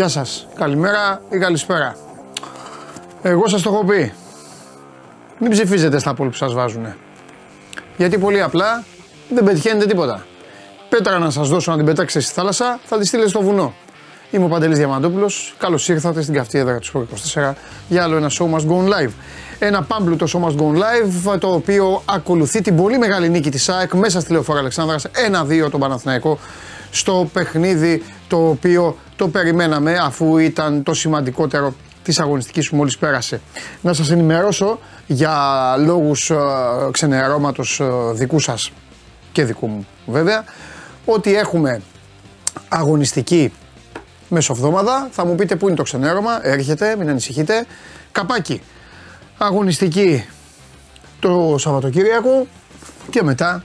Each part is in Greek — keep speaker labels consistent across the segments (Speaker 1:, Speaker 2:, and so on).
Speaker 1: Γεια σας. Καλημέρα ή καλησπέρα. Εγώ σας το έχω πει. Μην ψηφίζετε στα πόλη που σας βάζουνε. Γιατί πολύ απλά δεν πετυχαίνετε τίποτα. Πέτρα να σας δώσω να την πετάξετε στη θάλασσα, θα τη στείλετε στο βουνό. Είμαι ο Παντελής Διαμαντόπουλος. Καλώς ήρθατε στην καυτή έδρα του 24 για άλλο ένα show must go live. Ένα πάμπλουτο show must go live, το οποίο ακολουθεί την πολύ μεγάλη νίκη της ΑΕΚ μέσα στη Λεωφόρα Αλεξάνδρας 1-2 τον Παναθηναϊκό στο παιχνίδι το οποίο το περιμέναμε αφού ήταν το σημαντικότερο της αγωνιστικής που μόλις πέρασε. Να σας ενημερώσω για λόγους ε, ξενερώματος ε, δικού σας και δικού μου βέβαια ότι έχουμε αγωνιστική μεσοβδόμαδα. Θα μου πείτε πού είναι το ξενέρωμα, έρχεται, μην ανησυχείτε. Καπάκι, αγωνιστική το Σαββατοκύριακο και μετά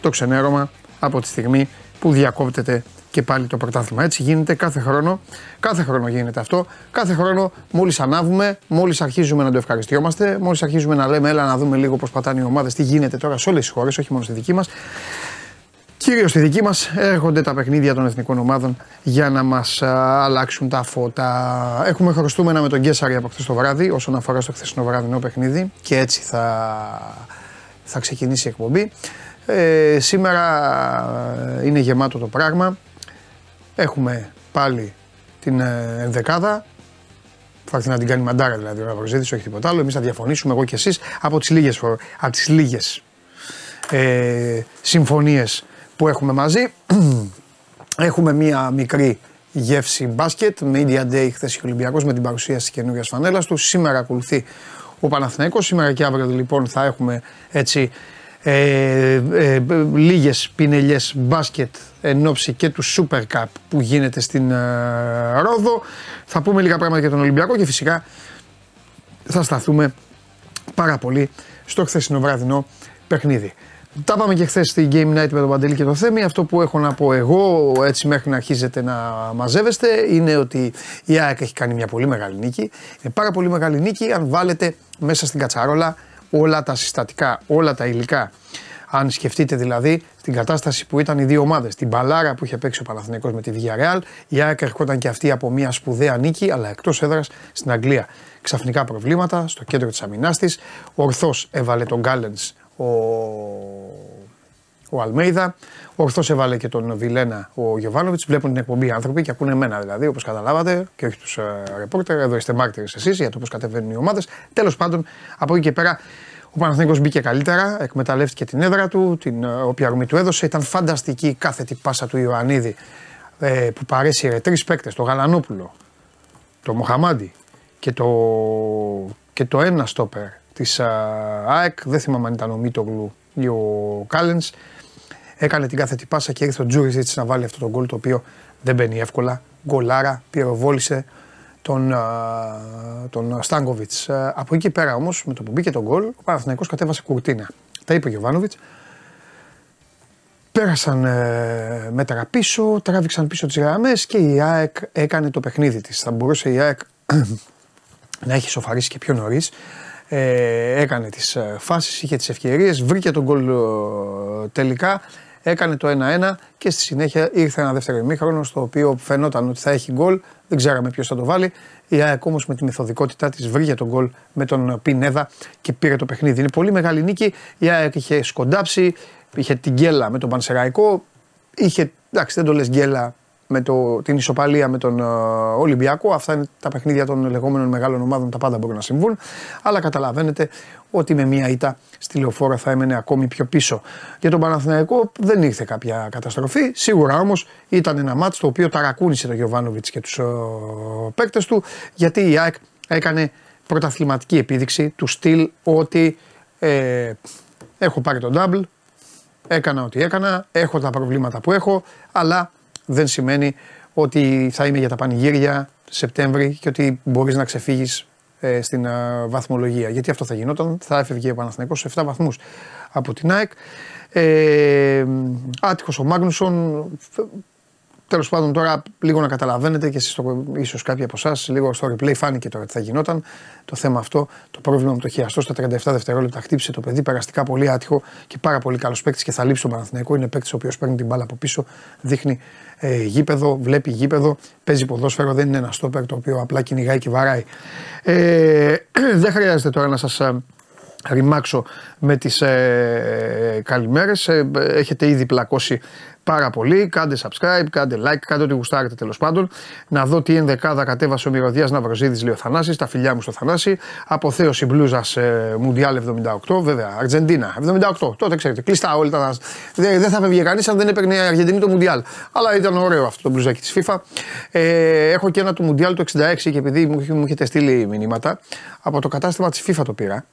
Speaker 1: το ξενέρωμα από τη στιγμή που διακόπτεται και πάλι το πρωτάθλημα. Έτσι γίνεται κάθε χρόνο. Κάθε χρόνο γίνεται αυτό. Κάθε χρόνο μόλις ανάβουμε, μόλις αρχίζουμε να το ευχαριστιόμαστε, μόλις αρχίζουμε να λέμε, έλα να δούμε λίγο πώς πατάνε οι ομάδες, τι γίνεται τώρα σε όλες τις χώρες, όχι μόνο στη δική μας. Κυρίως στη δική μας έρχονται τα παιχνίδια των εθνικών ομάδων για να μας αλλάξουν τα φώτα. Έχουμε χρωστούμενα με τον Γκέσαρη από χθες το βράδυ, όσον αφορά στο χθεσινό βράδυνο παιχνίδι, και έτσι θα, θα ξεκινήσει η εκπομπή. Ε, σήμερα είναι γεμάτο το πράγμα. Έχουμε πάλι την ε, ενδεκάδα. Θα έρθει να την κάνει μαντάρα δηλαδή ο Ναυροζήτης, όχι τίποτα άλλο. Εμείς θα διαφωνήσουμε εγώ και εσείς από τις λίγες από τις λίγες, ε, συμφωνίες που έχουμε μαζί. έχουμε μία μικρή γεύση μπάσκετ, Media Day χθες ο Ολυμπιακός με την παρουσίαση της καινούργιας φανέλας του. Σήμερα ακολουθεί ο Παναθηναϊκός, σήμερα και αύριο λοιπόν θα έχουμε έτσι ε, ε, λίγες πινελιές μπάσκετ εν ώψη και του Super Cup που γίνεται στην ε, Ρόδο. Θα πούμε λίγα πράγματα για τον Ολυμπιακό και φυσικά θα σταθούμε πάρα πολύ στο χθεσινό βραδινό παιχνίδι. Τα πάμε και χθες στη Game Night με τον Παντελή και το Θέμη. Αυτό που έχω να πω εγώ, έτσι μέχρι να αρχίζετε να μαζεύεστε, είναι ότι η ΑΕΚ έχει κάνει μια πολύ μεγάλη νίκη. Είναι πάρα πολύ μεγάλη νίκη αν βάλετε μέσα στην κατσαρόλα όλα τα συστατικά, όλα τα υλικά. Αν σκεφτείτε δηλαδή την κατάσταση που ήταν οι δύο ομάδες, την μπαλάρα που είχε παίξει ο Παναθηναϊκός με τη Villarreal, η ΑΕΚ ερχόταν και αυτή από μια σπουδαία νίκη, αλλά εκτός έδρας στην Αγγλία. Ξαφνικά προβλήματα στο κέντρο της αμυνάς της. Ορθώ έβαλε τον Γκάλεν ο, ο Αλμέιδα. Ορθώ έβαλε και τον Βιλένα ο Γιωβάνοβιτς. Βλέπουν την εκπομπή άνθρωποι και ακούνε εμένα δηλαδή, όπως καταλάβατε, και όχι τους ε, ρεπόρτερ. Εδώ είστε μάρτυρες εσείς για το πώς κατεβαίνουν οι ομάδες. Τέλος πάντων, από εκεί και πέρα ο Παναθηναϊκός μπήκε καλύτερα, εκμεταλλεύτηκε την έδρα του, την ε, όποια αρμή του έδωσε. Ήταν φανταστική η κάθετη πάσα του Ιωαννίδη ε, που παρέσυρε τρεις παίκτες, το Γαλανόπουλο, το Μοχαμάντι και το, και το ένα στόπερ της ΑΕΚ. Δεν θυμάμαι αν ήταν ο Μίτογλου ή ο Κάλενς. Έκανε την κάθετη πάσα και ήρθε ο Τζούριζιτς να βάλει αυτό το γκολ το οποίο δεν μπαίνει εύκολα. Γκολάρα, πυροβόλησε τον, τον Στάνκοβιτς. Από εκεί πέρα όμως, με το που μπήκε τον γκολ, ο Παναθηναϊκός κατέβασε κουρτίνα. Τα είπε ο Γιωβάνοβιτς. Πέρασαν ε, μέτρα πίσω, τράβηξαν πίσω τις γραμμές και η ΑΕΚ έκανε το παιχνίδι της. Θα μπορούσε η ΑΕΚ να έχει σοφαρίσει και πιο νωρίς. Ε, έκανε τις ε, φάσεις, είχε τις ευκαιρίες, βρήκε τον γκολ ε, τελικά, έκανε το 1-1 και στη συνέχεια ήρθε ένα δεύτερο ημίχρονο στο οποίο φαινόταν ότι θα έχει γκολ, δεν ξέραμε ποιος θα το βάλει. Η ΑΕΚ όμως με τη μεθοδικότητά της βρήκε τον γκολ με τον Πινέδα και πήρε το παιχνίδι. Είναι πολύ μεγάλη νίκη. Η ΑΕΚ είχε σκοντάψει, είχε την γκέλα με τον Πανσεραϊκό. Είχε, εντάξει, δεν το λες γκέλα με το, την ισοπαλία με τον uh, Ολυμπιακό. Αυτά είναι τα παιχνίδια των λεγόμενων μεγάλων ομάδων, τα πάντα μπορούν να συμβούν. Αλλά καταλαβαίνετε ότι με μία ήττα στη λεωφόρα θα έμενε ακόμη πιο πίσω. Για τον Παναθηναϊκό δεν ήρθε κάποια καταστροφή. Σίγουρα όμως ήταν ένα μάτσο το οποίο ταρακούνησε τον Γιωβάνοβιτς και τους uh, παίκτες του, γιατί η ΑΕΚ έκανε πρωταθληματική επίδειξη του στυλ ότι ε, έχω πάρει τον double, έκανα ό,τι έκανα, έχω τα προβλήματα που έχω, αλλά δεν σημαίνει ότι θα είμαι για τα πανηγύρια Σεπτέμβρη και ότι μπορείς να ξεφύγεις ε, στην ε, βαθμολογία. Γιατί αυτό θα γινόταν, θα έφευγε ο Παναθηναϊκός σε 7 βαθμούς από την ΑΕΚ. Ε, Άτυχος ο Μάγνουσον, Τέλος πάντων, τώρα λίγο να καταλαβαίνετε και εσείς, ίσως κάποιοι από εσάς, λίγο στο replay φάνηκε τώρα τι θα γινόταν. Το θέμα αυτό, το πρόβλημα με το χειαστό στα 37 δευτερόλεπτα χτύπησε το παιδί περαστικά πολύ άτυχο και πάρα πολύ καλός παίκτης και θα λείψει τον Παναθηναϊκό. Είναι παίκτης ο οποίος παίρνει την μπάλα από πίσω, δείχνει ε, γήπεδο, βλέπει γήπεδο, παίζει ποδόσφαιρο, δεν είναι ένα στόπερ το οποίο απλά κυνηγάει και βαράει. Ε, δεν χρειάζεται τώρα να σας ε, ρημάξω με τις ε, καλημέρες. Ε, έχετε ήδη πλακώσει πάρα πολύ. Κάντε subscribe, κάντε like, κάντε ό,τι γουστάρετε τέλος πάντων. Να δω τι ενδεκάδα κατέβασε ο Μυρωδία Ναυροζίδης, λέει ο Θανάσης. Τα φιλιά μου στο Θανάση. Αποθέωση μπλούζας ε, Μουντιάλ 78, βέβαια. Αργεντίνα 78. Τότε ξέρετε, κλειστά όλα τα. Δεν, δεν θα φεύγει κανείς αν δεν έπαιρνε η Αργεντινή το Μουντιάλ. Αλλά ήταν ωραίο αυτό το μπλουζάκι της FIFA. Ε, έχω και ένα του Μουντιάλ το 66 και επειδή μου, μου έχετε στείλει μηνύματα από το κατάστημα της FIFA το πήρα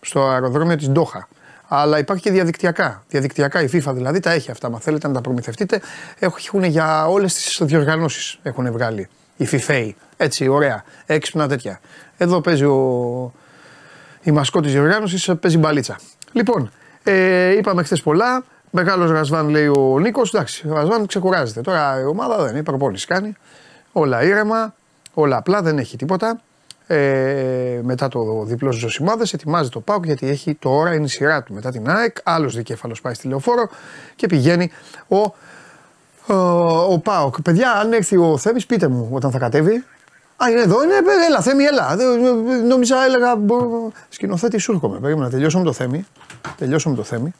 Speaker 1: στο αεροδρόμιο της Ντόχα. Αλλά υπάρχει και διαδικτυακά. Διαδικτυακά η FIFA δηλαδή τα έχει αυτά. Αν θέλετε να τα προμηθευτείτε, έχουν για όλες τις διοργανώσεις έχουν βγάλει. Η FIFA. Έτσι, ωραία. Έξυπνα τέτοια. Εδώ παίζει ο... η μασκό της διοργάνωσης, παίζει μπαλίτσα. Λοιπόν, ε, είπαμε χθες πολλά. Μεγάλος Ρασβάν λέει ο Νίκος. Εντάξει, ο Ρασβάν ξεκουράζεται. Τώρα η ομάδα δεν είναι, προπόληση κάνει. Όλα ήρεμα, όλα απλά, δεν έχει τίποτα ε, μετά το διπλό στι Ζωσιμάδες. Ετοιμάζει το Πάουκ γιατί έχει τώρα είναι η σειρά του μετά την ΑΕΚ. Άλλος δικέφαλος πάει στη λεωφόρο και πηγαίνει ο, ο, ο Πάουκ. Παιδιά, αν έρθει ο Θέμης, πείτε μου όταν θα κατέβει. Α, είναι εδώ, είναι, έλα, Θέμη, έλα. Νόμιζα, έλεγα, σκηνοθέτη σου έρχομαι. Περίμενα, τελειώσαμε το Θέμη. Τελειώσαμε το Θέμη.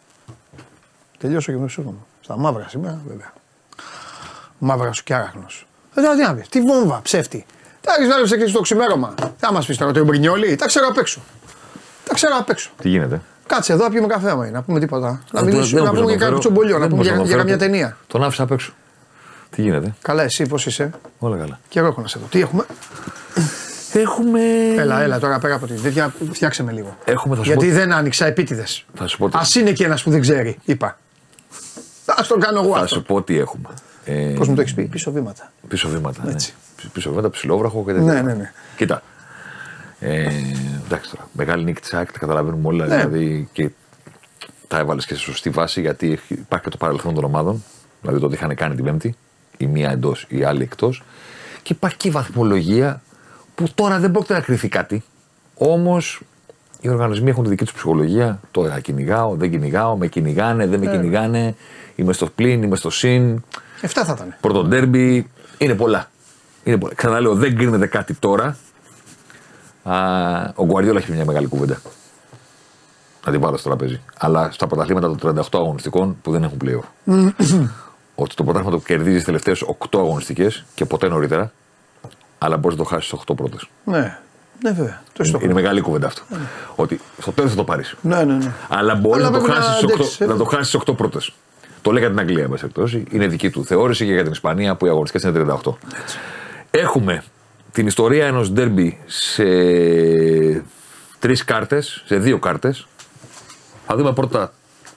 Speaker 1: Τελειώσω και με σου Στα μαύρα σήμερα, βέβαια. Μαύρας σου και άραχνο. Ε, τι να πει, τι βόμβα, ψεύτη. Εντάξει, να ρίξει και το ξημέρωμα. Θα μας πεις τώρα το Μπρινιόλι, τα ξέρω απ' έξω. Τα ξέρω απ' έξω.
Speaker 2: Τι γίνεται;
Speaker 1: Κάτσε εδώ, πιούμε καφέ άμα να πούμε τίποτα. Να, μιλήσουμε, να πούμε για κάποιο τσομπολιό, να πούμε για, για καμιά ταινία.
Speaker 2: Τον άφησα απ' έξω. Τι γίνεται;
Speaker 1: Καλά, εσύ πώς είσαι;
Speaker 2: Όλα καλά.
Speaker 1: Και εγώ έχω να σε δω. Τι έχουμε;
Speaker 2: Έχουμε.
Speaker 1: Έλα, έλα τώρα πέρα από τη τέτοια, φτιάξε με λίγο.
Speaker 2: Έχουμε, θα σου
Speaker 1: Γιατί
Speaker 2: πω...
Speaker 1: δεν άνοιξα επίτηδες.
Speaker 2: Θα σου πω τι...
Speaker 1: Α είναι και ένας που δεν ξέρει, είπα. Α τον κάνω εγώ
Speaker 2: Θα
Speaker 1: αυτό.
Speaker 2: σου πω τι έχουμε. Ε,
Speaker 1: Πώς μου το έχεις πει, πίσω βήματα.
Speaker 2: Πίσω βήματα. Ναι.
Speaker 1: Έτσι.
Speaker 2: Πίσω βήματα, ψηλόβραχο και τέτοια.
Speaker 1: Ναι, ναι, ναι.
Speaker 2: Κοίτα. Ε, εντάξει τώρα. Μεγάλη νίκη της ΑΕΚ, τα καταλαβαίνουμε όλα.
Speaker 1: Ναι.
Speaker 2: Δηλαδή και τα έβαλες και σε σωστή βάση γιατί έχει- υπάρχει και το παρελθόν των ομάδων. Δηλαδή το ότι είχαν κάνει την Πέμπτη, η μία εντός, η άλλη εκτός. Και υπάρχει και η βαθμολογία που τώρα δεν πρόκειται να κρυθεί κάτι. Όμως οι οργανισμοί έχουν τη δική τους ψυχολογία. Τώρα κυνηγάω, δεν κυνηγάω, με κυνηγάνε, δεν με
Speaker 1: Ναι.
Speaker 2: κυνηγάνε. Είμαι στο πλήν, είμαι στο συν.
Speaker 1: Εφτά θα ήταν.
Speaker 2: Πρώτο ντέρμπι. Είναι πολλά. Είναι πολλά. Ξαναλέω, δεν κρίνεται κάτι τώρα. Α, ο Γκουαρδιόλα έχει μια μεγάλη κουβέντα. Να την βάλω στο τραπέζι. Αλλά στα πρωταθλήματα των 38 αγωνιστικών που δεν έχουν playoff. ότι το πρωτάθλημα το κερδίζεις τι τελευταίες 8 αγωνιστικές και ποτέ νωρίτερα. Αλλά μπορείς να το χάσεις στις 8 πρώτες.
Speaker 1: Ναι, ναι, βέβαια. Το στο
Speaker 2: Είναι μεγάλη κουβέντα αυτό. Ότι στο τέλος θα το πάρεις.
Speaker 1: Ναι, ναι, ναι.
Speaker 2: Αλλά μπορείς
Speaker 1: Αλλά
Speaker 2: να το
Speaker 1: πρέπει να
Speaker 2: χάσεις
Speaker 1: αντέξεις,
Speaker 2: στις 8,
Speaker 1: ε.
Speaker 2: να το χάσεις στις 8 πρώτες. Το λέει για την Αγγλία, εν πάση περιπτώσει. Είναι δική του θεώρηση και για την Ισπανία που οι αγωνιστικές είναι 38. Έχουμε την ιστορία ενός ντέρμπι σε τρεις κάρτες, σε δύο κάρτες. Θα δούμε πρώτα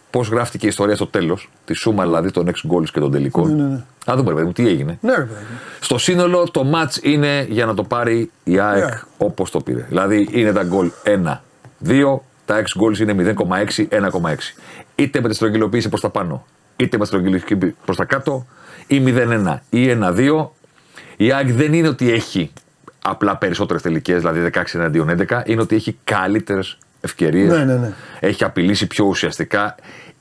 Speaker 2: πώς γράφτηκε η ιστορία στο τέλος. Τη σούμα δηλαδή των 6 goals και των τελικών.
Speaker 1: Ναι, ναι, ναι.
Speaker 2: Θα δούμε, ρε παιδί μου, τι έγινε.
Speaker 1: Ναι, ρε παιδί.
Speaker 2: Στο σύνολο το match είναι για να το πάρει η ΑΕΚ
Speaker 1: Ναι.
Speaker 2: όπως το πήρε. Δηλαδή είναι τα γκολ 1-2, τα 6 goals είναι 0,6, 1,6. Είτε με τη στρογγυλοποίηση προς τα πάνω, είτε με τη στρογγυλοποίηση προς τα κάτω, ή 0-1 ή 1-2. Η ΑΕΚ δεν είναι ότι έχει απλά περισσότερες τελικές, δηλαδή 16 εναντίον 11, είναι ότι έχει καλύτερες ευκαιρίες.
Speaker 1: Ναι, ναι, ναι.
Speaker 2: Έχει απειλήσει πιο ουσιαστικά.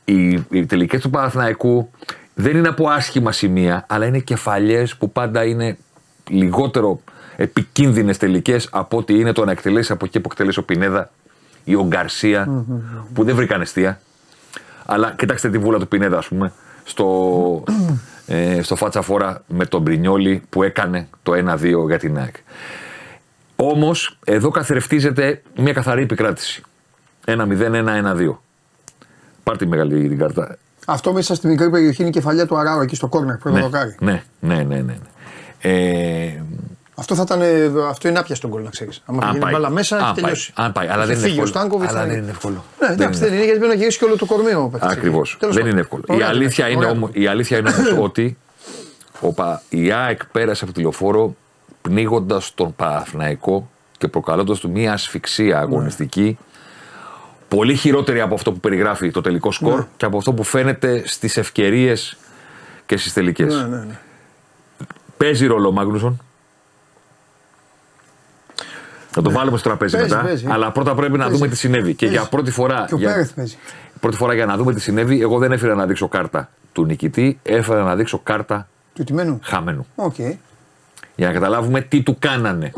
Speaker 2: Οι, οι τελικές του Παναθηναϊκού δεν είναι από άσχημα σημεία, αλλά είναι κεφαλιές που πάντα είναι λιγότερο επικίνδυνες τελικές από ότι είναι το να εκτελέσεις από εκεί που εκτελέσεις ο Πινέδα ή ο γκαρσια που δεν βρήκαν αιστεία. Αλλά κοιτάξτε τη βούλα του Πινέδα, ας πούμε, στο, ε, στο φάτσα φόρα με τον Μπρινιόλι που έκανε το 1-2 για την ΑΕΚ. Όμως, εδώ καθρεφτίζεται μια καθαρή επικράτηση. 1-0-1-1-2. Πάρ τη μεγάλη την κάρτα.
Speaker 1: Αυτό μέσα στη μικρή περιοχή είναι η κεφαλιά του Αράου εκεί στο κόρνερ που
Speaker 2: Ναι,
Speaker 1: το δοκάρι.
Speaker 2: ναι, ναι, ναι, ναι. ναι. Ε,
Speaker 1: Αυτό θα ήταν. ε, Αυτό είναι άπιαστο γκολ να ξέρεις. Αν
Speaker 2: αν
Speaker 1: πήγαινε
Speaker 2: πάει,
Speaker 1: μπάλα μέσα,
Speaker 2: αν
Speaker 1: έχει
Speaker 2: πάει,
Speaker 1: τελειώσει.
Speaker 2: αν πάει, αλλά
Speaker 1: Είχε
Speaker 2: δεν είναι
Speaker 1: φύγει ο
Speaker 2: εύκολο.
Speaker 1: Στάνκοβιτς.
Speaker 2: Αλλά
Speaker 1: θα
Speaker 2: δεν
Speaker 1: είναι.
Speaker 2: είναι εύκολο.
Speaker 1: Ναι, εντάξει, δεν είναι γιατί πρέπει να γυρίσει και όλο το κορμί ο παίκτης.
Speaker 2: Ακριβώς.
Speaker 1: Τέλος
Speaker 2: Δεν
Speaker 1: πάντων.
Speaker 2: είναι εύκολο. Η
Speaker 1: Ωραία,
Speaker 2: αλήθεια,
Speaker 1: ωραία.
Speaker 2: είναι όμω, η αλήθεια είναι όμως ότι ο Πα- η ΑΕΚ πέρασε από τη λεωφόρο πνίγοντας τον Παναθηναϊκό και προκαλώντας του μια ασφυξία
Speaker 1: Ναι.
Speaker 2: αγωνιστική πολύ χειρότερη από αυτό που περιγράφει το τελικό σκορ
Speaker 1: Ναι.
Speaker 2: και από αυτό που φαίνεται στις ευκαιρίες και στις τελικές.
Speaker 1: Ναι, ναι, ναι.
Speaker 2: Παίζει ρόλο ο Μάγνουσον. Θα το βάλουμε στο τραπέζι
Speaker 1: Παίζει,
Speaker 2: μετά.
Speaker 1: παίζει.
Speaker 2: Αλλά πρώτα πρέπει να
Speaker 1: Παίζει.
Speaker 2: δούμε τι συνέβη. Και
Speaker 1: Παίζει.
Speaker 2: για πρώτη φορά.
Speaker 1: Και ο
Speaker 2: για-
Speaker 1: Πέρεθ παίζει.
Speaker 2: Πρώτη φορά για να δούμε τι συνέβη, εγώ δεν έφερα να δείξω κάρτα του νικητή, έφερα να δείξω κάρτα
Speaker 1: Του ηττημένου.
Speaker 2: χαμένου.
Speaker 1: Οκ.
Speaker 2: Για να καταλάβουμε τι του κάνανε.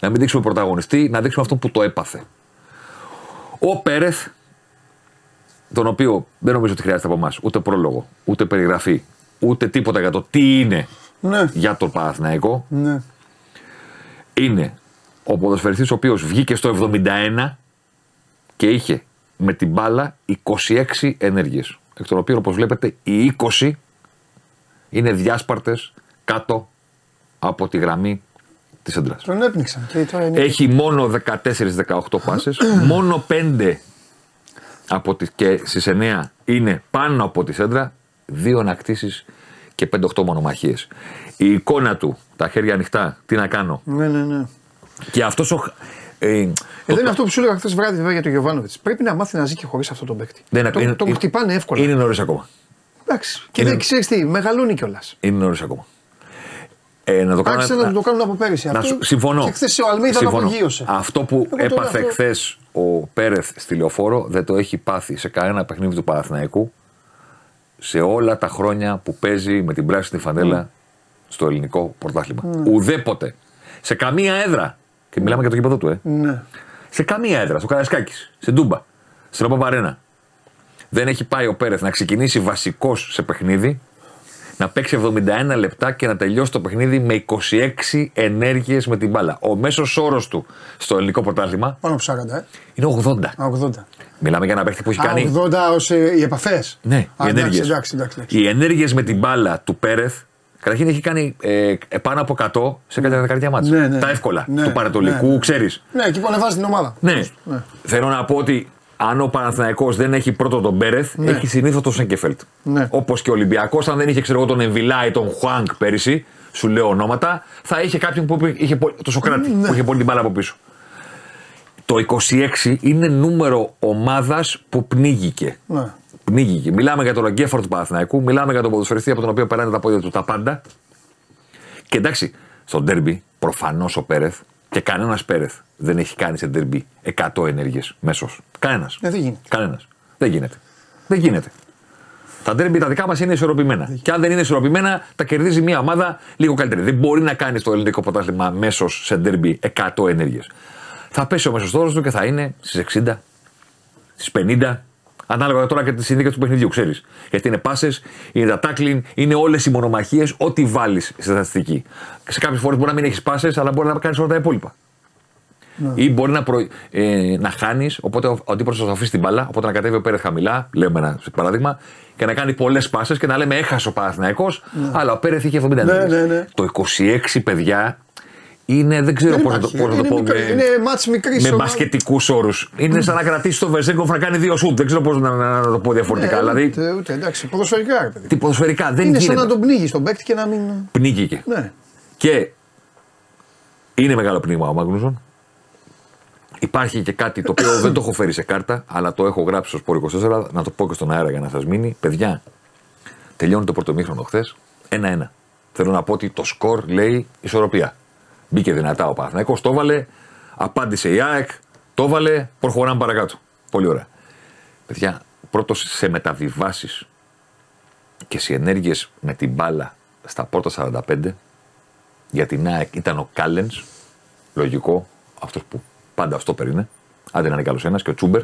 Speaker 2: Να μην δείξουμε πρωταγωνιστή, να δείξουμε αυτό που το έπαθε. Ο Πέρεθ, τον οποίο δεν νομίζω ότι χρειάζεται από εμάς ούτε πρόλογο, ούτε περιγραφή, ούτε τίποτα για το τι είναι
Speaker 1: Ναι.
Speaker 2: για τον Παναθηναϊκό,
Speaker 1: Ναι.
Speaker 2: είναι ο ποδοσφαιριστής ο οποίος βγήκε στο 71 και είχε με την μπάλα 26 ενέργειες. Εκ των οποίων όπως βλέπετε οι 20 είναι διάσπαρτες κάτω από τη γραμμή της έντρας.
Speaker 1: Τον έπνιξαν. Και τώρα είναι...
Speaker 2: Έχει μόνο 14-18 πάσες, μόνο 5 από τις, και στις 9 είναι πάνω από τη σέντρα, δύο ανακτήσεις και 5-8 μονομαχίες. Η εικόνα του, τα χέρια ανοιχτά, τι να κάνω;
Speaker 1: Ναι, ναι, ναι.
Speaker 2: Και αυτός ο... χ- Ε,
Speaker 1: Εδώ είναι αυτό που σου έλεγα χθες βράδυ βέβαια για τον Γιωβάνοβιτς. Πρέπει να μάθει να ζει και χωρίς αυτό τον παίκτη.
Speaker 2: δεν
Speaker 1: το,
Speaker 2: είναι-
Speaker 1: τον
Speaker 2: είναι-
Speaker 1: χτυπάνε εύκολα.
Speaker 2: Είναι νωρίς ακόμα.
Speaker 1: Εντάξει. Και
Speaker 2: είναι-
Speaker 1: δεν ξέρεις τι, μεγαλώνει κιόλας.
Speaker 2: Είναι νωρίς ακόμα. Ε, να το κάνω.
Speaker 1: Άρχισε να, το κάνουν από πέρυσι.
Speaker 2: να
Speaker 1: αυτό.
Speaker 2: σου- συμφωνώ.
Speaker 1: Και χθες ο Αλμίδα το
Speaker 2: Συμφωνώ.
Speaker 1: απογείωσε.
Speaker 2: Αυτό που
Speaker 1: Εγώ το λέω
Speaker 2: έπαθε
Speaker 1: αυτό.
Speaker 2: χθες ο Πέρεθ στη λεωφόρο δεν το έχει πάθει σε κανένα παιχνίδι του Παναθηναϊκού σε όλα τα χρόνια που παίζει με την πράσινη φανέλα στο ελληνικό πρωτάθλημα. Ουδέποτε. Σε καμία έδρα. Και μιλάμε για το γήπεδο του, ε.
Speaker 1: Ναι.
Speaker 2: Σε καμία έδρα. Στο Καρασκάκη, σε Ντούμπα, στην Οπαπαρένα. Δεν έχει πάει ο Πέρεθ να ξεκινήσει βασικός σε παιχνίδι, να παίξει 71 λεπτά και να τελειώσει το παιχνίδι με 26 ενέργειες με την μπάλα. Ο μέσος όρος του στο ελληνικό πρωτάθλημα
Speaker 1: Πάνω από 40, ε.
Speaker 2: είναι 80.
Speaker 1: Α, 80.
Speaker 2: Μιλάμε για ένα παίχτη που έχει
Speaker 1: Α,
Speaker 2: κάνει.
Speaker 1: 80 ως οι επαφές.
Speaker 2: Ναι, οι
Speaker 1: εντάξει,
Speaker 2: ενέργειες.
Speaker 1: εντάξει, εντάξει, εντάξει.
Speaker 2: Οι ενέργειες με την μπάλα του Πέρεθ. Καταρχήν έχει κάνει ε, πάνω από 100 σε κάποια δεκαετία μάτια.
Speaker 1: Ναι, ναι.
Speaker 2: Τα εύκολα
Speaker 1: Ναι,
Speaker 2: του Παρατολικού,
Speaker 1: ναι, ναι.
Speaker 2: ξέρεις.
Speaker 1: Ναι, εκεί που ανεβάζει την ομάδα.
Speaker 2: Ναι. Θέλω να πω ότι αν ο Παναθηναϊκός δεν έχει πρώτο τον Μπέρεθ, έχει συνήθως τον Σέγκεφελτ.
Speaker 1: Ναι.
Speaker 2: Όπως και ο Ολυμπιακός, αν δεν είχε ξέρω εγώ τον Εμβιλά ή τον Χουάνκ πέρυσι, σου λέω ονόματα, θα είχε κάποιον που είχε, πολύ- το Σοκράτη
Speaker 1: Ναι.
Speaker 2: που είχε πολύ την μπάλα από πίσω. Το 26 είναι νούμερο ομάδας που πνίγηκε.
Speaker 1: Ναι.
Speaker 2: Πνίγηκε. Μιλάμε για τον εγκέφαλο του Παναθηναϊκού, μιλάμε για τον ποδοσφαιριστή από τον οποίο περάνε τα πόδια του τα πάντα. Και εντάξει, στο ντέρμπι προφανώς ο Πέρεθ και κανένας Πέρεθ δεν έχει κάνει σε ντέρμπι 100 ενέργειες μέσω. Κανένας.
Speaker 1: Ε, δεν γίνεται.
Speaker 2: Κανένας. Δεν γίνεται. Δεν γίνεται. Τα ντέρμπι τα δικά μας είναι ισορροπημένα. Και αν δεν είναι ισορροπημένα, τα κερδίζει μια ομάδα λίγο καλύτερη. Δεν μπορεί να κάνει το ελληνικό πρωτάθλημα μέσω σε ντέρμπι 100 ενέργειες. Θα πέσει ο μέσος όρο του και θα είναι στις 60, στις 50, ανάλογα τώρα και τις συνθήκες του παιχνιδιού, ξέρεις. Γιατί είναι πάσες, είναι τα τάκλιν, είναι όλες οι μονομαχίες, ό,τι βάλεις στη στατιστική. Σε κάποιες φορές μπορεί να μην έχεις πάσες, αλλά μπορεί να κάνεις όλα τα υπόλοιπα. Ή μπορεί να, προ... ε, να χάνεις, οπότε ο, ο αντίπαλο θα σου αφήσει την μπάλα, οπότε να κατέβει ο Πέρεθ χαμηλά, λέμε ένα παράδειγμα, και να κάνει πολλές πάσες και να λέμε έχασε ο Παναθηναϊκός, αλλά ο Πέρεθ είχε 70
Speaker 1: Ναι, ναι, ναι.
Speaker 2: Το 26 παιδιά είναι, δεν ξέρω
Speaker 1: Δεν
Speaker 2: πώς να το,
Speaker 1: υπάρχει.
Speaker 2: πώς να το
Speaker 1: Είναι
Speaker 2: πω.
Speaker 1: μικρό-
Speaker 2: με-
Speaker 1: είναι μάτς μικρής
Speaker 2: Με
Speaker 1: ομάδα.
Speaker 2: μπασκετικούς όρους. Είναι σαν να κρατήσει το Βεζέγκοφ να κάνει δύο σουτ. Δεν ξέρω πώς να, να, να το πω διαφορετικά.
Speaker 1: Ε,
Speaker 2: δηλαδή,
Speaker 1: ούτε, ούτε, εντάξει, ποδοσφαιρικά ρε παιδί.
Speaker 2: τι ποδοσφαιρικά δεν
Speaker 1: Είναι σαν
Speaker 2: γίνεται.
Speaker 1: να τον πνίγει τον παίκτη και να μην.
Speaker 2: Πνίγηκε.
Speaker 1: Ναι.
Speaker 2: Και είναι μεγάλο πνίγμα ο Μάγνουσον. Υπάρχει και κάτι το οποίο δεν το έχω φέρει σε κάρτα, αλλά το έχω γράψει στο Σπόρ 24, να το πω και στον αέρα για να σας μείνει. Παιδιά, τελειώνει το πρωτομήχρονο χθες. 1-1. Θέλω να πω ότι το σκορ λέει ισορροπία. Μπήκε δυνατά ο Παναθηναϊκός, το έβαλε, απάντησε η ΑΕΚ, το έβαλε, προχωράμε παρακάτω. Πολύ ωραία. Παιδιά, πρώτος σε μεταβιβάσεις και σε ενέργειες με την μπάλα στα πρώτα 45 για την ΑΕΚ ήταν ο Κάλενς. Λογικό, αυτός που πάντα αυτό περίνε. Άντε να είναι καλός ένας και ο Τσούμπερ,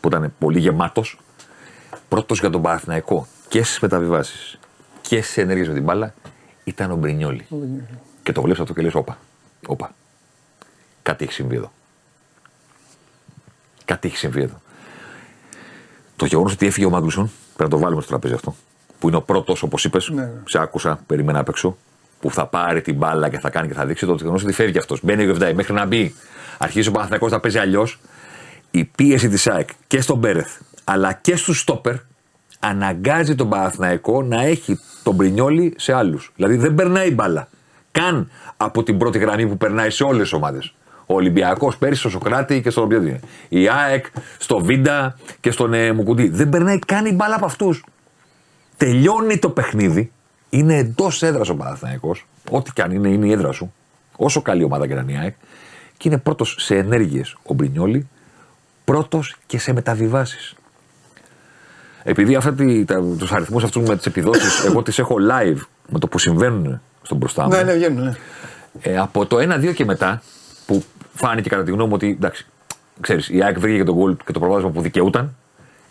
Speaker 2: που ήταν πολύ γεμάτος. Πρώτος για τον Παναθηναϊκό και στις μεταβιβάσεις και στις ενέργειες με την μπάλα ήταν ο Μπρινιόλη. Και το βλέπει αυτό και λες: Όπα, όπα. Κάτι έχει συμβεί εδώ. Κάτι έχει συμβεί εδώ. Το γεγονός ότι έφυγε ο Μάγκλουσον, πρέπει να το βάλουμε στο τραπέζι αυτό. Που είναι ο πρώτος, όπως είπες,
Speaker 1: Ναι.
Speaker 2: σε άκουσα, περίμενα απ' έξω, που θα πάρει την μπάλα και θα κάνει και θα δείξει. Το γεγονό ότι φεύγει αυτός. Μπαίνει ο Γεβδάη μέχρι να μπει. Αρχίζει ο Παναθηναϊκός να παίζει αλλιώς. Η πίεση της ΑΕΚ και στον Μπέρεθ αλλά και στους Στόπερ αναγκάζει τον Παναθηναϊκό να έχει τον Πρινιόλι σε άλλους. Δηλαδή δεν περνάει μπάλα. Καν από την πρώτη γραμμή που περνάει σε όλες τις ομάδες. Ο Ολυμπιακός πέρυσι στο Σοκράτη και στον οποιοδήποτε. Η ΑΕΚ στο Βίντα και στον ε, Μουκουντή. Δεν περνάει καν η μπάλα από αυτούς. Τελειώνει το παιχνίδι. Είναι εντός έδρας ο Παναθυναϊκό. Ό,τι και αν είναι, είναι η έδρα σου. Όσο καλή ομάδα και να είναι η ΑΕΚ. Και είναι πρώτος σε ενέργειες ο Μπρινιόλη, πρώτος και σε μεταβιβάσεις. Επειδή τους αριθμούς αυτούς με τις επιδόσεις, εγώ τις έχω live με το που συμβαίνουν στον μπροστά μου.
Speaker 1: Ναι, ναι, βγαίνουν. Ναι.
Speaker 2: Ε, από το 1-2 και μετά, που φάνηκε κατά τη γνώμη μου ότι εντάξει, ξέρεις, η ΑΕΚ βρήκε και τον γκολ και το προβάδισμα που δικαιούταν,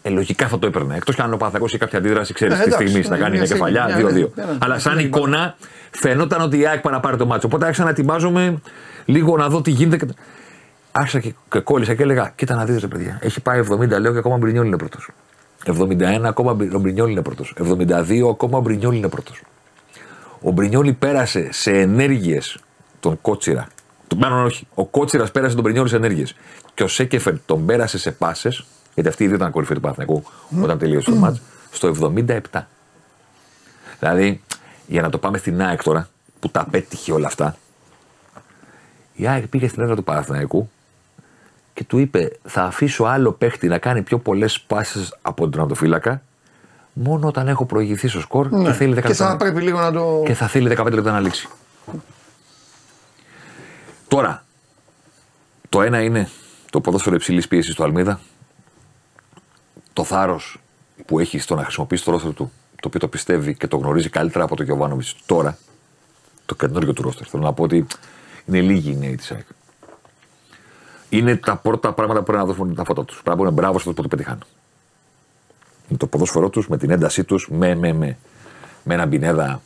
Speaker 2: ε, λογικά θα το έπαιρνε. Εκτός κι αν ο Παναθακό είχε κάποια αντίδραση, ξέρεις,
Speaker 1: Ε,
Speaker 2: τη
Speaker 1: εντάξει,
Speaker 2: στιγμή να
Speaker 1: ναι,
Speaker 2: κάνει
Speaker 1: μια
Speaker 2: μια
Speaker 1: στιγμή,
Speaker 2: κεφαλιά,
Speaker 1: ναι,
Speaker 2: 2-2.
Speaker 1: ναι, ναι, ναι.
Speaker 2: Αλλά σαν
Speaker 1: Ναι,
Speaker 2: εικόνα φαινόταν ότι η ΑΕΚ πάει να πάρει το μάτσο. Οπότε άρχισα να ετοιμάζομαι λίγο να δω τι γίνεται. και- Άρχισα και, και κόλλησα και έλεγα: Κοίτα να δείτε, ρε παιδιά. Έχει πάει 70, λέω και ακόμα ο Μπρινιόλ είναι πρώτος. 71 ακόμα ο Μπρινιόλ είναι πρώτος. 72 ακόμα ο Μπρινιόλ είναι πρώτος. Ο Μπρινιόλι πέρασε σε ενέργειες τον Κότσιρα. Τον- Μάλλον όχι. Ο Κότσιρας πέρασε τον Μπρινιόλι σε ενέργειες. Και ο Σέκεφερ τον πέρασε σε πάσες, γιατί αυτή η δύο ήταν κορυφή του Παναθηναϊκού όταν τελείωσε το μάτς, στο 77. Δηλαδή, για να το πάμε στην ΑΕΚ τώρα, που τα πέτυχε όλα αυτά, η ΑΕΚ πήγε στην έδρα του Παναθηναϊκού και του είπε: Θα αφήσω άλλο παίχτη να κάνει πιο πολλές πάσες από τον τερματοφύλακα, μόνο όταν έχω προηγηθεί στο σκορ και θέλει 10
Speaker 1: Ναι. Και
Speaker 2: λεπτά
Speaker 1: θα
Speaker 2: να-
Speaker 1: πρέπει λίγο να το.
Speaker 2: και θα θέλει 15 λεπτά να λήξει. Τώρα, το ένα είναι το ποδόσφαιρο υψηλής πίεσης του Αλμίδα, το θάρρος που έχει στο να χρησιμοποιήσει το ρόστερ του, το οποίο το πιστεύει και το γνωρίζει καλύτερα από τον Γιωβάνοβιτς τώρα, το καινούργιο του ρόστερ. Θέλω να πω ότι είναι λίγοι οι νέοι της ΑΕΚ. Είναι τα πρώτα πράγματα που πρέπει να δώσουν τα φώτα τους. Πρέπει να πούνε μπράβο σε αυτό που το πετυχάνε. Με το ποδόσφαιρό τους, με την έντασή τους, με, με, με, με ένα μπινέδα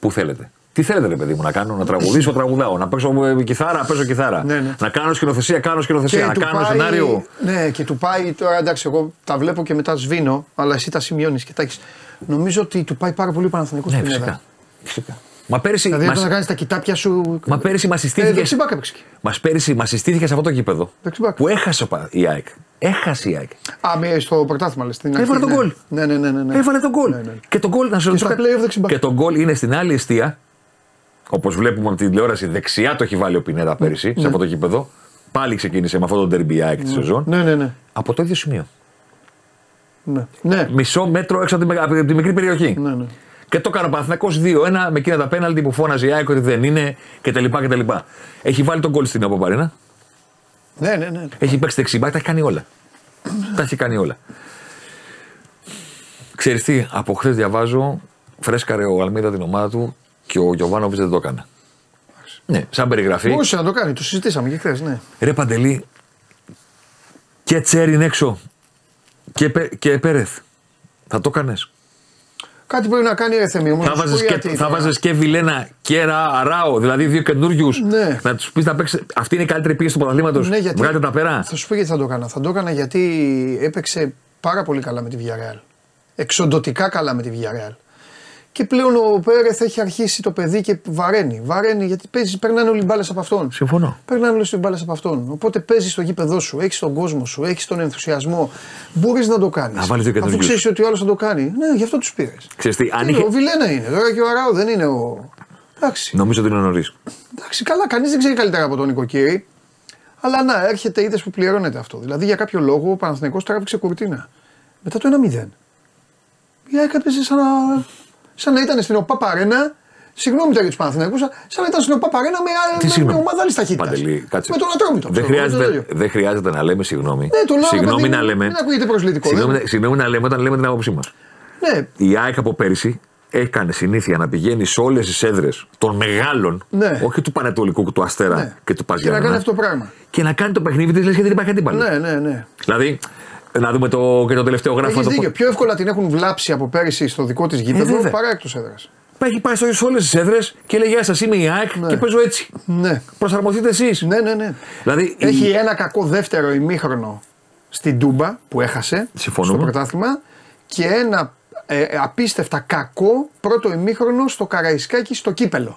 Speaker 2: Πού θέλετε. Τι θέλετε, ρε παιδί μου, να κάνω, να τραγουδήσω, τραγουδάω. Να παίξω ε, κιθάρα, παίζω κιθάρα.
Speaker 1: Ναι, ναι.
Speaker 2: Να κάνω σκηνοθεσία, κάνω σκηνοθεσία. Να
Speaker 1: του
Speaker 2: κάνω
Speaker 1: πάει-
Speaker 2: σενάριο.
Speaker 1: Ναι, και του πάει τώρα εντάξει, εγώ τα βλέπω και μετά σβήνω, αλλά εσύ τα σημειώνεις και τα έχεις. Νομίζω ότι του πάει πάρα πολύ Παναθηναϊκός
Speaker 2: Ναι,
Speaker 1: στην
Speaker 2: φυσικά.
Speaker 1: έδρα.
Speaker 2: φυσικά. Μα πέρυσι,
Speaker 1: Δηλαδή
Speaker 2: μας,
Speaker 1: όταν να κάνεις τα κοιτάπια σου.
Speaker 2: μα πέρυσι μας
Speaker 1: Ε,
Speaker 2: συστήθηκε.
Speaker 1: δεξιμπάκα έπαιξε.
Speaker 2: μας πέρυσι μας συστήθηκε σε αυτό το γήπεδο
Speaker 1: Δεξιμπάκ.
Speaker 2: που έχασε ο Πα- η ΑΕΚ. Έχασε η ΑΕΚ.
Speaker 1: Α, με, στο πρωτάθλημα λες.
Speaker 2: Έβαλε τον γκολ.
Speaker 1: Ναι, ναι, ναι. ναι, ναι.
Speaker 2: Έβαλε τον γκολ.
Speaker 1: Ναι, ναι.
Speaker 2: Και τον γκολ να σε
Speaker 1: Και
Speaker 2: ρωτήσω
Speaker 1: στα
Speaker 2: κάτι.
Speaker 1: play-off δεξιμπάκ.
Speaker 2: Και τον γκολ είναι στην άλλη αιστεία. Όπως βλέπουμε από την τηλεόραση, δεξιά το έχει βάλει ο Πινέδα πέρυσι σε αυτό το γήπεδο. Πάλι ξεκίνησε με αυτό το ντερμπι η ΑΕΚ τη σεζόν.
Speaker 1: Ναι, ναι, ναι.
Speaker 2: Από το ίδιο σημείο.
Speaker 1: ναι. ναι.
Speaker 2: Μισό μέτρο έξω από τη, μεγα- από τη μικρή περιοχή.
Speaker 1: Ναι, ναι.
Speaker 2: Και το έκανε ο Παναθηναϊκός 2-1 με εκείνα τα πέναλτι που φώναζε η ΑΕΚ ότι δεν είναι κτλ. κτλ. Έχει βάλει τον γκολ στην Οπαπαρίνα.
Speaker 1: Ναι, ναι, ναι.
Speaker 2: Έχει παίξει δεξιμπάκ, τα έχει κάνει όλα. τα έχει κάνει όλα. Ξέρεις τι, από χθες διαβάζω, φρέσκαρε ο Αλμίδα την ομάδα του και ο Γιωβάνοβιτς δεν το έκανε. Ναι, σαν περιγραφή.
Speaker 1: Μπορούσε να το κάνει, το συζητήσαμε και χθες. Ναι.
Speaker 2: Ρε Παντελή, και Τσέριν έξω και, Πε- και Πέρεθ. Θα το έκανες.
Speaker 1: Κάτι πρέπει να κάνει ρε Θέμη, όμως,
Speaker 2: Θα
Speaker 1: να σου πω
Speaker 2: βάζεις και,
Speaker 1: γιατί
Speaker 2: θα
Speaker 1: τώρα.
Speaker 2: βάζεις και Βιλένα και Ρα, Αράο, δηλαδή δύο καινούριους.
Speaker 1: Ναι.
Speaker 2: Να τους πεις να παίξει. Αυτή είναι η καλύτερη πίεση του πρωταθλήματος.
Speaker 1: Ναι, γιατί-
Speaker 2: Βγάλετε τα πέρα.
Speaker 1: Θα σου πω γιατί θα το έκανα. Θα το έκανα γιατί έπαιξε πάρα πολύ καλά με τη Villarreal. Εξοντοτικά καλά με τη Villarreal. Και πλέον ο Πέρεθ έχει αρχίσει το παιδί και βαραίνει. Βαραίνει γιατί παίζει, περνάνε όλοι οι μπάλες από αυτόν.
Speaker 2: Συμφωνώ.
Speaker 1: Περνάνε όλε οι μπάλες από αυτόν. Οπότε παίζεις στο γήπεδό σου, έχεις τον κόσμο σου, έχεις τον ενθουσιασμό. Μπορείς να το κάνεις.
Speaker 2: Να βάλεις δύο
Speaker 1: Αφού
Speaker 2: καινούριους.
Speaker 1: ξέρεις ότι ο άλλος θα το κάνει. Ναι, γι' αυτό τους πήρες.
Speaker 2: Ξέρεις τι, αν είχε-
Speaker 1: Ο Βιλένα είναι. Τώρα και ο Αράου δεν είναι ο. Εντάξει.
Speaker 2: Νομίζω ότι είναι νωρίς.
Speaker 1: Εντάξει, καλά, κανείς δεν ξέρει καλύτερα από τον νοικοκύρη. Αλλά να, έρχεται, είδες που πληρώνεται αυτό. Δηλαδή για κάποιο λόγο ο Παναθηναϊκός τράβηξε κουρτίνα. Μετά το 1-0. Η ΑΕΚ έπαιζε σαν να, σαν να ήταν στην ΟΠΑ Παρένα. Συγγνώμη τώρα για τους Παναθηναϊκούς, σαν να ήταν στην ΟΠΑ Παρένα με,
Speaker 2: Τι
Speaker 1: με, με
Speaker 2: συγγνώμη.
Speaker 1: ομάδα άλλης ταχύτητας.
Speaker 2: Παντελή, κάτσε.
Speaker 1: Με τον Ατρόμητο.
Speaker 2: Δεν
Speaker 1: ξέρω, με το
Speaker 2: χρειάζεται,
Speaker 1: τέτοιο.
Speaker 2: δεν χρειάζεται να λέμε συγγνώμη.
Speaker 1: Ναι, το λέω,
Speaker 2: συγγνώμη
Speaker 1: παιδί
Speaker 2: να
Speaker 1: μου,
Speaker 2: λέμε.
Speaker 1: μην ακούγεται προσβλητικό,
Speaker 2: Συγγνώμη,
Speaker 1: δεν-
Speaker 2: συγγνώμη να λέμε όταν λέμε την άποψή μας.
Speaker 1: Ναι,
Speaker 2: Η ΑΕΚ από πέρυσι έκανε συνήθεια να πηγαίνει σε όλες τις έδρες των μεγάλων,
Speaker 1: Ναι.
Speaker 2: όχι του Πανετολικού, του Αστέρα
Speaker 1: ναι.
Speaker 2: και του
Speaker 1: Και να
Speaker 2: Παζιάννα.
Speaker 1: κάνει αυτό το πράγμα.
Speaker 2: Και να κάνει το παιχνίδι της λες και δεν υπάρχει αντίπαλος.
Speaker 1: Ναι, ναι, ναι.
Speaker 2: Δηλαδή, να δούμε το, και το τελευταίο γράφημα.
Speaker 1: Έχει
Speaker 2: το
Speaker 1: δίκιο. Πιο εύκολα την έχουν βλάψει από πέρυσι στο δικό της γήπεδο
Speaker 2: βέβαια.
Speaker 1: παρά εκτός έδρας.
Speaker 2: Έχει πάει σε όλες τις έδρες και λέει Γεια σας, είμαι η ΑΕΚ και παίζω έτσι.
Speaker 1: Ναι.
Speaker 2: Προσαρμοστείτε εσείς.
Speaker 1: Ναι, ναι, ναι.
Speaker 2: Δηλαδή, η-
Speaker 1: Έχει ένα κακό δεύτερο ημίχρονο στην Τούμπα που έχασε
Speaker 2: Συμφωνούμε.
Speaker 1: στο πρωτάθλημα και ένα ε, ε, απίστευτα κακό πρώτο ημίχρονο στο Καραϊσκάκι στο κύπελο.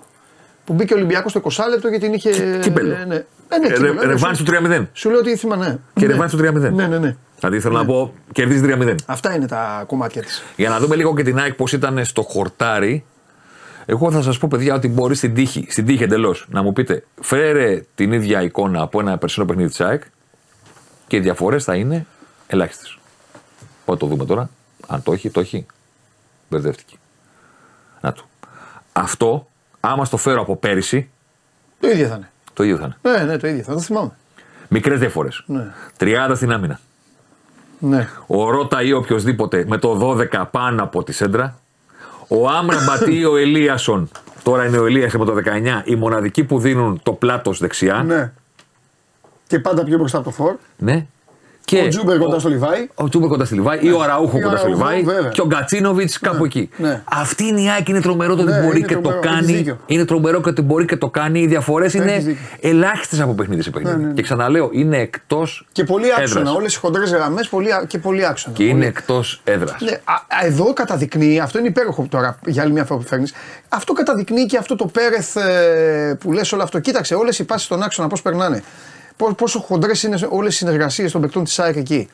Speaker 1: Που μπήκε ο Ολυμπιακός στο 20 λεπτό και την είχε.
Speaker 2: κύπελο.
Speaker 1: Ε, ναι. Ε, ναι,
Speaker 2: Ε,
Speaker 1: κύπελο,
Speaker 2: ρε-
Speaker 1: ναι,
Speaker 2: ρεβάνς
Speaker 1: σου-
Speaker 2: του 3-0.
Speaker 1: Σου λέω ότι ήθιμα, ναι.
Speaker 2: Και
Speaker 1: ναι.
Speaker 2: ρεβάνς του 3-0.
Speaker 1: Ναι, ναι, ναι.
Speaker 2: Δηλαδή θέλω να πω, κερδίζεις 3-0.
Speaker 1: Αυτά είναι τα κομμάτια της.
Speaker 2: Για να δούμε λίγο και την ΑΕΚ πώς ήταν στο χορτάρι. Εγώ θα σας πω, παιδιά, ότι μπορεί στην τύχη, στην τύχη εντελώς να μου πείτε, φέρε την ίδια εικόνα από ένα περσινό παιχνίδι της ΑΕΚ και οι διαφορές θα είναι ελάχιστες. Πότε το δούμε τώρα. Αν το έχει, το έχει. Μπερδεύτηκε. Να του. αυτό, άμα στο φέρω από πέρυσι,
Speaker 1: Το ίδιο θα είναι.
Speaker 2: το ίδιο θα είναι.
Speaker 1: Ναι, ναι, το ίδιο θα το θυμάμαι.
Speaker 2: Μικρές διαφορές.
Speaker 1: Ναι.
Speaker 2: 30 στην άμυνα.
Speaker 1: Ναι.
Speaker 2: Ο Ρότα ή οποιοδήποτε με το 12 πάνω από τη σέντρα. Ο Άμραμπατ ή ο Ελίασον, τώρα είναι ο Ελίασον με το 19, οι μοναδικοί που δίνουν το πλάτος δεξιά.
Speaker 1: ναι. Και πάντα πιο μπροστά από το φόρ.
Speaker 2: Ναι. Και
Speaker 1: Ο Τζούμπερ κοντά στο Λιβάη.
Speaker 2: ο Τζούμπερ κοντά στη Λιβάη ή ο Αραούχο
Speaker 1: Ή ο
Speaker 2: κοντά στη
Speaker 1: Αραούχο,
Speaker 2: Λιβάη
Speaker 1: βέβαια.
Speaker 2: και ο Γκατσίνοβιτς κάπου εκεί.
Speaker 1: ναι.
Speaker 2: Αυτή είναι η Άκη, είναι τρομερό το ότι
Speaker 1: Ναι,
Speaker 2: μπορεί
Speaker 1: είναι
Speaker 2: και το
Speaker 1: τρομερό, έχεις
Speaker 2: κάνει.
Speaker 1: δίκιο.
Speaker 2: Είναι τρομερό και ότι μπορεί και το κάνει. Οι διαφορές είναι
Speaker 1: δίκιο.
Speaker 2: ελάχιστες από παιχνίδι σε παιχνίδι.
Speaker 1: Ναι, ναι, ναι.
Speaker 2: Και ξαναλέω, είναι εκτός
Speaker 1: Και πολύ άξονα.
Speaker 2: έδρας.
Speaker 1: Όλες οι χοντρές γραμμές πολύ, α- και πολύ άξονα.
Speaker 2: Και
Speaker 1: Πολύ.
Speaker 2: είναι εκτός έδρας.
Speaker 1: Ναι, α, α, εδώ καταδεικνύει, αυτό είναι υπέροχο τώρα για άλλη μια φορά που φέρνεις. Αυτό καταδεικνύει και αυτό το Πέρεθ ε, που λες όλο αυτό. Κοίταξε, όλες οι πάσει στον άξονα πώς περνάνε. Πο- Πόσο χοντρές είναι όλες οι συνεργασίες των παικτών της ΑΕΚ εκεί.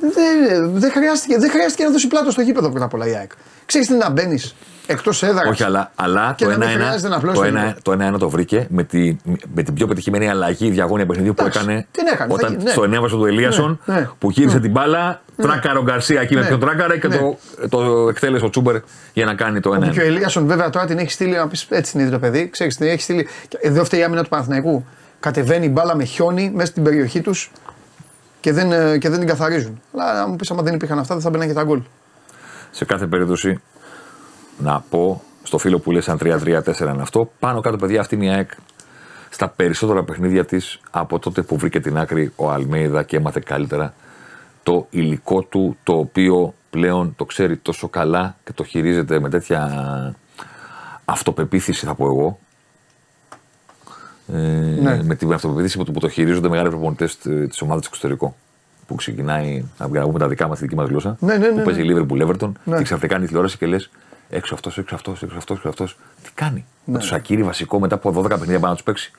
Speaker 1: Δεν, δεν, χρειάστηκε, δεν χρειάστηκε να δώσει πλάτο στο γήπεδο πρώτα απ' όλα η ΑΕΚ. Ξέρεις τι να μπαίνεις εκτός έδρας.
Speaker 2: Όχι, αλλά, αλλά
Speaker 1: Και
Speaker 2: το
Speaker 1: να μην
Speaker 2: 1-1
Speaker 1: χρειάζεται να απλώσεις
Speaker 2: το
Speaker 1: το
Speaker 2: ένα-
Speaker 1: γήπεδο.
Speaker 2: το 1-1 το βρήκε με, τη, με την πιο πετυχημένη αλλαγή διαγώνια παιχνιδιού που
Speaker 1: Εντάξει,
Speaker 2: έκανε.
Speaker 1: την έκανε, θα
Speaker 2: Όταν
Speaker 1: γίνει, ναι.
Speaker 2: στο ενέβασο του Ελίασον
Speaker 1: Ναι, ναι.
Speaker 2: που γύρισε την μπάλα, τράκαρε ο Γκαρσία εκεί με
Speaker 1: Ναι.
Speaker 2: ποιον τράκαρε και
Speaker 1: Ναι.
Speaker 2: το, το εκτέλεσε ο Τσούμπερ για να κάνει το 1-1.
Speaker 1: Και ο Ελίασον βέβαια τώρα την έχει στείλει να πεις έτσι την είδε το παιδί. Ξέρεις, την έχει στείλει. και Εδώ φταίει η άμυνα του Παναθηναϊκού. Κατεβαίνει η μπάλα με χιόνι μέσα στην περιοχή τους και δεν, ε, και δεν την καθαρίζουν. Αλλά αν μου πεις, άμα δεν υπήρχαν αυτά, δεν θα μπαίνανε και τα γκολ.
Speaker 2: Σε κάθε περίπτωση να πω στο φίλο που λες αν 3-3-4 είναι αυτό, πάνω κάτω παιδιά αυτή είναι η ΑΕΚ στα περισσότερα παιχνίδια της από τότε που βρήκε την άκρη ο Αλμέιδα και έμαθε καλύτερα το υλικό του το οποίο πλέον το ξέρει τόσο καλά και το χειρίζεται με τέτοια αυτοπεποίθηση θα πω εγώ ε,
Speaker 1: Ναι.
Speaker 2: με την αυτοπεποίθηση που το, που το χειρίζονται μεγάλοι προπονητές της ομάδας του εξωτερικού. Που ξεκινάει, να βγούμε τα δικά μας, τη δική μας γλώσσα.
Speaker 1: Ναι, ναι, ναι,
Speaker 2: που παίζει
Speaker 1: ναι.
Speaker 2: η Liverpool Everton
Speaker 1: Ναι.
Speaker 2: και ξαφνικά είναι η τηλεόραση και λες έξω αυτός, έξω αυτός, έξω αυτός, έξω αυτός. Τι κάνει;
Speaker 1: Ναι.
Speaker 2: Με το Σακύρι βασικό μετά από 12 παιχνίδια πάνω να τους παίξει.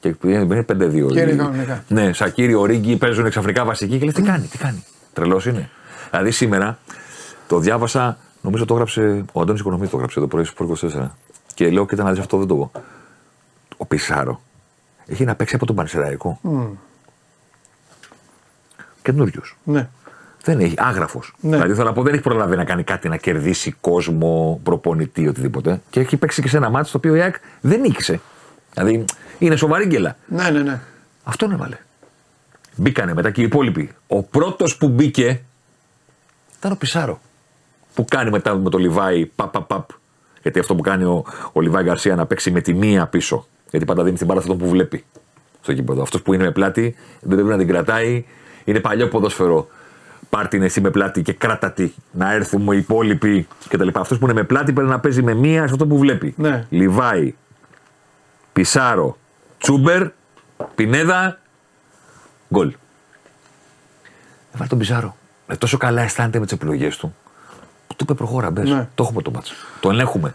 Speaker 2: Και είναι 5-2.
Speaker 1: Και είναι
Speaker 2: Οι-
Speaker 1: κανονικά.
Speaker 2: Ναι, Σακύρι, ο Ρίγκη παίζουν ξαφνικά βασικοί και λες τι κάνει, τι κάνει; Τρελός είναι. Δηλαδή σήμερα το διάβασα, νομίζω το έγραψε, ο Αντώνης Οικονομή το έγραψε το πρωί στο 24. Και λέω, κοίτα να δεις αυτό δεν το πω. Ο Πισάρο έχει να παίξει από τον Πανσεραϊκό. Mm. Καινούριο.
Speaker 1: Ναι.
Speaker 2: Δεν έχει, άγραφος.
Speaker 1: Ναι.
Speaker 2: Δηλαδή θέλω να πω, δεν έχει προλάβει να κάνει κάτι να κερδίσει κόσμο, προπονητή, οτιδήποτε. Και έχει παίξει και σε ένα μάτι το οποίο η ΑΕΚ δεν νίκησε. Δηλαδή είναι σοβαρή γκέλα.
Speaker 1: Ναι, ναι, ναι.
Speaker 2: Αυτόν έβαλε. Μπήκανε μετά και οι υπόλοιποι. Ο πρώτος που μπήκε ήταν ο Πισάρο. Που κάνει μετά με το Λιβάη παπ, παπ, παπ. Γιατί αυτό που κάνει ο, ο Λιβάη Γκαρσία να παίξει με τη μία πίσω. Γιατί πάντα δίνεις την μπάλα σε αυτόν που βλέπει στο γήπεδο. Αυτός που είναι με πλάτη δεν πρέπει να την κρατάει. Είναι παλιό ποδόσφαιρο. Πάρ την εσύ με πλάτη και κράτα τη. Να έρθουμε οι υπόλοιποι κτλ. Αυτός που είναι με πλάτη πρέπει να παίζει με μία σε αυτό που βλέπει.
Speaker 1: Ναι.
Speaker 2: Λιβάη, Πισάρο, Τσούμπερ, Πινέδα, γκολ. Έβαλε τον Πισάρο. Ε, τόσο καλά αισθάνεται με τις επιλογές του. Που του είπε προχώρα, μπες.
Speaker 1: Ναι.
Speaker 2: Το έχουμε το μάτσο. Το ελέγχουμε.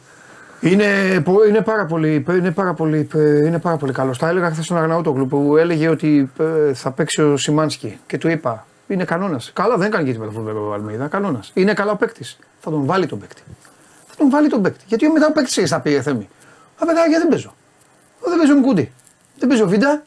Speaker 1: Είναι, πο- είναι, πάρα πολύ, είναι, πάρα πολύ, ε, είναι πάρα πολύ καλός. Τα έλεγα χθες στον Αγναούτογλου που έλεγε ότι ε, θα παίξει ο Σιμάνσκι και του είπα είναι κανόνας. Καλά, δεν έκανε και τίποτα φοβερό ο Αλμίδα. Κανόνας. Είναι καλά ο παίκτης. Θα τον βάλει τον παίκτη. Θα τον βάλει τον παίκτη. Γιατί μετά ο παίκτης θα πει Θέμη. Α, παιδάκια δεν παίζω. Εγώ δεν παίζω με κούντι. Δεν παίζω βίντα.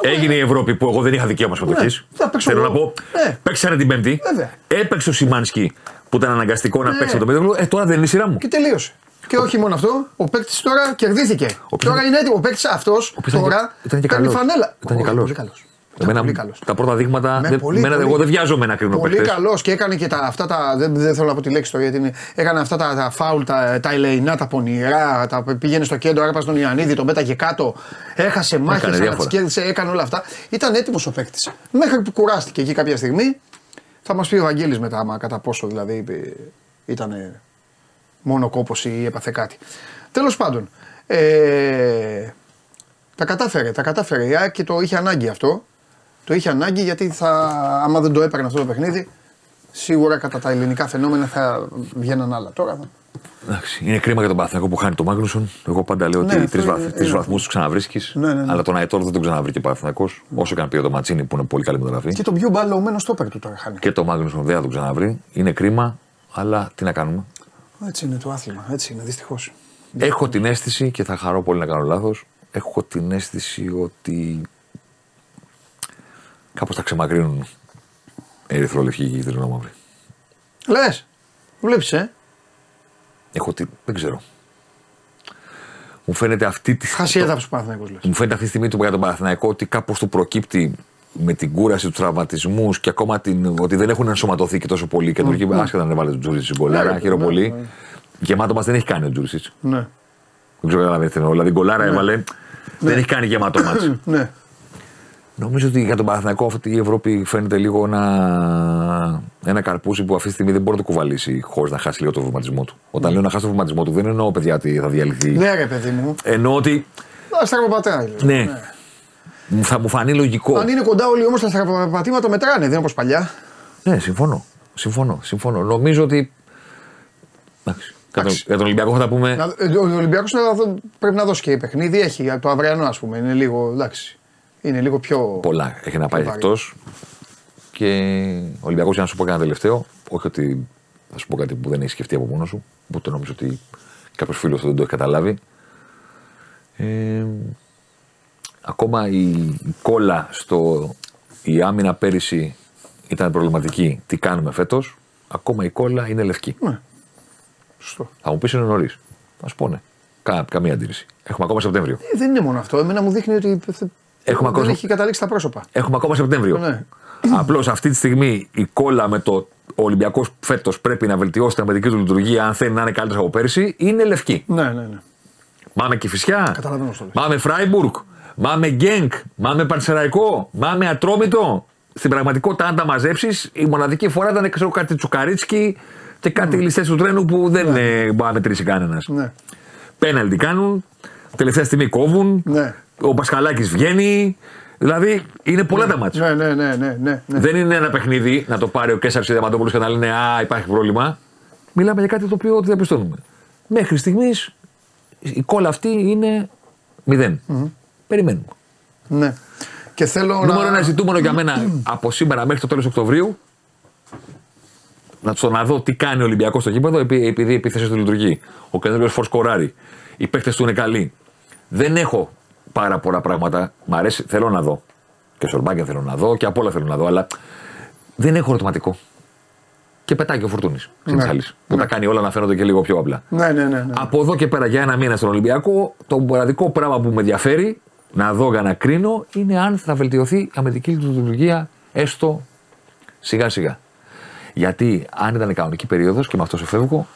Speaker 2: Έγινε η Ευρώπη που εγώ δεν είχα δικαίωμα συμμετοχής.
Speaker 1: Ναι, θα παίξω
Speaker 2: Θέλω
Speaker 1: εγώ.
Speaker 2: να πω.
Speaker 1: Ναι.
Speaker 2: Παίξανε την Πέμπτη.
Speaker 1: Βέβαια.
Speaker 2: Έπαιξε ο Σιμάνσκι που ήταν αναγκαστικό να
Speaker 1: Ναι.
Speaker 2: παίξει με τον Πέτρογλου. Ε, τώρα δεν είναι η σειρά μου.
Speaker 1: Και τελείωσε. Και όχι μόνο αυτό, ο παίκτης τώρα κερδίθηκε.
Speaker 2: οποίος
Speaker 1: τώρα
Speaker 2: ήταν-
Speaker 1: είναι έτοιμο. Ο παίκτης αυτός
Speaker 2: οποίος ήταν
Speaker 1: τώρα
Speaker 2: και- ήταν και
Speaker 1: παίρνει
Speaker 2: καλός.
Speaker 1: φανέλα.
Speaker 2: Ήταν και
Speaker 1: Ω,
Speaker 2: καλός.
Speaker 1: Πολύ καλός.
Speaker 2: Εμένα,
Speaker 1: πολύ καλός.
Speaker 2: τα πρώτα δείγματα.
Speaker 1: Ναι,
Speaker 2: δεν,
Speaker 1: πολύ,
Speaker 2: εμένα,
Speaker 1: πολύ.
Speaker 2: εγώ δεν βιάζομαι να κρίνω
Speaker 1: Πολύ
Speaker 2: παίκτες.
Speaker 1: καλός και έκανε και τα, αυτά τα. Δεν, δεν θέλω να πω τη λέξη τώρα γιατί είναι. Έκανε αυτά τα, τα φάουλ, τα, τα ελεηνά, τα πονηρά. Τα, πήγαινε στο κέντρο, άρπασε τον Ιωαννίδη, τον πέταγε κάτω. Έχασε μάχες, αλλά
Speaker 2: διάφορα.
Speaker 1: τις κέρδισε, έκανε όλα αυτά. Ήταν έτοιμος ο παίκτης. Μέχρι που κουράστηκε εκεί κάποια στιγμή. Θα μας πει ο Βαγγέλης μετά, άμα κατά πόσο δηλαδή ήταν μόνο κόπο ή έπαθε κάτι. Τέλος πάντων. Ε, τα κατάφερε, τα κατάφερε η ΑΕΚ και το είχε ανάγκη αυτό. Το είχε ανάγκη γιατί θα, άμα δεν το έπαιρνε αυτό το παιχνίδι, σίγουρα κατά τα ελληνικά φαινόμενα θα βγαίναν άλλα. Τώρα θα-
Speaker 2: Εντάξει, είναι κρίμα για τον Παθηνακό που χάνει τον Μάγνουσον. Εγώ πάντα λέω
Speaker 1: Ναι,
Speaker 2: ότι
Speaker 1: αυτό
Speaker 2: τρεις
Speaker 1: είναι-
Speaker 2: βαθ,
Speaker 1: είναι
Speaker 2: τρεις
Speaker 1: αυτό.
Speaker 2: βαθμούς τους ξαναβρίσκεις.
Speaker 1: Ναι, ναι, ναι.
Speaker 2: Αλλά τον Αϊτόρ δεν τον ξαναβρήκε ο Παθηνακό. Όσο και αν πει το Ματσίνη που είναι πολύ καλή μεταγραφή.
Speaker 1: Και τον πιο μπαλωμένο στόπερ του τώρα χάνει.
Speaker 2: Και το Μάγνουσον δεν θα τον ξαναβρει. Είναι κρίμα, αλλά τι να κάνουμε.
Speaker 1: Έτσι είναι το άθλημα, έτσι είναι δυστυχώς.
Speaker 2: Έχω την αίσθηση και θα χαρώ πολύ να κάνω λάθος. Έχω την αίσθηση ότι κάπως θα ξεμακρύνουν ερυθρολευκοί και κυτρινόμαυροι.
Speaker 1: Λες, βλέπεις, ε.
Speaker 2: Έχω τη... Δεν ξέρω. Μου φαίνεται αυτή τη
Speaker 1: Χάσει έδαφος Παναθηναϊκός λες.
Speaker 2: μου φαίνεται αυτή τη στιγμή του για τον Παναθηναϊκό ότι κάπως του προκύπτει με την κούραση τους τραυματισμούς και ακόμα την, ότι δεν έχουν ενσωματωθεί και τόσο πολύ κεντρική. Mm. Άσχετα να βάλει τον Τζούρισιτ στην κολάρα,
Speaker 1: Ναι,
Speaker 2: χαίρομαι
Speaker 1: ναι,
Speaker 2: πολύ.
Speaker 1: ναι.
Speaker 2: Γεμάτο μας δεν έχει κάνει ο Τζούρισιτ.
Speaker 1: Ναι.
Speaker 2: Δεν ξέρω καταλαβαίνετε τι εννοώ. Δηλαδή κολάρα έβαλε. Δεν έχει κάνει γεμάτο μάτς.
Speaker 1: ναι.
Speaker 2: Νομίζω ότι για τον Παναθηναϊκό αυτή η Ευρώπη φαίνεται λίγο ένα, ένα καρπούζι που αυτή τη στιγμή δεν μπορεί να το κουβαλήσει χωρίς να χάσει λίγο το βηματισμό του. Όταν λέω να χάσει το βηματισμό του, δεν εννοώ παιδιά ότι θα διαλυθεί.
Speaker 1: Ναι, ρε παιδί μου.
Speaker 2: Εννοώ ότι
Speaker 1: Α στραβοπατάει. λίγο.
Speaker 2: ναι, μου θα μου φανεί λογικό.
Speaker 1: Αν είναι κοντά όλοι όμως τα στραβοπατήματα μετράνε, δεν είναι όπως παλιά.
Speaker 2: Ναι, συμφωνώ. Συμφωνώ. συμφωνώ. Νομίζω ότι. Εντάξει. Για τον, για τον Ολυμπιακό θα τα πούμε.
Speaker 1: Να- ε, Ο Ολυμπιακός πρέπει να δώσει και παιχνίδι. Έχει το αυριανό, ας πούμε. Είναι λίγο. Εντάξει. Είναι λίγο πιο.
Speaker 2: Πολλά έχει να πάει
Speaker 1: βαρύ.
Speaker 2: εκτός. Και ο Ολυμπιακός, για να σου πω κανένα τελευταίο, όχι ότι θα σου πω κάτι που δεν έχει σκεφτεί από μόνος σου, ούτε νομίζω ότι κάποιος φίλος δεν το έχει καταλάβει. Ε, ακόμα η, η κόλλα στο. Η άμυνα πέρυσι ήταν προβληματική. Τι κάνουμε φέτος; Ακόμα η κόλλα είναι λευκή.
Speaker 1: Ναι. Σωστό.
Speaker 2: Θα μου πεις είναι νωρίς. Θα σου πω ναι. Κα, καμία αντίρρηση. Έχουμε ακόμα Σεπτέμβριο.
Speaker 1: Ε, δεν είναι μόνο αυτό. Εμένα μου δείχνει ότι
Speaker 2: Έχουμε
Speaker 1: δεν
Speaker 2: ακόμα-
Speaker 1: έχει καταλήξει τα πρόσωπα.
Speaker 2: Έχουμε ακόμα Σεπτέμβριο.
Speaker 1: Ναι.
Speaker 2: Απλώς αυτή τη στιγμή η κόλλα με το ο Ολυμπιακός φέτος πρέπει να βελτιώσει την αμυντική του λειτουργία αν θέλει να είναι καλύτερος από πέρσι είναι λευκή.
Speaker 1: Ναι, ναι, ναι.
Speaker 2: Μάμε Κυφυσιά.
Speaker 1: Καταλαβαίνω πώς το λες.
Speaker 2: Μάμε Φράιμπουργκ. Μάμε Γκένκ. Μάμε Παρσεραϊκό. Μάμε Ατρόμητο. Στην πραγματικότητα, αν τα μαζέψεις, η μοναδική φορά ήταν ξέρω, κάτι τσουκαρίτσκι και κάτι mm. ληστές του τρένου που δεν ε, μπορεί να μετρήσει κανένας.
Speaker 1: ναι.
Speaker 2: Πέναλτι κάνουν. Τελευταία στιγμή κόβουν.
Speaker 1: Ναι.
Speaker 2: Ο Πασχαλάκης βγαίνει. Δηλαδή είναι πολλά τα μάτια.
Speaker 1: Ναι, ναι, ναι, ναι, ναι, ναι.
Speaker 2: Δεν είναι ένα παιχνίδι να το πάρει ο Κέσσαρ Διαμαντόπουλος και να λένε Α, υπάρχει πρόβλημα. Μιλάμε για κάτι το οποίο διαπιστώνουμε. Μέχρι στιγμής η κόλλα αυτή είναι μηδέν. Περιμένουμε.
Speaker 1: ναι. Και θέλω
Speaker 2: Νούμερο
Speaker 1: να...
Speaker 2: ένα ζητούμενο για μένα από σήμερα μέχρι το τέλος Οκτωβρίου να, στο να δω τι κάνει ο Ολυμπιακός στο γήπεδο επει- επειδή η επίθεση του λειτουργεί. Ο καινούριο Φορ σκοράρει. Οι παίχτε του είναι καλοί. Δεν έχω πάρα πολλά πράγματα. Μ' αρέσει, θέλω να δω. Και Σορμπάκια θέλω να δω και απ' όλα θέλω να δω, αλλά δεν έχω ερωτηματικό. Και πετάει και ο Φορτούνης.
Speaker 1: Ναι.
Speaker 2: Που τα κάνει όλα να φαίνονται και λίγο πιο απλά.
Speaker 1: Ναι, ναι, ναι. ναι.
Speaker 2: Από εδώ και πέρα για ένα μήνα στον Ολυμπιακό, το μοναδικό πράγμα που με ενδιαφέρει να δω για να κρίνω είναι αν θα βελτιωθεί η αμυντική του λειτουργία έστω σιγά σιγά. Γιατί αν ήταν κανονική περίοδος και με αυτό σε φεύγω,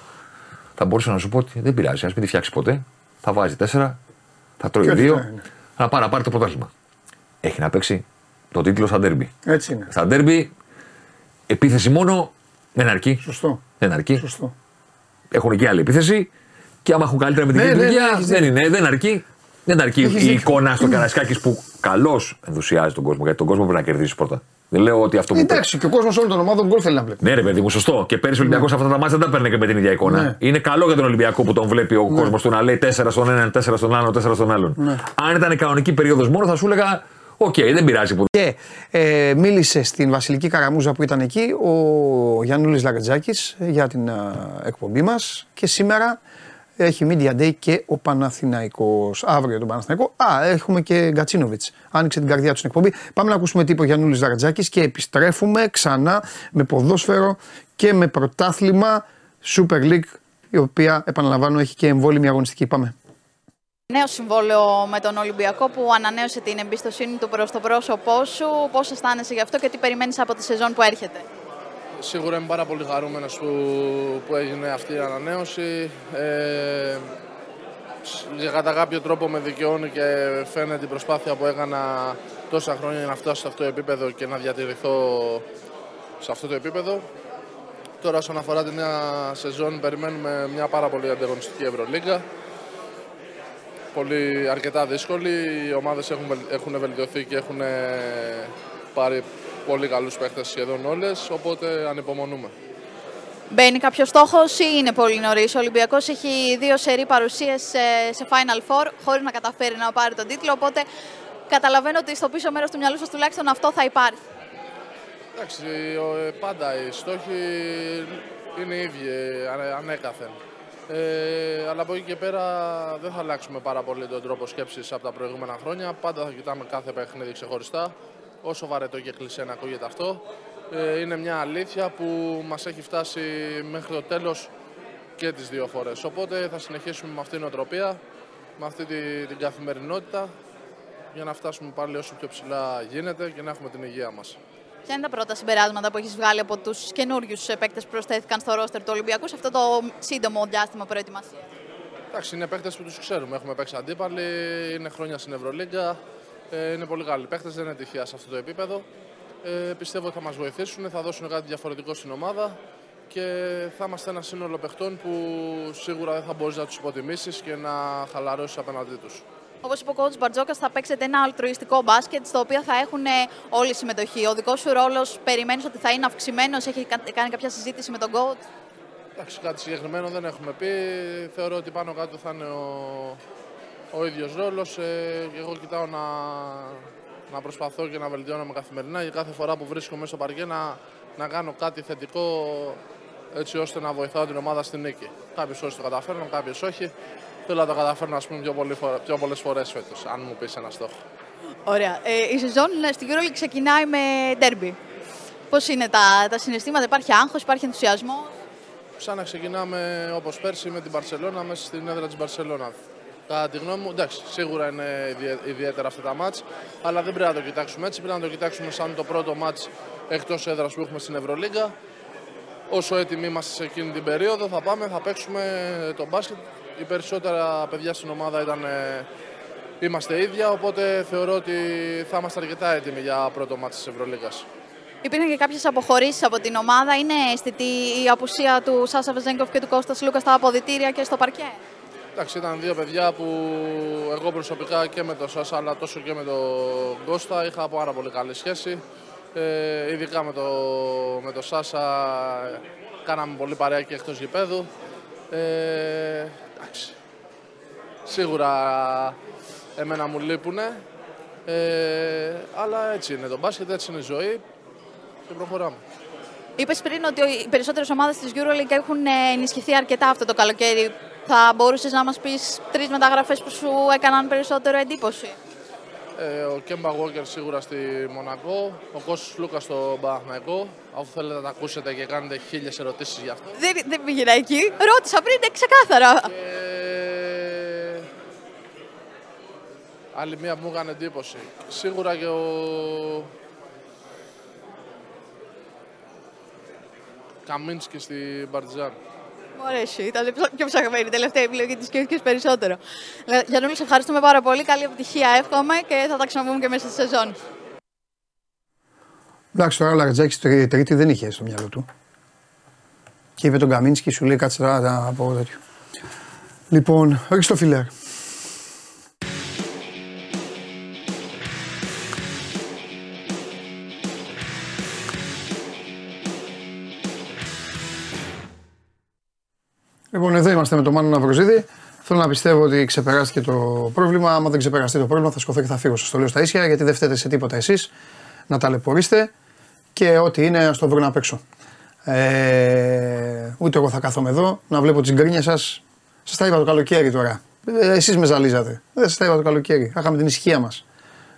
Speaker 2: θα μπορούσα να σου πω ότι δεν πειράζει, ας μην τη φτιάξει ποτέ. Θα βάζει τέσσερα, θα τρώει
Speaker 1: Και όχι,
Speaker 2: δύο,
Speaker 1: ναι, ναι.
Speaker 2: θα πάρει να πάρει το πρωτάθλημα. Έχει να παίξει το τίτλο στα ντέρμπι.
Speaker 1: Έτσι είναι.
Speaker 2: Στα ντέρμπι, επίθεση μόνο δεν αρκεί.
Speaker 1: Σωστό.
Speaker 2: Δεν αρκεί
Speaker 1: Σωστό.
Speaker 2: έχουν και άλλη επίθεση. Και άμα έχουν καλύτερα με την
Speaker 1: Ναι, ναι,
Speaker 2: λειτουργία,
Speaker 1: ναι, έχεις
Speaker 2: δεν είναι, δεν αρκεί. Δεν αρκεί
Speaker 1: Έχεις
Speaker 2: η
Speaker 1: δίκιο.
Speaker 2: εικόνα στο Καρασκάκη που καλώς ενθουσιάζει τον κόσμο. Γιατί τον κόσμο πρέπει να κερδίσει πρώτα. Δεν λέω ότι αυτό που.
Speaker 1: Εντάξει, και ο κόσμος όλων των ομάδων γκολ θέλει να βλέπει.
Speaker 2: Ναι, ρε παιδί μου, σωστό. Και πέρυσι ο Ολυμπιακός αυτά τα μάτια δεν τα παίρνει και με την ίδια εικόνα.
Speaker 1: Ναι.
Speaker 2: Είναι καλό για τον Ολυμπιακό που τον βλέπει ο κόσμος του να λέει 4 στον έναν, 4 στον άλλον, 4 στον άλλον.
Speaker 1: Ναι.
Speaker 2: Αν ήταν κανονική περίοδος μόνο, θα σου έλεγα: Οκ, δεν πειράζει που.
Speaker 1: Και ε, μίλησε στην Βασιλική Καραμούζα που ήταν εκεί ο Γιαννούλης Λαρεντζάκης για την α, εκπομπή μας και σήμερα έχει Media Day και ο Παναθηναϊκός. Αύριο τον Παναθηναϊκό. Α, έχουμε και Γκατσίνοβιτς. Άνοιξε την καρδιά του στην εκπομπή. Πάμε να ακούσουμε τι είπε ο Γιαννούλης Λαρεντζάκης και επιστρέφουμε ξανά με ποδόσφαιρο και με πρωτάθλημα Super League η οποία επαναλαμβάνω έχει και εμβόλιμη αγωνιστική. Πάμε.
Speaker 3: Νέο συμβόλαιο με τον Ολυμπιακό που ανανέωσε την εμπιστοσύνη του προς το πρόσωπό σου. Πώς αισθάνεσαι γι' αυτό και τι περιμένεις από τη σεζόν που έρχεται;
Speaker 4: Σίγουρα είμαι πάρα πολύ χαρούμενος που, που έγινε αυτή η ανανέωση. Ε, σ- για κατά κάποιο τρόπο με δικαιώνει και φαίνεται η προσπάθεια που έκανα τόσα χρόνια να φτάσω σε αυτό το επίπεδο και να διατηρηθώ σε αυτό το επίπεδο. Τώρα όσον αφορά τη νέα σεζόν περιμένουμε μια πάρα πολύ ανταγωνιστική Ευρωλίγκα. Πολύ αρκετά δύσκολη. Οι ομάδες έχουν, βελ- έχουν βελτιωθεί και έχουν ε, πάρει πολύ καλούς παίχτες σχεδόν όλες, οπότε ανυπομονούμε.
Speaker 3: Μπαίνει κάποιος στόχος ή είναι πολύ νωρίς; Ο Ολυμπιακός έχει δύο σερή παρουσίες σε, σε Final Four χωρίς να καταφέρει να πάρει τον τίτλο. Οπότε καταλαβαίνω ότι στο πίσω μέρος του μυαλού σας τουλάχιστον αυτό θα υπάρχει.
Speaker 4: Εντάξει, ο- ε, πάντα οι στόχοι είναι οι ίδιοι ε, ανε- ανέκαθεν. Ε, αλλά από εκεί και πέρα δεν θα αλλάξουμε πάρα πολύ τον τρόπο σκέψης από τα προηγούμενα χρόνια. Πάντα θα κοιτάμε κάθε παιχνίδι ξεχωριστά. Όσο βαρετό και κλεισέ να ακούγεται αυτό. Ε, είναι μια αλήθεια που μας έχει φτάσει μέχρι το τέλος και τις δύο φορές. Οπότε θα συνεχίσουμε με αυτήν την οτροπία με αυτή τη, την καθημερινότητα για να φτάσουμε πάλι όσο πιο ψηλά γίνεται και να έχουμε την υγεία μας.
Speaker 3: Ποια είναι τα πρώτα συμπεράσματα που έχεις βγάλει από τους καινούριους παίκτες που προσθέθηκαν στο ρόστερ του Ολυμπιακού σε αυτό το σύντομο διάστημα προετοιμασίας;
Speaker 4: Εντάξει, είναι παίκτες που τους ξέρουμε. Έχουμε παίξει αντίπαλοι, είναι χρόνια στην Ευρωλίγκα. Ε, είναι πολύ καλοί παίκτες, δεν είναι τυχαία σε αυτό το επίπεδο. Ε, πιστεύω ότι θα μας βοηθήσουν, θα δώσουν κάτι διαφορετικό στην ομάδα και θα είμαστε ένα σύνολο παιχτών που σίγουρα δεν θα μπορείς να τους υποτιμήσεις και να χαλαρώσεις απέναντί τους.
Speaker 3: Όπως είπε ο coach Μπαρτζόκας, θα παίξετε ένα αλτρουιστικό μπάσκετ στο οποίο θα έχουν όλη συμμετοχή. Ο δικός σου ρόλος περιμένεις ότι θα είναι αυξημένος, έχει κάνει κάποια συζήτηση με τον coach;
Speaker 4: Εντάξει, κάτι συγκεκριμένο δεν έχουμε πει. Θεωρώ ότι πάνω κάτω θα είναι ο, ο ίδιος ρόλος. Ε, εγώ κοιτάω να, να προσπαθώ και να βελτιώνομαι καθημερινά για κάθε φορά που βρίσκομαι στο παρκέ να, να κάνω κάτι θετικό έτσι ώστε να βοηθάω την ομάδα στην νίκη. Κάποιοι όσοι το καταφέρνουν, κάποιοι όχι. Θέλω να το καταφέρνω ας πούμε, πιο, πολύ, πιο πολλές φορές φέτος, αν μου πεις ένα στόχο.
Speaker 3: Ωραία. Ε, η σεζόν στην EuroLeague ξεκινάει με derby. Πώς είναι τα, τα συναισθήματα, υπάρχει άγχος, υπάρχει ενθουσιασμός;
Speaker 4: Σαν να ξεκινάμε όπως πέρσι με την Παρσελώνα μέσα στην έδρα της Μπαρσελόνα. Κατά τη γνώμη μου, εντάξει, σίγουρα είναι ιδιαίτερα αυτά τα μάτς, αλλά δεν πρέπει να το κοιτάξουμε έτσι. Πρέπει να το κοιτάξουμε σαν το πρώτο μάτς εκτός έδρας που έχουμε στην Ευρωλίγκα. Όσο έτοιμοι είμαστε σε εκείνη την περίοδο, θα πάμε, θα παίξουμε το μπάσκετ. Οι περισσότερα παιδιά στην ομάδα ήταν, είμαστε ίδια, οπότε θεωρώ ότι θα είμαστε αρκετά έτοιμοι για πρώτο μάτς της Ευρωλίγκας.
Speaker 3: Υπήρχαν και κάποιες αποχωρήσεις από την ομάδα. Είναι αισθητή η απουσία του Σάσα Βεζέγκοφ και του Κώστας Λούκας στα αποδητήρια και στο παρκέ.
Speaker 4: Εντάξει, ήταν δύο παιδιά που εγώ προσωπικά και με τον Σάσα αλλά τόσο και με τον Κώστα είχα πάρα πολύ καλή σχέση. Ε, ειδικά με τον με το Σάσα κάναμε πολύ παρέα και εκτός γηπέδου. Ε, εντάξει. Σίγουρα εμένα μου λείπουνε. Ε, αλλά έτσι είναι το μπάσκετ, έτσι είναι η ζωή και προχωράμε.
Speaker 3: Είπες πριν ότι οι περισσότερες ομάδες της Euroleague έχουν ενισχυθεί αρκετά αυτό το καλοκαίρι. Θα μπορούσες να μας πεις τρεις μεταγραφές που σου έκαναν περισσότερο εντύπωση;
Speaker 4: Ε, ο Κέμπα Walker σίγουρα στη Μονακό, ο Κώστας Λούκας στο Παναθηναϊκό. Αφού θέλετε να τα ακούσετε και κάνετε χίλιες ερωτήσεις γι' αυτό.
Speaker 3: Δεν, δεν πήγαινα εκεί. Ρώτησα πριν, είναι ξεκάθαρα.
Speaker 4: Και... Άλλη μία που μου έκανε εντύπωση. Σίγουρα και ο Καμίνσκι στην Παρτιζάν.
Speaker 3: Μου αρέσει. Ήταν πιο ψαγμένη η τελευταία επιλογή της και περισσότερο. Γιάννη, σε ευχαριστούμε πάρα πολύ. Καλή επιτυχία, εύχομαι και θα τα ξαναπούμε και μέσα στη σεζόν.
Speaker 1: Εντάξει, τώρα ο Λαρτζάκη τρίτη δεν είχε στο μυαλό του. Και είπε τον Καμίνσκι, σου λέει κάτσε τώρα από τέτοιο. Λοιπόν, ρίξε το φιλέρ. Λοιπόν, εδώ είμαστε με τον Μάνο Ναυροζίδη. Θέλω να πιστεύω ότι ξεπεράστηκε το πρόβλημα. Άμα δεν ξεπεραστεί το πρόβλημα, θα σκοθώ και θα φύγω. Σας το λέω στα ίσια, γιατί δεν φταίτε σε τίποτα εσείς. Να ταλαιπωρήσετε και ό,τι είναι, ας το βρουν απ' έξω. Ε, ούτε εγώ θα κάθομαι εδώ να βλέπω τις γκρίνιες σας. Σας τα είπα το καλοκαίρι τώρα. Ε, Εσείς με ζαλίζατε. Δεν σας τα είπα το καλοκαίρι. Είχαμε την ησυχία μας.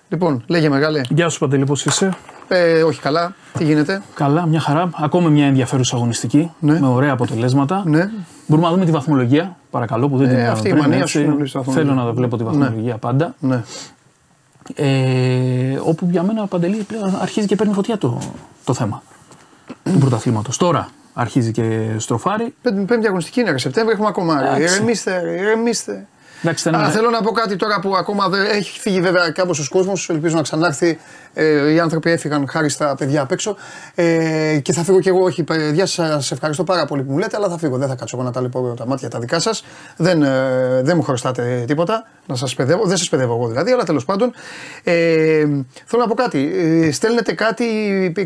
Speaker 1: Λοιπόν, λέγε μεγάλε.
Speaker 5: Γεια σου Παντελή, πώς είσαι;
Speaker 1: Ε, όχι καλά. Τι γίνεται;
Speaker 5: Καλά, μια χαρά. Ακόμα μια ενδιαφέρουσα αγωνιστική
Speaker 1: Ναι.
Speaker 5: με ωραία αποτελέσματα.
Speaker 1: Ναι.
Speaker 5: Μπορούμε να δούμε τη βαθμολογία, παρακαλώ, που δεν
Speaker 1: Ε,
Speaker 5: την
Speaker 1: αυτή η
Speaker 5: πριν,
Speaker 1: μανία
Speaker 5: έτσι.
Speaker 1: σου είναι να βλέπεις τη βαθμολογία.
Speaker 5: Θέλω να βλέπω τη βαθμολογία πάντα.
Speaker 1: Ναι.
Speaker 5: Ε, όπου για μένα Παντελή πλέον αρχίζει και παίρνει φωτιά το, το θέμα του πρωταθλήματος. Τώρα αρχίζει και στροφάρει.
Speaker 1: Πέμπτη, πέμπτη αγωνιστική είναι, ρε Σεπτέμβρη έχουμε ακόμα. ρε.
Speaker 5: Εντάξει.
Speaker 1: Ηρεμήστε, ρε, ηρεμήστε.
Speaker 5: Εντάξει, ήταν
Speaker 1: Αλλά
Speaker 5: ένα-
Speaker 1: θέλω να πω κάτι τώρα που ακόμα δεν έχει φύγει βέβαια κάπως ο κόσμος. Ελπίζω να ξανάρθει. Ε, οι άνθρωποι έφυγαν χάρη στα παιδιά απ' έξω. Ε, και θα φύγω κι εγώ. Όχι, παιδιά, σας ευχαριστώ πάρα πολύ που μου λέτε, αλλά θα φύγω. Δεν θα κάτσω εγώ να ταλαιπωρώ τα μάτια τα δικά σας. Δεν, ε, δεν μου χρωστάτε τίποτα. Να σας παιδεύω. Δεν σας παιδεύω εγώ δηλαδή, αλλά τέλος πάντων. Ε, θέλω να πω κάτι. Ε, στέλνετε κάτι,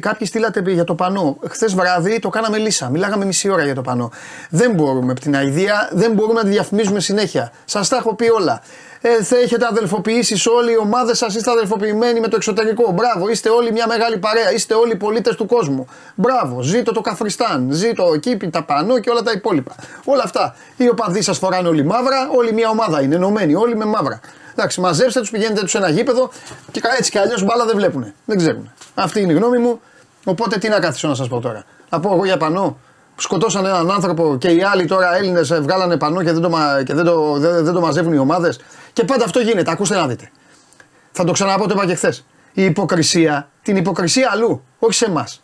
Speaker 1: κάποιοι στείλατε για το πανό. Χθες βράδυ το κάναμε λύσα. Μιλάγαμε μισή ώρα για το πανό. Δεν μπορούμε από την αηδία, δεν μπορούμε να τη διαφημίζουμε συνέχεια. Σας τα έχω πει όλα. Ε, θα έχετε αδελφοποιήσεις όλοι οι ομάδε σας, είστε αδελφοποιημένοι με το εξωτερικό. Μπράβο, είστε όλοι μια μεγάλη παρέα, είστε όλοι πολίτες του κόσμου. Μπράβο, ζήτω το Καφριστάν, ζήτω εκεί τα πανό και όλα τα υπόλοιπα. Όλα αυτά. Οι οπαδοί σας φοράνε όλοι μαύρα, όλοι μια ομάδα είναι ενωμένοι, όλοι με μαύρα. Εντάξει, μαζέψτε τους, πηγαίνετε τους σε ένα γήπεδο και κα- έτσι κι αλλιώς μπάλα δεν βλέπουν. Δεν ξέρουν. Αυτή είναι η γνώμη μου. Οπότε τι να κάθισω να σας πω τώρα. Να πω εγώ για πανό που σκοτώσαν έναν άνθρωπο και οι άλλοι τώρα Έλληνες βγάλανε πανό και δεν το, μα- και δεν το, δεν, δεν το μαζεύουν οι ομάδες Και πάντα αυτό γίνεται. Ακούστε να δείτε. Θα το ξαναπώ, το είπα και χθες. Η υποκρισία, την υποκρισία αλλού, όχι σε εμάς.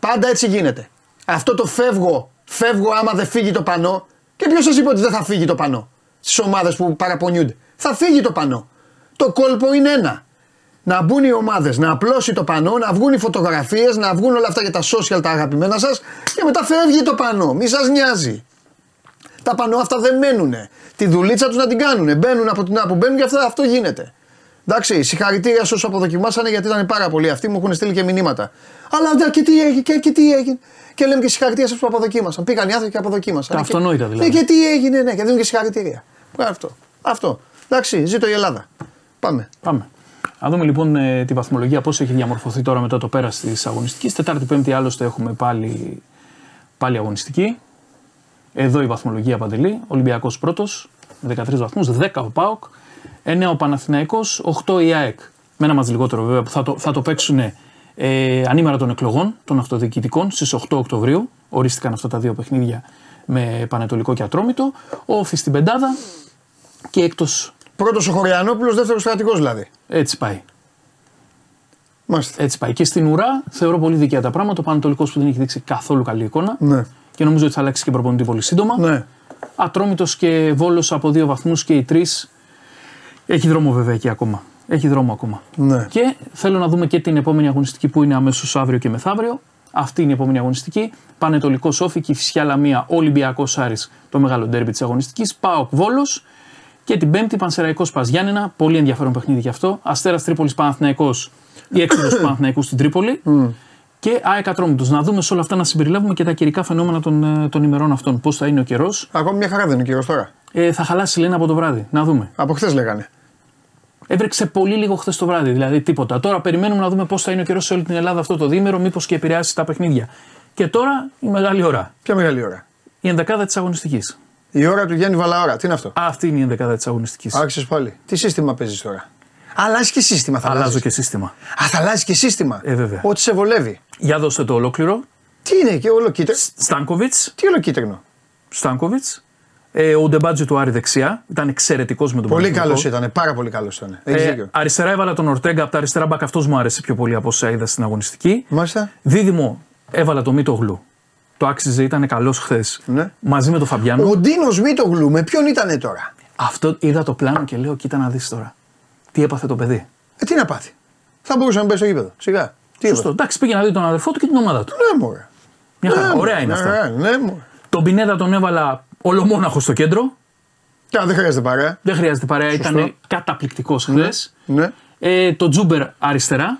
Speaker 1: Πάντα έτσι γίνεται. Αυτό το φεύγω, φεύγω άμα δεν φύγει το πανό. Και ποιος σας είπε ότι δεν θα φύγει το πανό; Στις ομάδες που παραπονιούνται. Θα φύγει το πανό. Το κόλπο είναι ένα. Να μπουν οι ομάδες, να απλώσει το πανό, να βγουν οι φωτογραφίες, να βγουν όλα αυτά για τα social τα αγαπημένα σας και μετά φεύγει το πανό. Μη σας νοιάζει. Τα πανό αυτά δεν μένουνε. Τη δουλίτσα τους να την κάνουν. Μπαίνουν από την άπο, μπαίνουν και αυτά, αυτό γίνεται. Εντάξει, συγχαρητήρια σε όσους αποδοκιμάσανε γιατί ήταν πάρα πολλοί αυτοί, μου έχουν στείλει και μηνύματα. Αλλά ντε, και τι έγινε, και, και τι έγινε. Και λέμε και συγχαρητήρια σε όσους αποδοκίμασαν. Πήγαν οι άνθρωποι και αποδοκίμασαν.
Speaker 5: Τα
Speaker 1: Και-
Speaker 5: αυτονόητα δηλαδή.
Speaker 1: Ναι, και τι έγινε, ναι, και δίνουν και συγχαρητήρια. Μπράβο, Αυτό. Αυτό. Εντάξει, ζήτω η Ελλάδα. Πάμε.
Speaker 5: Πάμε. Να δούμε λοιπόν ε, τη βαθμολογία πώς έχει διαμορφωθεί τώρα μετά το πέρας της αγωνιστικής. Τετάρτη, Πέμπτη άλλωστε έχουμε πάλι, πάλι αγωνιστική. Εδώ η βαθμολογία παντελή. Ολυμπιακός πρώτος με 13 βαθμούς, 10 ο Πάοκ, 9 ο Παναθηναϊκός, 8 η ΑΕΚ. Με ένα μα λιγότερο βέβαια που θα το, θα το παίξουν ε, ανήμερα των εκλογών των αυτοδιοικητικών στις 8 Οκτωβρίου. Ορίστηκαν αυτά τα δύο παιχνίδια με Πανετολικό και Ατρόμητο. Ο Όφης στην Πεντάδα και έκτο
Speaker 1: Πρώτος ο Χωριανόπουλος, δεύτερος κρατικό δηλαδή.
Speaker 5: έτσι πάει.
Speaker 1: Μάλιστα.
Speaker 5: Έτσι πάει. Και στην ουρά θεωρώ πολύ δικαία τα πράγματα. Ο Πανατολικό που δεν έχει δείξει καθόλου καλή εικόνα.
Speaker 1: Ναι.
Speaker 5: Και νομίζω ότι θα αλλάξει και προπονητή πολύ σύντομα.
Speaker 1: Ναι.
Speaker 5: Ατρόμητος και Βόλος από δύο βαθμούς και οι τρεις. Έχει δρόμο βέβαια εκεί ακόμα. Έχει δρόμο ακόμα.
Speaker 1: Ναι.
Speaker 5: Και θέλω να δούμε και την επόμενη αγωνιστική που είναι αμέσως αύριο και μεθαύριο. Αυτή είναι η επόμενη αγωνιστική. Πανετολικό Όφη και η Φυσιά Λαμία Ολυμπιακός Άρης, το μεγάλο ντέρμπι της αγωνιστικής. Πάοκ Βόλος. Και την Πέμπτη Πανσεραϊκός Πας Γιάννενα. Πολύ ενδιαφέρον παιχνίδι και αυτό. Αστέρας Τρίπολης Παναθυναϊκό ή έξοδος του Παναθηναϊκού στην Τρίπολη. Και ΑΕΚ Ατρόμητος. Να δούμε σε όλα αυτά να συμπεριλάβουμε και τα καιρικά φαινόμενα των, ε, των ημερών αυτών. Πώς θα είναι ο καιρός.
Speaker 1: Ακόμη μια χαρά δεν είναι ο κύριο τώρα.
Speaker 5: Ε, θα χαλάσει λένε από το βράδυ. Να δούμε.
Speaker 1: Από χθες λέγανε.
Speaker 5: Έβρεξε πολύ λίγο χθες το βράδυ, δηλαδή τίποτα. Τώρα περιμένουμε να δούμε πώς θα είναι ο καιρός σε όλη την Ελλάδα αυτό το διήμερο, μήπως και επηρεάσει τα παιχνίδια. Και τώρα η μεγάλη ώρα.
Speaker 1: Ποια μεγάλη ώρα;
Speaker 5: Η ενδεκάδα της αγωνιστικής.
Speaker 1: Η ώρα του Γιάννη Βαλαώρα. Τι είναι αυτό;
Speaker 5: Αυτή είναι η ενδεκάδα της αγωνιστικής.
Speaker 1: Άρχισε πάλι. Τι σύστημα παίζεις τώρα; Αλλάζει και σύστημα θα
Speaker 5: Αλλάζω
Speaker 1: αλλάζεις.
Speaker 5: και σύστημα.
Speaker 1: Α, θα αλλάζει και σύστημα;
Speaker 5: Ε, βέβαια.
Speaker 1: Ό,τι σε βολεύει.
Speaker 5: Για δώστε το ολόκληρο.
Speaker 1: Τι είναι και όλο κίτρινο;
Speaker 5: Στάνκοβιτς.
Speaker 1: Τι όλο κίτρινο;
Speaker 5: Στάνκοβιτς. Ε, ο Ντεμπάτζη του Άρη δεξιά. Ήταν εξαιρετικός με τον
Speaker 1: Πολύ
Speaker 5: Παναθηναϊκό.
Speaker 1: καλός ήταν. Πάρα πολύ καλός ήταν. Έχεις
Speaker 5: Ε,
Speaker 1: δίκιο.
Speaker 5: αριστερά έβαλα τον Ορτέγκα από τα αριστερά μπακ. Αυτός μου άρεσε πιο πολύ από όσα είδα στην αγωνιστική.
Speaker 1: Μάλιστα.
Speaker 5: Δίδυμο έβαλα το Μίτογλου. Το άξιζε, ήταν καλός χθες.
Speaker 1: Ναι.
Speaker 5: Μαζί με τον Φαμπιάνο.
Speaker 1: Ο Ντίνος Μίτογλου με ποιον ήταν τώρα;
Speaker 5: Αυτό είδα το πλάνο και λέω: Κοίτα να δεις τώρα. Τι έπαθε το παιδί.
Speaker 1: Ε, τι να πάθει. Θα μπορούσε να μπει στο γήπεδο. Σιγά. Τι
Speaker 5: Σωστό. Εντάξει, πήγε να δει τον αδερφό του και την ομάδα του.
Speaker 1: Ναι, μωρέ.
Speaker 5: Μια χαρά.
Speaker 1: Ναι,
Speaker 5: Ωραία είναι
Speaker 1: ναι,
Speaker 5: αυτά.
Speaker 1: Ναι, ναι, μωρέ.
Speaker 5: Τον Πινέδα τον έβαλα ολομόναχο στο κέντρο.
Speaker 1: Και αν δεν χρειάζεται παρέα.
Speaker 5: Δεν χρειάζεται παρέα,
Speaker 1: Σωστό.
Speaker 5: ήταν καταπληκτικός χθες.
Speaker 1: Ναι.
Speaker 5: Ε, το Ζούμπερ αριστερά.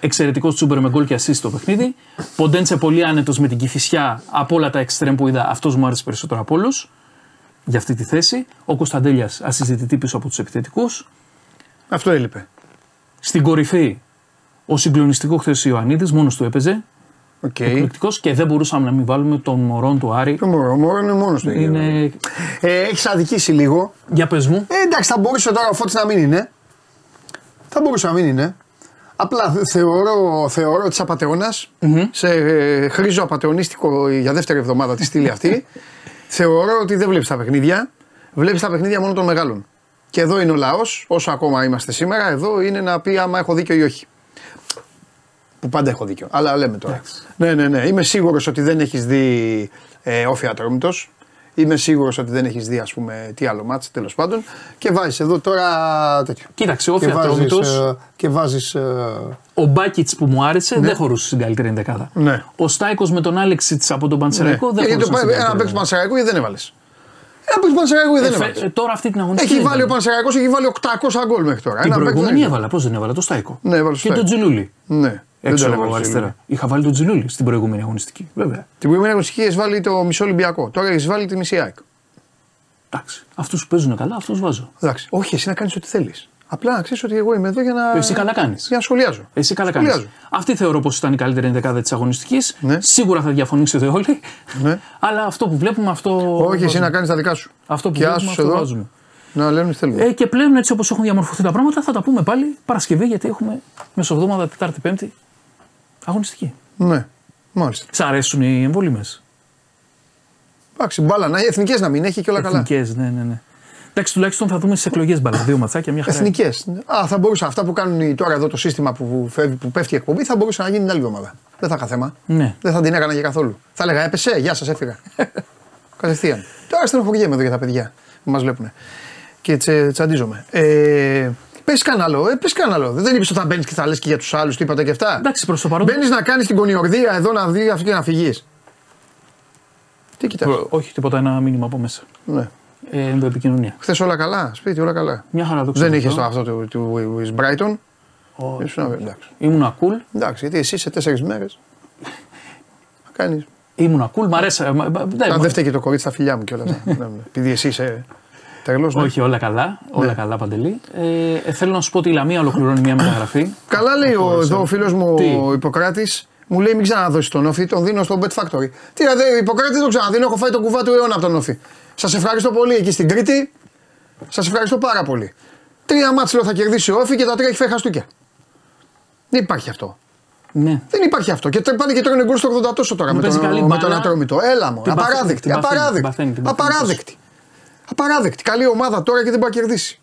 Speaker 5: Εξαιρετικό Ζούμπερ με γκολ και assist στο παιχνίδι. Ποντένσε πολύ άνετος με την Κηφισιά από όλα τα εξτρέμ που είδα. Αυτός μου άρεσε περισσότερο από όλους για αυτή τη θέση. Ο Κωνσταντέλιας ασυζητητή πίσω από τους επιθετικούς.
Speaker 1: Αυτό έλειπε.
Speaker 5: Στην κορυφή ο συγκλονιστικό χθες Ιωαννίδης, μόνος του έπαιζε.
Speaker 1: Οκ.
Speaker 5: Εκπληκτικός και δεν μπορούσαμε να μην βάλουμε τον Μωρόν του Άρη.
Speaker 1: Το μωρό, ο μωρό είναι μόνος του.
Speaker 5: Είναι.
Speaker 1: Ε, Έχεις αδικήσει λίγο.
Speaker 5: Για πες μου.
Speaker 1: Ε, εντάξει, θα μπορούσε τώρα ο Φώτης να μην είναι. Θα μπορούσε να μην είναι. Απλά θε- θεωρώ, θεωρώ της απαταιωνα σε ε, χρήζο απαταιωνίστικο για δεύτερη εβδομάδα τη στήλη αυτή. θεωρώ ότι δεν βλέπεις τα παιχνίδια. Βλέπεις τα παιχνίδια μόνο των μεγάλων. Και εδώ είναι ο λαός, όσο ακόμα είμαστε σήμερα, εδώ είναι να πει άμα έχω δίκιο ή όχι. Που πάντα έχω δίκιο. Αλλά λέμε τώρα. Ναι, ναι, ναι. Είμαι σίγουρος ότι δεν έχεις δει ε, όφη ατρόμητος. Είμαι σίγουρος ότι δεν έχεις δει, ας πούμε, τι άλλο μάτς τέλος πάντων. Και βάζεις εδώ τώρα τέτοιο.
Speaker 5: Κοίταξε, ο
Speaker 1: και βάζεις,
Speaker 5: Φιατρόμητος,
Speaker 1: ε, και βάζεις, ε,
Speaker 5: ο Μπάκιτ που μου άρεσε δεν χωρούσε στην καλύτερη ενδεκάδα.
Speaker 1: Ναι.
Speaker 5: Ο Στάικος με τον Άλεξιτ από τον Πανσεραϊκό
Speaker 1: ναι.
Speaker 5: δεν
Speaker 1: Ε, γιατί
Speaker 5: χωρούσε.
Speaker 1: το- Ένα παίκτη Πανσεραϊκού γιατί δεν έβαλες; Ένα παίκτη Πανσεραϊκού γιατί δεν έβαλες;
Speaker 5: τώρα αυτή την αγωνιστική.
Speaker 1: Έχει
Speaker 5: δεν
Speaker 1: βάλει ο
Speaker 5: ήταν.
Speaker 1: Πανσεραϊκός, έχει βάλει 800 γκολ μέχρι τώρα.
Speaker 5: Την
Speaker 1: Ένα παίκτη
Speaker 5: προηγούμενη
Speaker 1: δεν
Speaker 5: έβαλα. Πώς δεν έβαλα, το Στάικο.
Speaker 1: Ναι, έβαλε
Speaker 5: Και
Speaker 1: στο
Speaker 5: τον
Speaker 1: Στάικο.
Speaker 5: Τζιλούλη.
Speaker 1: Ναι. Δεν
Speaker 5: Έξω
Speaker 1: τον
Speaker 5: από
Speaker 1: έβαλε στο
Speaker 5: αριστερά.
Speaker 1: Λίλι.
Speaker 5: Είχα βάλει τον Τζιλούλη στην προηγούμενη αγωνιστική. Βέβαια.
Speaker 1: Την προηγούμενη αγωνιστική έχεις βάλει το μισό Ολυμπιακό. Τώρα έχεις βάλει τη μισή ΑΕΚ.
Speaker 5: Εντάξει. Αυτούς που παίζουν καλά, αυτούς βάζω.
Speaker 1: Εντάξει. Όχι, εσύ να κάνεις ό,τι θέλεις. Απλά να ξέρεις ότι εγώ είμαι εδώ για να.
Speaker 5: Εσύ καλά κάνεις.
Speaker 1: Για να σχολιάζω.
Speaker 5: Εσύ καλά κάνεις.
Speaker 1: Σχολιάζω.
Speaker 5: Αυτή θεωρώ πως ήταν η καλύτερη ενδεκάδα της αγωνιστικής.
Speaker 1: Ναι.
Speaker 5: Σίγουρα θα διαφωνήσετε όλοι.
Speaker 1: Ναι.
Speaker 5: Αλλά αυτό που βλέπουμε, αυτό.
Speaker 1: Όχι, εσύ
Speaker 5: βάζουμε.
Speaker 1: να κάνεις τα δικά σου.
Speaker 5: Αυτό που
Speaker 1: και
Speaker 5: βλέπουμε,
Speaker 1: άσους
Speaker 5: αυτό
Speaker 1: εδώ
Speaker 5: βάζουμε.
Speaker 1: να λένε τι θέλουν.
Speaker 5: Ε, και πλέον έτσι όπως έχουν διαμορφωθεί τα πράγματα, θα τα πούμε πάλι Παρασκευή γιατί έχουμε μεσοβδόμαδα Τετάρτη Πέμπτη αγωνιστική.
Speaker 1: Ναι, μάλιστα.
Speaker 5: Σ' αρέσουν οι εμβόλυμες;
Speaker 1: Εντάξει, μπάλα να εθνικές να μην έχει και όλα καλά.
Speaker 5: Εθνικές, ναι, ναι, ναι. Εντάξει, τουλάχιστον θα δούμε στι εκλογές μπαλά. Δύο ματσάκια, μια χαρά.
Speaker 1: Εθνικές. Α, θα μπορούσα αυτά που κάνουν οι- τώρα εδώ το σύστημα που, φεύγει, που πέφτει η εκπομπή θα μπορούσε να γίνει την άλλη εβδομάδα. Δεν θα είχα θέμα.
Speaker 5: Ναι.
Speaker 1: Δεν θα την έκανα και καθόλου. Θα έλεγα έπεσε, γεια σας, έφυγα. Κατευθείαν. Τώρα στενοχωριέμαι εδώ για τα παιδιά που μας βλέπουν. Και τσε, τσαντίζομαι. Ε, Πες κανένα άλλο, ε, πες κανένα άλλο. Δεν είπες ότι θα μπαίνεις και θα λες και για τους άλλους τίποτα και αυτά.
Speaker 5: Εντάξει, προς το παρόν.
Speaker 1: Μπαίνεις να κάνεις την κονιορδία εδώ να δει αυτή και να φυγείς. Τι κοιτάς;
Speaker 5: Προ- Όχι, τίποτα, ένα μήνυμα από μέσα.
Speaker 1: Ναι.
Speaker 5: Ε, ενδοεπικοινωνία.
Speaker 1: Χθες όλα καλά, σπίτι όλα καλά.
Speaker 5: Μια χαρά το
Speaker 1: Δεν
Speaker 5: ξέρω
Speaker 1: είχες
Speaker 5: αυτό.
Speaker 1: το αυτό του, του, του Brighton.
Speaker 5: Όχι.
Speaker 1: Ήσουν, εντάξει.
Speaker 5: Ήμουνα cool.
Speaker 1: εντάξει, γιατί εσύ σε τέσσερις μέρες. Κάνεις.
Speaker 5: Ήμουνα cool, μ' αρέσει. ε, μα- μα- δεν-
Speaker 1: Αν δεν φταίει και το κορίτσι στα φιλιά μου κιόλας. Επειδή εσύ είσαι τρελό.
Speaker 5: Όχι, όλα καλά. Όλα
Speaker 1: Ναι.
Speaker 5: καλά, Παντελή. Ε, ε, θέλω να σου πω ότι η Λαμία ολοκληρώνει μια μεταγραφή.
Speaker 1: Καλά λέει ο, εδώ ο φίλος μου
Speaker 5: Τι;
Speaker 1: ο Ιπποκράτης. Μου λέει μην ξαναδώσεις τον όφη, τον δίνω στο Bet Factory. Τι ρε, Ιπποκράτης δεν τον ξαναδίνω, έχω φάει τον κουβά του αιώνα από τον όφη. Σας ευχαριστώ πολύ εκεί στην Κρήτη. Σας ευχαριστώ πάρα πολύ. Τρία μάτσελο θα κερδίσει ο όφη και τα τρία έχει φάει χαστούκια. Δεν υπάρχει αυτό.
Speaker 5: Ναι.
Speaker 1: Δεν υπάρχει αυτό. Και πάνε και τρώνε γκολ στο 80 τόσο τώρα με
Speaker 5: παίζει
Speaker 1: τον,
Speaker 5: καλή
Speaker 1: με
Speaker 5: μπάλα.
Speaker 1: τον Ατρόμητο. Έλα μου.
Speaker 5: Την παθαίνει,
Speaker 1: Απαράδεκτη.
Speaker 5: την παθαίνει,
Speaker 1: Απαράδεκτη.
Speaker 5: την παθαίνει, την παθαίνει.
Speaker 1: Απαράδεκτη. Απαράδεκτη. Καλή ομάδα τώρα και δεν μπορεί να κερδίσει.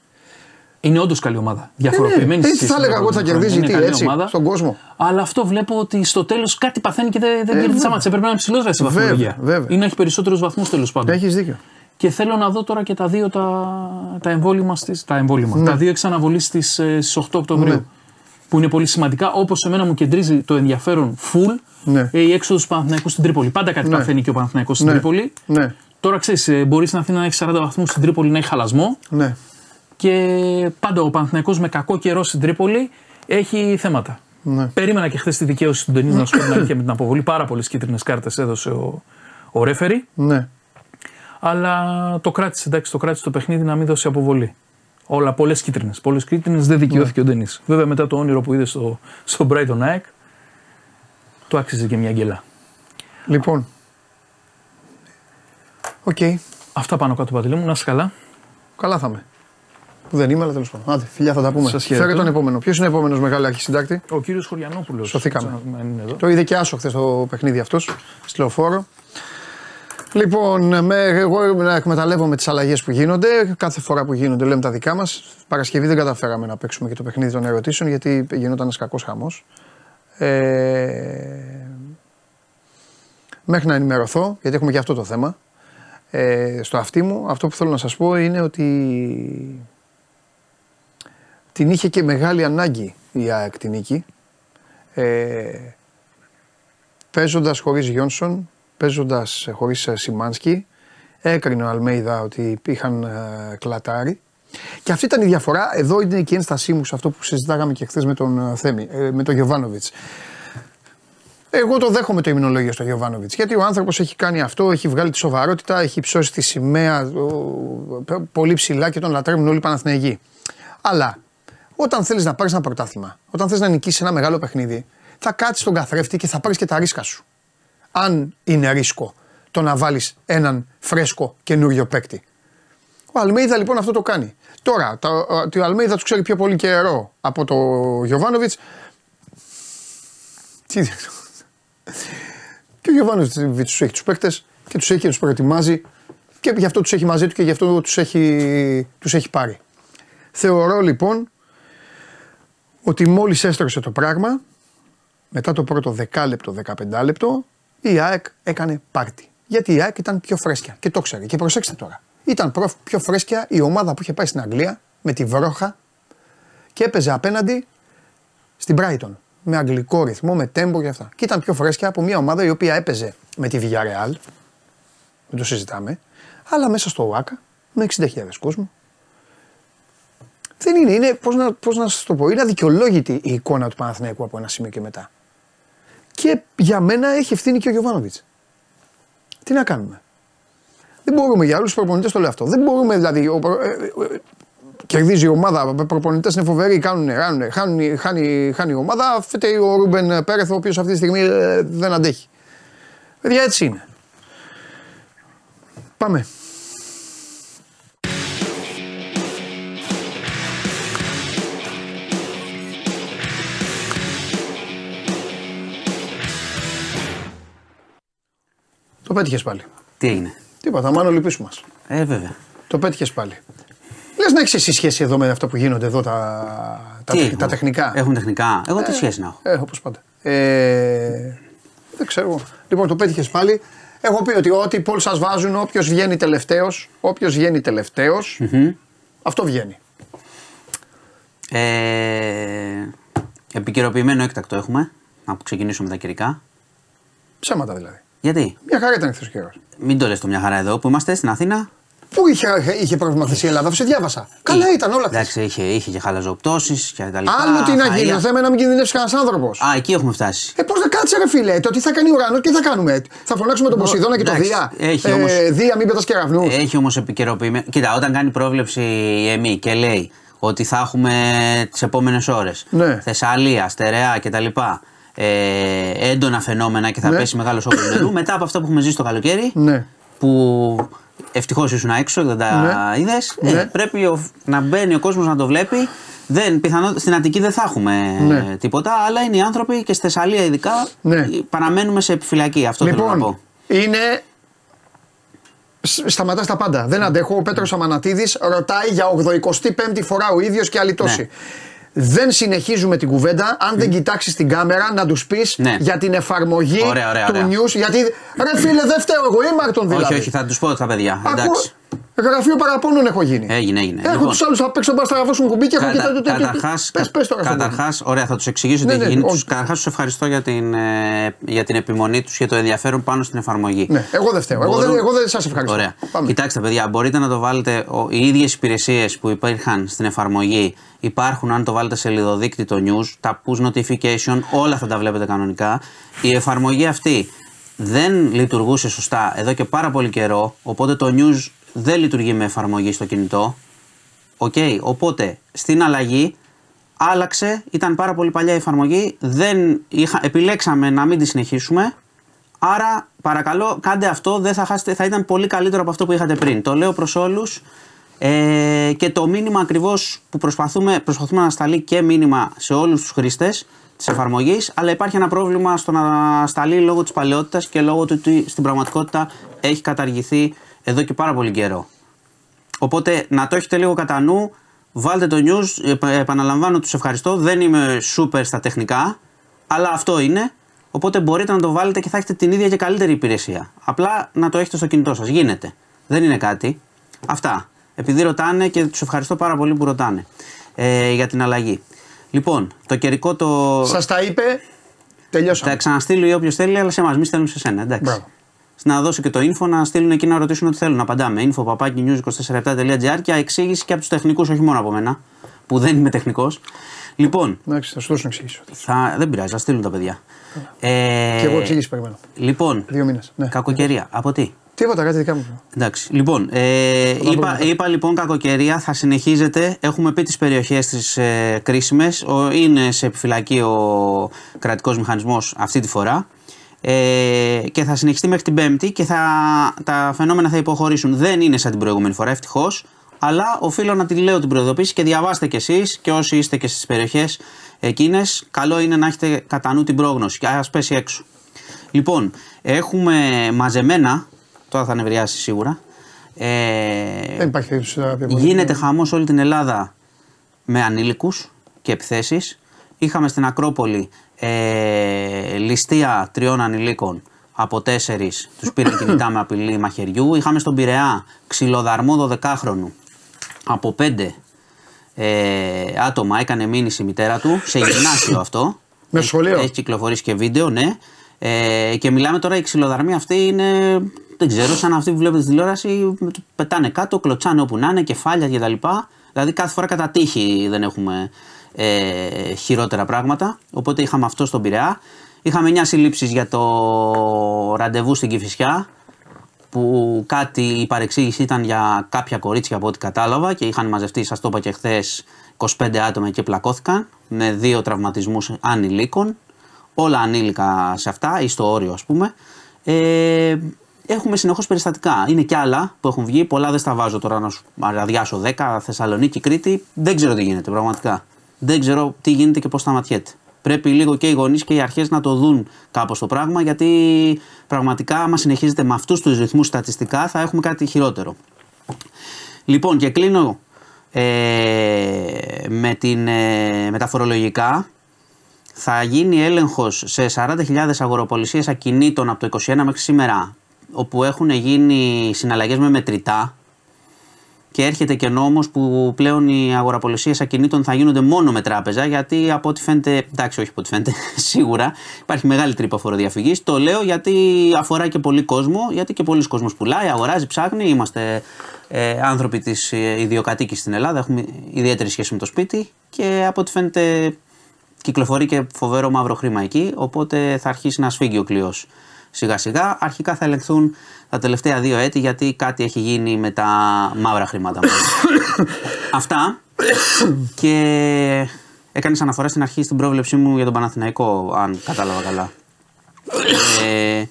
Speaker 5: Είναι όντως καλή ομάδα. Διαφοροποιημένη
Speaker 1: Ε,
Speaker 5: σε
Speaker 1: τις
Speaker 5: σχέση
Speaker 1: θα
Speaker 5: με
Speaker 1: έλεγα
Speaker 5: τα
Speaker 1: εγώ ότι θα
Speaker 5: προηγούμενα
Speaker 1: κερδίζει
Speaker 5: χρόνια.
Speaker 1: τι,
Speaker 5: Είναι καλή
Speaker 1: έτσι, στον κόσμο.
Speaker 5: Αλλά αυτό βλέπω ότι στο τέλος κάτι παθαίνει και δεν, δεν κερδίζει μάτσα. Έπρεπε να είναι ψηλό στη
Speaker 1: Βέβαια,
Speaker 5: βαθμολογία.
Speaker 1: βέβαια.
Speaker 5: Ή να έχει περισσότερους βαθμούς τέλος πάντων.
Speaker 1: Έχεις δίκιο.
Speaker 5: Και θέλω να δω τώρα και τα δύο τα, τα εμβόλυμα στις, τα, εμβόλυμα,
Speaker 1: Ναι.
Speaker 5: τα δύο εξαναβολής στις, ε, στις 8 Οκτωβρίου.
Speaker 1: Ναι.
Speaker 5: Που είναι πολύ σημαντικά. Όπως εμένα μου κεντρίζει το ενδιαφέρον full
Speaker 1: Ναι.
Speaker 5: ε, η έξοδος του Παναθηναϊκού στην Τρίπολη. Πάντα κάτι
Speaker 1: Ναι.
Speaker 5: παθαίνει και ο Παναθηναϊκός στην
Speaker 1: Ναι.
Speaker 5: Τρίπολη.
Speaker 1: Ναι.
Speaker 5: Τώρα ξέρεις, μπορείς στην Αθήνα να έχει 40 βαθμούς, στην Τρίπολη να έχει χαλασμό.
Speaker 1: Ναι.
Speaker 5: Και πάντα ο Παναθηναϊκός με κακό καιρό στην Τρίπολη έχει θέματα.
Speaker 1: Ναι.
Speaker 5: Περίμενα και χθες τη δικαίωση του Ντενίζ να σου πω την αλήθεια με την αποβολή. Πάρα πολλές κίτρινες κάρτες έδωσε ο, ο ρέφερη.
Speaker 1: Ναι.
Speaker 5: Αλλά το κράτησε, εντάξει, το κράτησε το παιχνίδι να μην δώσει αποβολή. Όλα, πολλές κίτρινες. Πολλές κίτρινες δεν δικαιώθηκε ο Ντενή. Βέβαια μετά το όνειρο που είδε στο, στο Brighton ΑΕΚ, του άξιζε και μια γκέλα.
Speaker 1: Λοιπόν. Οκ.
Speaker 5: Αυτά πάνω κάτω, Παντελή μου, να είσαι καλά.
Speaker 1: Καλά θα είμαι. Που δεν είμαι, αλλά τέλος πάντων. Άντε, φιλιά θα τα πούμε.
Speaker 5: Σας χαιρετώ.
Speaker 1: Φέρε τον επόμενο. Ποιος είναι ο επόμενος μεγάλο αρχισυντάκτη.
Speaker 5: Ο κύριος Χωριανόπουλος.
Speaker 1: Σωθήκαμε.
Speaker 5: Είναι εδώ.
Speaker 1: Το είδε και άσο χθες το παιχνίδι αυτός. Στη λεωφόρο. Λοιπόν, με, εγώ να εκμεταλλεύομαι τις αλλαγές που γίνονται. Κάθε φορά που γίνονται λέμε τα δικά μας. Παρασκευή δεν καταφέραμε να παίξουμε και το παιχνίδι των ερωτήσεων γιατί γινόταν ένας κακός χαμός. Ε, μέχρι να ενημερωθώ, γιατί έχουμε και αυτό το θέμα. Ε, στο αυτί μου, αυτό που θέλω να σας πω είναι ότι την είχε και μεγάλη ανάγκη η ΑΕΚ την νίκη. Ε, παίζοντας χωρίς Γιόνσον, παίζοντας χωρίς ε, Σιμάνσκι, έκρινε ο Αλμέιδα ότι είχαν ε, κλατάρει. Και αυτή ήταν η διαφορά. Εδώ είναι και η ένστασή μου σε αυτό που συζητάγαμε και χθες με τον ε, Θέμη, ε, με τον Γιωβάνοβιτς. Εγώ το δέχομαι το υμνολόγιο στο Γιωβάνοβιτς. Γιατί ο άνθρωπος έχει κάνει αυτό, έχει βγάλει τη σοβαρότητα, έχει ψώσει τη σημαία ο, πολύ ψηλά και τον λατρεύουν όλοι οι Παναθηναϊκοί. Αλλά όταν θέλεις να πάρεις ένα πρωτάθλημα, όταν θες να νικήσεις ένα μεγάλο παιχνίδι, θα κάτσεις τον καθρέφτη και θα πάρεις και τα ρίσκα σου. Αν είναι ρίσκο το να βάλεις έναν φρέσκο καινούριο παίκτη. Ο Αλμέιδα λοιπόν αυτό το κάνει. Τώρα, το, ότι ο Αλμέιδα τους ξέρει πιο πολύ καιρό από το Γιωβάνοβιτς. Τι και ο Γιωβάνοβιτ τους έχει τους παίκτες και τους έχει και τους προετοιμάζει και γι' αυτό τους έχει μαζί του και γι' αυτό τους έχει, τους έχει πάρει. Θεωρώ λοιπόν ότι μόλις έστρωσε το πράγμα, μετά το πρώτο δεκάλεπτο, δεκαπεντάλεπτο, η ΑΕΚ έκανε πάρτι. Γιατί η ΑΕΚ ήταν πιο φρέσκια και το ξέρει. Και προσέξτε τώρα. Ήταν προ- πιο φρέσκια η ομάδα που είχε πάει στην Αγγλία με τη Βρόχα και έπαιζε απέναντι στην Brighton. Με αγγλικό ρυθμό, με τέμπο και αυτά. Και ήταν πιο φρέσκια από μια ομάδα η οποία έπαιζε με τη Villarreal. Δεν το συζητάμε. Αλλά μέσα στο ΟΑΚΑ με 60.000 κόσμο. Δεν είναι, είναι πώς να, πώς να σας το πω, είναι αδικαιολόγητη η εικόνα του Παναθηναϊκού από ένα σημείο και μετά. Και για μένα έχει ευθύνη και ο Γιωβάνοβιτς. Τι να κάνουμε. Δεν μπορούμε για άλλους του προπονητές το λέω αυτό. Δεν μπορούμε δηλαδή. Ο, προ- ε, ε, ε, κερδίζει η ομάδα, οι προπονητές είναι φοβεροί, κάνουν, κάνουν, χάνει, χάνει, χάνει η ομάδα. Φταίει ο Ρούμπεν Πέρεθ, ο οποίος αυτή τη στιγμή ε, δεν αντέχει. Παιδιά έτσι είναι. Πάμε. Το πέτυχες πάλι.
Speaker 6: Τι έγινε;
Speaker 1: Τίποτα, μάλλον λυπήσου μας.
Speaker 6: Ε, βέβαια.
Speaker 1: Το πέτυχες πάλι. Λες να έχεις εσύ σχέση εδώ με αυτό που γίνονται εδώ τα, τα,
Speaker 6: Τι
Speaker 1: τεχ-
Speaker 6: έχουμε;
Speaker 1: τα τεχνικά.
Speaker 6: Έχουν τεχνικά. Εγώ τι σχέση να έχω;
Speaker 1: Ε, όπως πάντα. Ε, δεν ξέρω. εγώ. Λοιπόν, το πέτυχες πάλι. Έχω πει ότι ό,τι πόλ σας βάζουν, όποιος βγαίνει τελευταίος, όποιος βγαίνει τελευταίος, αυτό βγαίνει.
Speaker 6: Ε, επικαιροποιημένο έκτακτο έχουμε. Να ξεκινήσουμε τα καιρικά.
Speaker 1: Ψέματα δηλαδή.
Speaker 6: Γιατί,
Speaker 1: Μια χαρά ήταν χθε ο καιρός.
Speaker 6: μην το λες το μια χαρά εδώ που είμαστε στην Αθήνα.
Speaker 1: Πού είχε, είχε πρόβλημα χθε η Ελλάδα, αφού σε διάβασα. Καλά ήταν όλα χθε.
Speaker 6: Εντάξει, είχε, είχε και χαλαζοπτώσεις και τα λοιπά.
Speaker 1: Άλλο τι να
Speaker 6: χαΐα.
Speaker 1: γίνει, το θέμα είναι να μην κινδυνεύσει κανένας άνθρωπος.
Speaker 6: Α, εκεί έχουμε φτάσει.
Speaker 1: Ε, πώς να κάτσε, ρε φίλε, το τι θα κάνει ο ουρανό και τι θα κάνουμε. Θα φωνάξουμε τον Ποσειδώνα και τον
Speaker 6: εντάξει,
Speaker 1: Δία.
Speaker 6: έχει
Speaker 1: ε,
Speaker 6: όμως-
Speaker 1: Δία, μην πετάς κεραυνούς.
Speaker 6: Έχει όμως επικαιροποιημένο. Κοίτα, όταν κάνει πρόβλεψη η ΕΜΗ και λέει ότι θα έχουμε τις επόμενες ώρες
Speaker 1: Ναι.
Speaker 6: Θεσσαλία, Στερεά κτλ. Ε, έντονα φαινόμενα και θα
Speaker 1: Ναι.
Speaker 6: πέσει μεγάλος όγκος νερού. Μετά από αυτά που έχουμε ζήσει το καλοκαίρι,
Speaker 1: Ναι.
Speaker 6: που ευτυχώς ήσουν έξω και δεν τα
Speaker 1: Ναι.
Speaker 6: είδες,
Speaker 1: Ναι.
Speaker 6: πρέπει ο- να μπαίνει ο κόσμος να το βλέπει. Δεν, πιθανό, στην Αττική δεν θα έχουμε
Speaker 1: Ναι.
Speaker 6: τίποτα, αλλά είναι οι άνθρωποι και στη Θεσσαλία ειδικά
Speaker 1: Ναι.
Speaker 6: παραμένουμε σε επιφυλακή. Αυτό θέλω να πω.
Speaker 1: Λοιπόν, είναι. Σ- Σταματά τα πάντα. Δεν αντέχω. Ο Πέτρος Αμανατίδης ρωτάει για 85η φορά ο ίδιος και άλλη τόση.
Speaker 6: Ναι.
Speaker 1: Δεν συνεχίζουμε την κουβέντα αν δεν κοιτάξεις την κάμερα να τους πεις
Speaker 6: Ναι.
Speaker 1: για την εφαρμογή
Speaker 6: Ωραία, ωραία,
Speaker 1: του
Speaker 6: ωραία.
Speaker 1: news. Γιατί ρε φίλε, δεν φταίω εγώ, ήμαρτον δηλαδή.
Speaker 6: Όχι, όχι, θα τους πω τα παιδιά.
Speaker 1: Ακούω-
Speaker 6: Εντάξει.
Speaker 1: Γραφείο παραπώνων έχω γίνει.
Speaker 6: Έγινε, έγινε.
Speaker 1: Έχω
Speaker 6: Λοιπόν,
Speaker 1: τους άλλους απ' έξω μπας στραβώσουν κουμπί και έχω
Speaker 6: Κατα,
Speaker 1: κοιτάει το τέτοιο.
Speaker 6: καταρχάς,
Speaker 1: Πες, πες τώρα. Σταύρο.
Speaker 6: καταρχάς, ωραία, θα τους εξηγήσω
Speaker 1: Ναι,
Speaker 6: τι
Speaker 1: ναι,
Speaker 6: έχει γίνει.
Speaker 1: όχι.
Speaker 6: Τους, καταρχάς, τους ευχαριστώ για την, ε, για την επιμονή τους και το ενδιαφέρον πάνω στην εφαρμογή.
Speaker 1: Ναι, εγώ δεν φταίω. Εγώ δεν, εγώ δεν σας ευχαριστώ.
Speaker 6: Ωραία.
Speaker 1: Πάμε.
Speaker 6: Κοιτάξτε, παιδιά, μπορείτε να το βάλετε. Ο, οι ίδιες υπηρεσίες που υπήρχαν στην εφαρμογή υπάρχουν αν το βάλετε σε λιδοδείκτη το news, τα push notification, όλα θα τα βλέπετε κανονικά. Η εφαρμογή αυτή δεν λειτουργούσε σωστά εδώ και πάρα πολύ καιρό, οπότε το news δεν λειτουργεί με εφαρμογή στο κινητό. Οκ, οπότε στην αλλαγή άλλαξε, ήταν πάρα πολύ παλιά η εφαρμογή, δεν είχα, επιλέξαμε να μην τη συνεχίσουμε, άρα παρακαλώ κάντε αυτό, δεν θα, χάσετε, θα ήταν πολύ καλύτερο από αυτό που είχατε πριν. Το λέω προς όλους ε, και το μήνυμα ακριβώς που προσπαθούμε, προσπαθούμε να σταλεί και μήνυμα σε όλους τους χρήστες της εφαρμογής, αλλά υπάρχει ένα πρόβλημα στο να σταλεί λόγω της παλαιότητας και λόγω του ότι στην πραγματικότητα έχει καταργηθεί εδώ και πάρα πολύ καιρό. Οπότε να το έχετε λίγο κατά νου. Βάλτε το news. Επα- Επαναλαμβάνω, τους ευχαριστώ. Δεν είμαι super στα τεχνικά, αλλά αυτό είναι. Οπότε μπορείτε να το βάλετε και θα έχετε την ίδια και καλύτερη υπηρεσία. Απλά να το έχετε στο κινητό σας. Γίνεται. Δεν είναι κάτι. Αυτά. Επειδή ρωτάνε και τους ευχαριστώ πάρα πολύ που ρωτάνε ε, για την αλλαγή. Λοιπόν, το καιρικό το.
Speaker 1: Σας τα είπε, τελειώσαμε.
Speaker 6: Θα ξαναστείλω ή όποιος θέλει, αλλά σε εμάς, μη στέλνουν σε σένα. Εντάξει.
Speaker 1: Μπράβο.
Speaker 6: Να δώσω και το info να στείλουν εκεί να ρωτήσουν ό,τι θέλουν. Να απαντάμε. info παπάκι news247.gr και εξήγηση και από τους τεχνικούς, όχι μόνο από μένα, που δεν είμαι τεχνικός. Λοιπόν,
Speaker 1: Εντάξει, θα σου δώσω να εξηγήσω.
Speaker 6: θα, δεν πειράζει, θα στείλουν τα παιδιά. Ε,
Speaker 1: Και εγώ εξήγηση περιμένω.
Speaker 6: Λοιπόν,
Speaker 1: Δύο μήνες. Ναι.
Speaker 6: κακοκαιρία. Από τι;
Speaker 1: Τίποτα, κάτι δικά μου.
Speaker 6: Εντάξει. Λοιπόν, ε, είπα,
Speaker 1: βρούμε.
Speaker 6: είπα λοιπόν κακοκαιρία, θα συνεχίζεται. Έχουμε πει τις περιοχές τις ε, κρίσιμες. Ο, είναι σε επιφυλακή ο κρατικός μηχανισμός αυτή τη φορά. Ε, και θα συνεχιστεί μέχρι την Πέμπτη και θα, τα φαινόμενα θα υποχωρήσουν. Δεν είναι σαν την προηγούμενη φορά, ευτυχώς. Αλλά οφείλω να τη λέω την προειδοποίηση και διαβάστε κι εσείς και όσοι είστε και στις περιοχές εκείνες, καλό είναι να έχετε κατά νου την πρόγνωση και ας πέσει έξω. Λοιπόν, έχουμε μαζεμένα, τώρα θα νευριάσει σίγουρα. Ε,
Speaker 1: Δεν υπάρχει περίπτωση να πει πολύ.
Speaker 6: γίνεται χαμός όλη την Ελλάδα με ανήλικους και επιθέσεις. Είχαμε στην Ακρόπολη ε, ληστεία τριών ανηλίκων από τέσσερις, τους πήραν κινητά με απειλή μαχαιριού. Είχαμε στον Πειραιά ξυλοδαρμό 12χρονου από πέντε ε, άτομα έκανε μήνυση η μητέρα του, σε γυμνάσιο αυτό.
Speaker 1: Με σχολείο.
Speaker 6: Έχει κυκλοφορήσει και βίντεο, ναι. Ε, και μιλάμε τώρα, η ξυλοδαρμή αυτή είναι, δεν ξέρω, σαν αυτή που βλέπετε στη τηλεόραση, πετάνε κάτω, κλωτσάνε όπου να είναι, κεφάλια κτλ. Δηλαδή κάθε φορά κατά τύχη δεν έχουμε ε, χειρότερα πράγματα. Οπότε είχαμε αυτό στον Πειραιά. Είχαμε 9 συλλήψεις για το ραντεβού στην Κηφισιά που κάτι η παρεξήγηση ήταν για κάποια κορίτσια από ό,τι κατάλαβα και είχαν μαζευτεί, σας το είπα και χθες, 25 άτομα και πλακώθηκαν με δύο τραυματισμούς ανηλίκων. Όλα ανήλικα σε αυτά ή στο όριο ας πούμε. Ε, έχουμε συνεχώς περιστατικά. Είναι κι άλλα που έχουν βγει, πολλά δεν στα βάζω τώρα να σου αδιάσω 10, Θεσσαλονίκη, Κρήτη. Δεν ξέρω τι γίνεται πραγματικά. Δεν ξέρω τι γίνεται και πώς σταματιέται. Πρέπει λίγο και οι γονείς και οι αρχές να το δουν κάπως το πράγμα, γιατί πραγματικά, άμα συνεχίζεται με αυτούς τους ρυθμούς στατιστικά, θα έχουμε κάτι χειρότερο. Λοιπόν, και κλείνω ε, με, την, ε, με τα φορολογικά θα γίνει έλεγχος σε 40.000 αγοροπολισίες ακινήτων από το 21 μέχρι σήμερα όπου έχουν γίνει συναλλαγές με μετρητά και έρχεται και νόμος που πλέον οι αγοραπολισίες ακινήτων θα γίνονται μόνο με τράπεζα γιατί από ό,τι φαίνεται, εντάξει όχι από ό,τι φαίνεται, σίγουρα υπάρχει μεγάλη τρύπα φοροδιαφυγής. Το λέω γιατί αφορά και πολύ κόσμο, γιατί και πολλοί κόσμος πουλάει, αγοράζει, ψάχνει, είμαστε ε, άνθρωποι της ε, ιδιοκατοίκης στην Ελλάδα, έχουμε ιδιαίτερη σχέση με το σπίτι και από ό,τι φαίνεται κυκλοφορεί και φοβερό μαύρο χρήμα εκεί, οπότε θα αρχίσει να σφίγγει ο κλειός σιγά σιγά. Αρχικά θα ελεγχθούν τα τελευταία δύο έτη γιατί κάτι έχει γίνει με τα μαύρα χρήματα. Αυτά και έκανες αναφορά στην αρχή στην πρόβλεψή μου για τον Παναθηναϊκό, αν κατάλαβα καλά. Ε,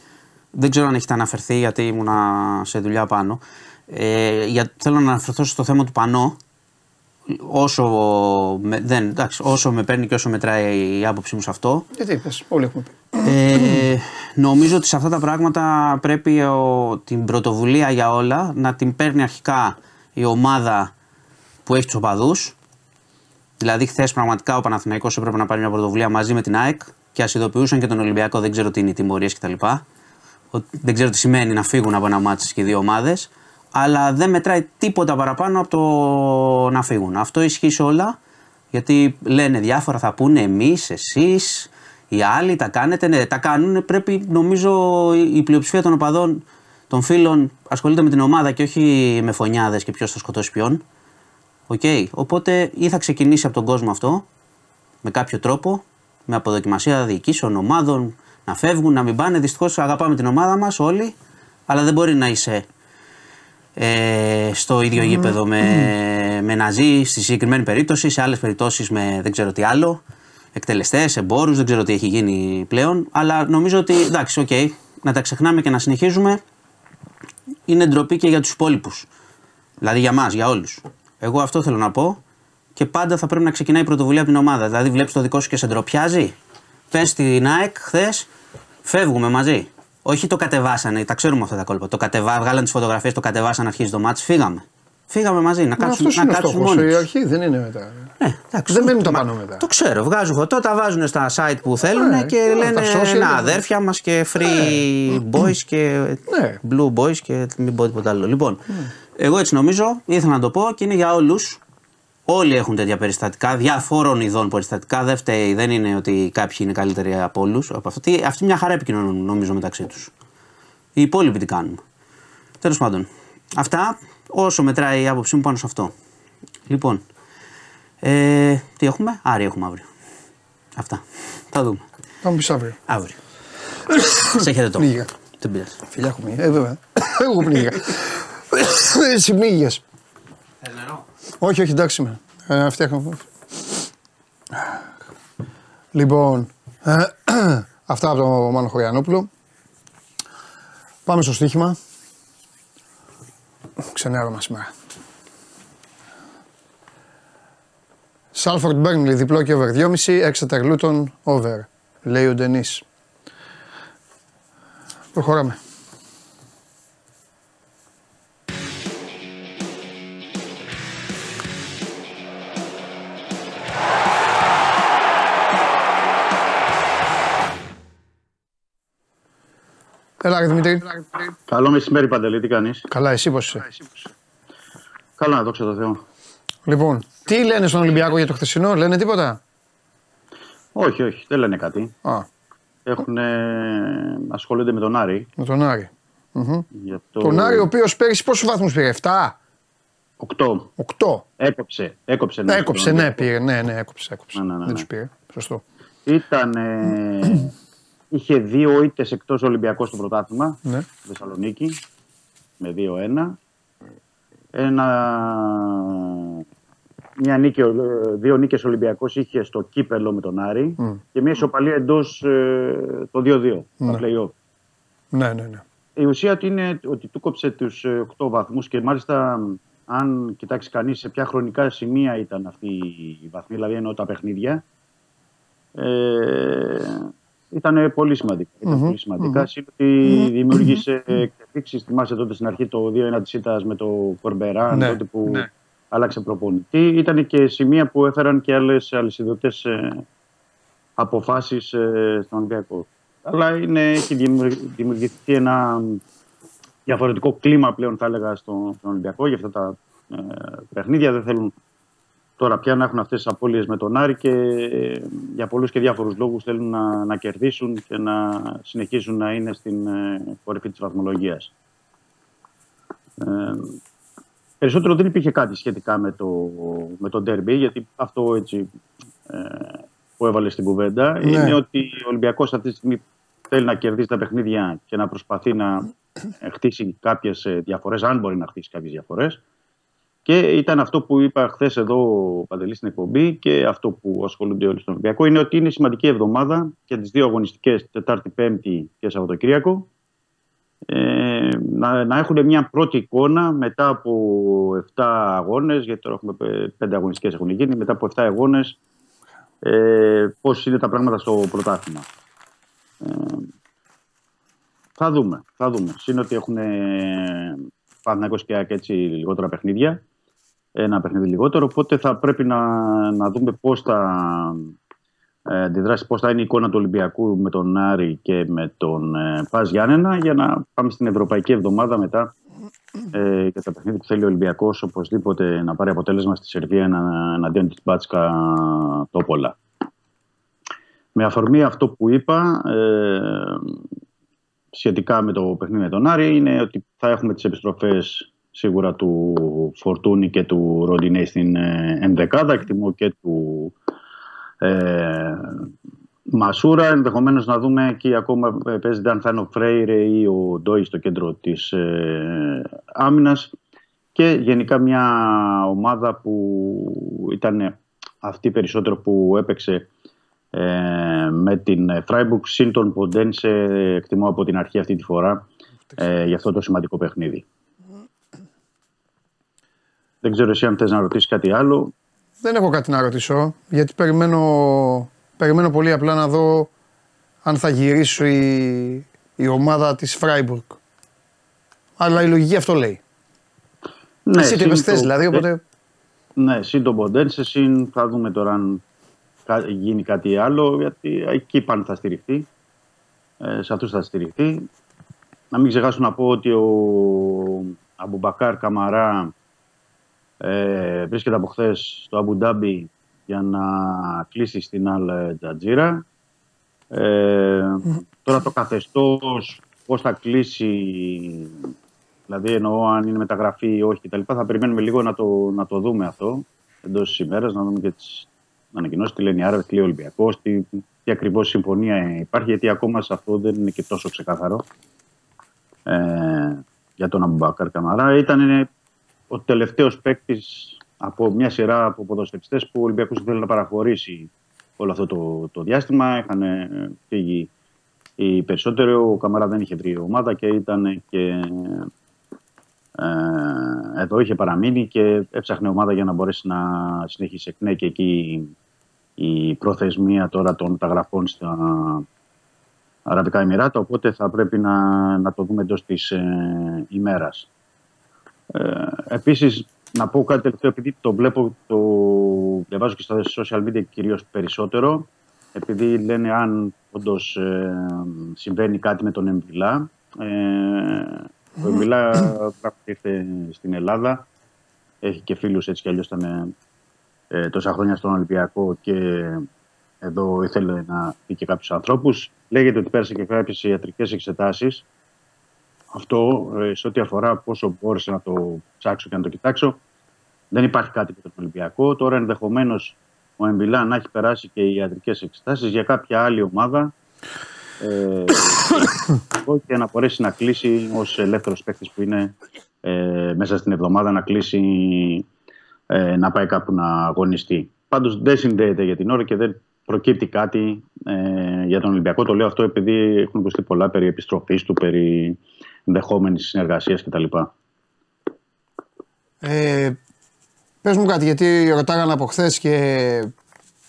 Speaker 6: δεν ξέρω αν έχετε αναφερθεί γιατί ήμουνα σε δουλειά πάνω. Ε, για, θέλω να αναφερθώ στο θέμα του Πανό. Όσο με, δεν, εντάξει, όσο με παίρνει και όσο μετράει η άποψή μου σε αυτό.
Speaker 1: Γιατί είπες, όλοι έχουμε πει.
Speaker 6: Ε, νομίζω ότι σε αυτά τα πράγματα πρέπει ο, την πρωτοβουλία για όλα να την παίρνει αρχικά η ομάδα που έχει τους οπαδούς. Δηλαδή, χθες πραγματικά ο Παναθηναϊκός έπρεπε να πάρει μια πρωτοβουλία μαζί με την ΑΕΚ και α ειδοποιούσαν και τον Ολυμπιακό. Δεν ξέρω τι είναι οι τιμωρίες κτλ. Δεν ξέρω τι σημαίνει να φύγουν από ένα ματς και οι δύο ομάδες. Αλλά δεν μετράει τίποτα παραπάνω από το να φύγουν. Αυτό ισχύει σε όλα. Γιατί λένε διάφορα, θα πούνε εμείς, εσείς, οι άλλοι τα κάνετε. Ναι, τα κάνουν. Πρέπει νομίζω η πλειοψηφία των οπαδών, των φίλων, ασχολείται με την ομάδα και όχι με φωνιάδες και ποιος θα σκοτώσει ποιον. Οκ. Οπότε ή θα ξεκινήσει από τον κόσμο αυτό με κάποιο τρόπο, με αποδοκιμασία διοικήσεων, ομάδων, να φεύγουν, να μην πάνε. Δυστυχώς αγαπάμε την ομάδα μας όλοι, αλλά δεν μπορεί να είσαι ε, στο ίδιο γήπεδο με, με ναζί, στη συγκεκριμένη περίπτωση, σε άλλες περιπτώσεις με δεν ξέρω τι άλλο, εκτελεστές, εμπόρους, δεν ξέρω τι έχει γίνει πλέον. Αλλά νομίζω ότι εντάξει, οκ, να τα ξεχνάμε και να συνεχίζουμε είναι ντροπή και για τους υπόλοιπους. Δηλαδή για μας, για όλους. Εγώ αυτό θέλω να πω και πάντα θα πρέπει να ξεκινάει η πρωτοβουλία από την ομάδα. Δηλαδή, βλέπεις το δικό σου και σε ντροπιάζει. Πες στην ΑΕΚ χθες, φεύγουμε μαζί. Όχι το κατεβάσανε, τα ξέρουμε αυτά τα κόλπα. Το κατεβά, βγάλαν τις φωτογραφίες, το κατεβάσανε αρχίζει το μάτι, φύγαμε. Φύγαμε μαζί, να κάτσουμε,
Speaker 1: Αυτός
Speaker 6: να
Speaker 1: είναι ο
Speaker 6: κάτσουμε
Speaker 1: στόχος.
Speaker 6: μόνοι
Speaker 1: Η
Speaker 6: τους.
Speaker 1: αρχή δεν είναι μετά.
Speaker 6: Ναι, εντάξει,
Speaker 1: Δεν
Speaker 6: το-
Speaker 1: μένουν τα
Speaker 6: μα-
Speaker 1: πάνω μετά.
Speaker 6: Το ξέρω, βγάζουν φωτό, τα βάζουν στα site που θέλουν
Speaker 1: Ναι,
Speaker 6: και
Speaker 1: όλα
Speaker 6: λένε
Speaker 1: τα social,
Speaker 6: να
Speaker 1: ναι.
Speaker 6: αδέρφια μας και free boys και
Speaker 1: Ναι.
Speaker 6: blue boys και μην πω τίποτα άλλο. Λοιπόν, εγώ έτσι νομίζω, ήθελα να το πω και είναι για όλους. Όλοι έχουν τέτοια περιστατικά, διαφόρων ειδών περιστατικά. Δεν φταίει, δεν είναι ότι κάποιοι είναι καλύτεροι από όλους. Αυτοί, αυτοί μια χαρά επικοινωνούν νομίζω μεταξύ τους. Οι υπόλοιποι τι κάνουν. Τέλος πάντων. Αυτά όσο μετράει η άποψή μου πάνω σε αυτό. Λοιπόν. Ε, τι έχουμε, Άρη έχουμε αύριο. Αυτά. Θα δούμε.
Speaker 1: Θα μου πει αύριο.
Speaker 6: Αύριο. σε χαιρετώ.
Speaker 1: Πνίγηκα.
Speaker 6: Δεν πειράζει.
Speaker 1: Φιλιά έχω μείνει. Ε, βέβαια. Εγώ πνίγηκα. Εσύ πνίγες. Όχι, όχι, εντάξει είμαι. Ε, φτιάχνω. Λοιπόν, ε, αυτά από τον Μάνο Χωριανόπουλο. Πάμε στο στοίχημα. Ξενέρωμα σήμερα. Σάλφορντ Μπέρνλι διπλό και over 2,5, Exeter Luton over, λέει ο Ντενής. Προχωράμε. Έλα ρε Δημήτρη.
Speaker 7: Καλό μεσημέρι, Παντελή, τι κάνεις;
Speaker 1: Καλά, εσύ πώς είσαι;
Speaker 7: Καλά, δόξα τω Θεώ.
Speaker 1: Λοιπόν, τι λένε στον Ολυμπιακό για το χθεσινό, λένε τίποτα;
Speaker 7: Όχι, όχι, δεν λένε κάτι.
Speaker 1: Α,
Speaker 7: Έχουν, ασχολούνται με τον Άρη.
Speaker 1: με τον Άρη.
Speaker 7: Για το...
Speaker 1: Τον Άρη, ο οποίος πέρυσι πόσους βαθμούς πήρε, 7,
Speaker 7: 8.
Speaker 1: 8.
Speaker 7: Έκοψε. Έκοψε,
Speaker 1: Ναι,
Speaker 7: ναι,
Speaker 1: έκοψε,
Speaker 7: τον-
Speaker 1: ναι, πήρε. Ναι, ναι, έκοψε. έκοψε.
Speaker 7: Ναι, ναι, ναι,
Speaker 1: Δεν
Speaker 7: ναι.
Speaker 1: τους πήρε. Σωστό.
Speaker 7: Ήταν, ε, είχε δύο ήττες εκτός Ολυμπιακός στο πρωτάθλημα.
Speaker 1: Ναι.
Speaker 7: στη Θεσσαλονίκη. Με 2-1. Ένα... Μια νίκη, ε, δύο νίκες Ολυμπιακός είχε στο κύπελο με τον Άρη και μια ισοπαλία εντός ε, το 2-2,
Speaker 1: Ναι.
Speaker 7: τα play-off.
Speaker 1: Ναι, ναι, ναι.
Speaker 7: Η ουσία του είναι ότι του κόψε τους ε, 8 βαθμούς και μάλιστα αν κοιτάξει κανείς σε ποια χρονικά σημεία ήταν αυτή η βαθμή, δηλαδή εννοώ τα παιχνίδια, ε, ήταν πολύ σημαντικά. Ήταν πολύ σημαντικά. Mm-hmm. ότι δημιούργησε εξελίξεις. Θυμάσαι τότε στην αρχή το 2-1 της ήττας με το Κορμπεράν,
Speaker 1: Ναι,
Speaker 7: τότε που
Speaker 1: ναι.
Speaker 7: άλλαξε προπονητή. Ήταν και σημεία που έφεραν και άλλες αλυσιδωτές ε, αποφάσεις ε, στον Ολυμπιακό. Αλλά είναι, έχει δημιουργηθεί ένα διαφορετικό κλίμα πλέον, θα έλεγα, στον, στον Ολυμπιακό για αυτά τα ε, παιχνίδια. Δεν θέλουν τώρα πια να έχουν αυτές τις απώλειες με τον Άρη και ε, για πολλούς και διάφορους λόγους θέλουν να, να κερδίσουν και να συνεχίσουν να είναι στην ε, κορυφή της βαθμολογίας. Ε, περισσότερο δεν υπήρχε κάτι σχετικά με το, με το derby, γιατί αυτό έτσι ε, που έβαλε στην κουβέντα
Speaker 1: Ναι.
Speaker 7: είναι ότι ο Ολυμπιακός αυτή τη στιγμή θέλει να κερδίσει τα παιχνίδια και να προσπαθεί να ε, χτίσει κάποιες ε, διαφορές, αν μπορεί να χτίσει κάποιες διαφορές. Και ήταν αυτό που είπα χθες εδώ ο Παντελής στην εκπομπή και αυτό που ασχολούνται όλοι στον Ολυμπιακό είναι ότι είναι σημαντική εβδομάδα και τις δύο αγωνιστικές, Τετάρτη, Πέμπτη και Σαββατοκύριακο. Ε, να, να έχουν μια πρώτη εικόνα μετά από 7 αγώνες, γιατί τώρα έχουμε 5 αγωνιστικές έχουν γίνει, μετά από 7 αγώνες, ε, πώς είναι τα πράγματα στο πρωτάθλημα. Ε, θα δούμε, θα δούμε. Συν ότι έχουν Παναγιώτο και ΑΕΚ έτσι λιγότερα παιχνίδια. Ένα παιχνίδι λιγότερο. Οπότε θα πρέπει να, να δούμε πώς θα ε, αντιδράσει, πώς θα είναι η εικόνα του Ολυμπιακού με τον Άρη και με τον ε, Πας Γιάννενα για να πάμε στην Ευρωπαϊκή Εβδομάδα μετά ε, για τα παιχνίδια που θέλει ο Ολυμπιακός οπωσδήποτε να πάρει αποτέλεσμα στη Σερβία ενα- εναντίον της Μπάτσκα Τόπολα. Με αφορμή αυτό που είπα, ε, σχετικά με το παιχνίδι με τον Άρη είναι ότι θα έχουμε τις επιστροφές σίγουρα του Φορτούνη και του Ροντινέ στην ε, ενδεκάδα, εκτιμώ και του ε, Μασούρα. Ενδεχομένως να δούμε εκεί ακόμα ε, παίζεται αν θα είναι ο Φρέιρε ή ο Ντόι στο κέντρο της ε, άμυνας και γενικά μια ομάδα που ήταν αυτή περισσότερο που έπαιξε ε, με την Freiburg συν τον Ποντένσε εκτιμώ από την αρχή αυτή τη φορά ε, για αυτό το σημαντικό παιχνίδι. Δεν ξέρω εσύ αν θες να ρωτήσεις κάτι άλλο.
Speaker 1: Δεν έχω κάτι να ρωτήσω, γιατί περιμένω, περιμένω πολύ απλά να δω αν θα γυρίσει η, η ομάδα της Φράιμπουργκ. Αλλά η λογική αυτό λέει.
Speaker 7: Ναι,
Speaker 1: Εσύ τι
Speaker 7: συν
Speaker 1: είπες
Speaker 7: το-
Speaker 1: θες, δηλαδή, οπότε...
Speaker 7: Ναι, συν τον Ποντένσε, συν θα δούμε τώρα αν κα- γίνει κάτι άλλο, γιατί εκεί πάνε θα στηριχτεί. Ε, σε αυτούς θα στηριχτεί. Να μην ξεχάσω να πω ότι ο Αμπουμπακάρ Καμαρά ε, βρίσκεται από χθες στο Αμπου Ντάμπι για να κλείσει στην Αλ Τζατζίρα. Ε, τώρα το καθεστώς, πώς θα κλείσει, δηλαδή εννοώ αν είναι μεταγραφή ή όχι κτλ. Θα περιμένουμε λίγο να το, να το δούμε αυτό εντός της ημέρας, να δούμε και τις ανακοινώσεις, τι λένε οι Άραβες, τι λέει ο Ολυμπιακός, τι, τι ακριβώς συμφωνία υπάρχει, γιατί ακόμα σε αυτό δεν είναι και τόσο ξεκάθαρο ε, για τον Αμπουμπάκαρ Καμαρά. Ήταν ο τελευταίος παίκτης από μια σειρά από ποδοσφαιριστές που ο Ολυμπιακός ήθελε να παραχωρήσει όλο αυτό το, το διάστημα. Είχαν ε, φύγει οι περισσότεροι. Ο Καμαρά δεν είχε βρει ομάδα και ήταν και ε, εδώ είχε παραμείνει και έψαχνε ομάδα για να μπορέσει να συνεχίσει εκ νέου και εκεί η προθεσμία τώρα των μεταγραφών στα Αραβικά Εμμυράτα, οπότε θα πρέπει να, να το δούμε εντός της ε, ημέρας. Ε, επίσης, να πω κάτι τελευταίο, επειδή το βλέπω, το διαβάζω και στα social media κυρίως περισσότερο, επειδή λένε αν όντως συμβαίνει κάτι με τον Εμβιλά. Ε, ο Εμβιλά πράγματι ήρθε στην Ελλάδα, έχει και φίλους έτσι κι αλλιώς ήταν ε, τόσα χρόνια στον Ολυμπιακό και εδώ ήθελε να δει και κάποιους ανθρώπους. Λέγεται ότι πέρασε και κάποιες ιατρικές εξετάσεις. Αυτό ε, σε ό,τι αφορά πόσο μπόρεσα να το ψάξω και να το κοιτάξω, δεν υπάρχει κάτι με τον Ολυμπιακό. Τώρα ενδεχομένως ο Εμπιλά να έχει περάσει και οι ιατρικές εξετάσεις για κάποια άλλη ομάδα ε, και να μπορέσει να κλείσει ως ελεύθερος παίκτης που είναι ε, μέσα στην εβδομάδα να κλείσει ε, να πάει κάπου να αγωνιστεί. Πάντως δεν συνδέεται για την ώρα και δεν προκύπτει κάτι ε, για τον Ολυμπιακό. Το λέω αυτό επειδή έχουν ακουστεί πολλά περί επιστροφής του, περί ενδεχόμενης συνεργασίας κτλ.
Speaker 1: Ε, πες μου κάτι, γιατί ρωτάγανε από χθες και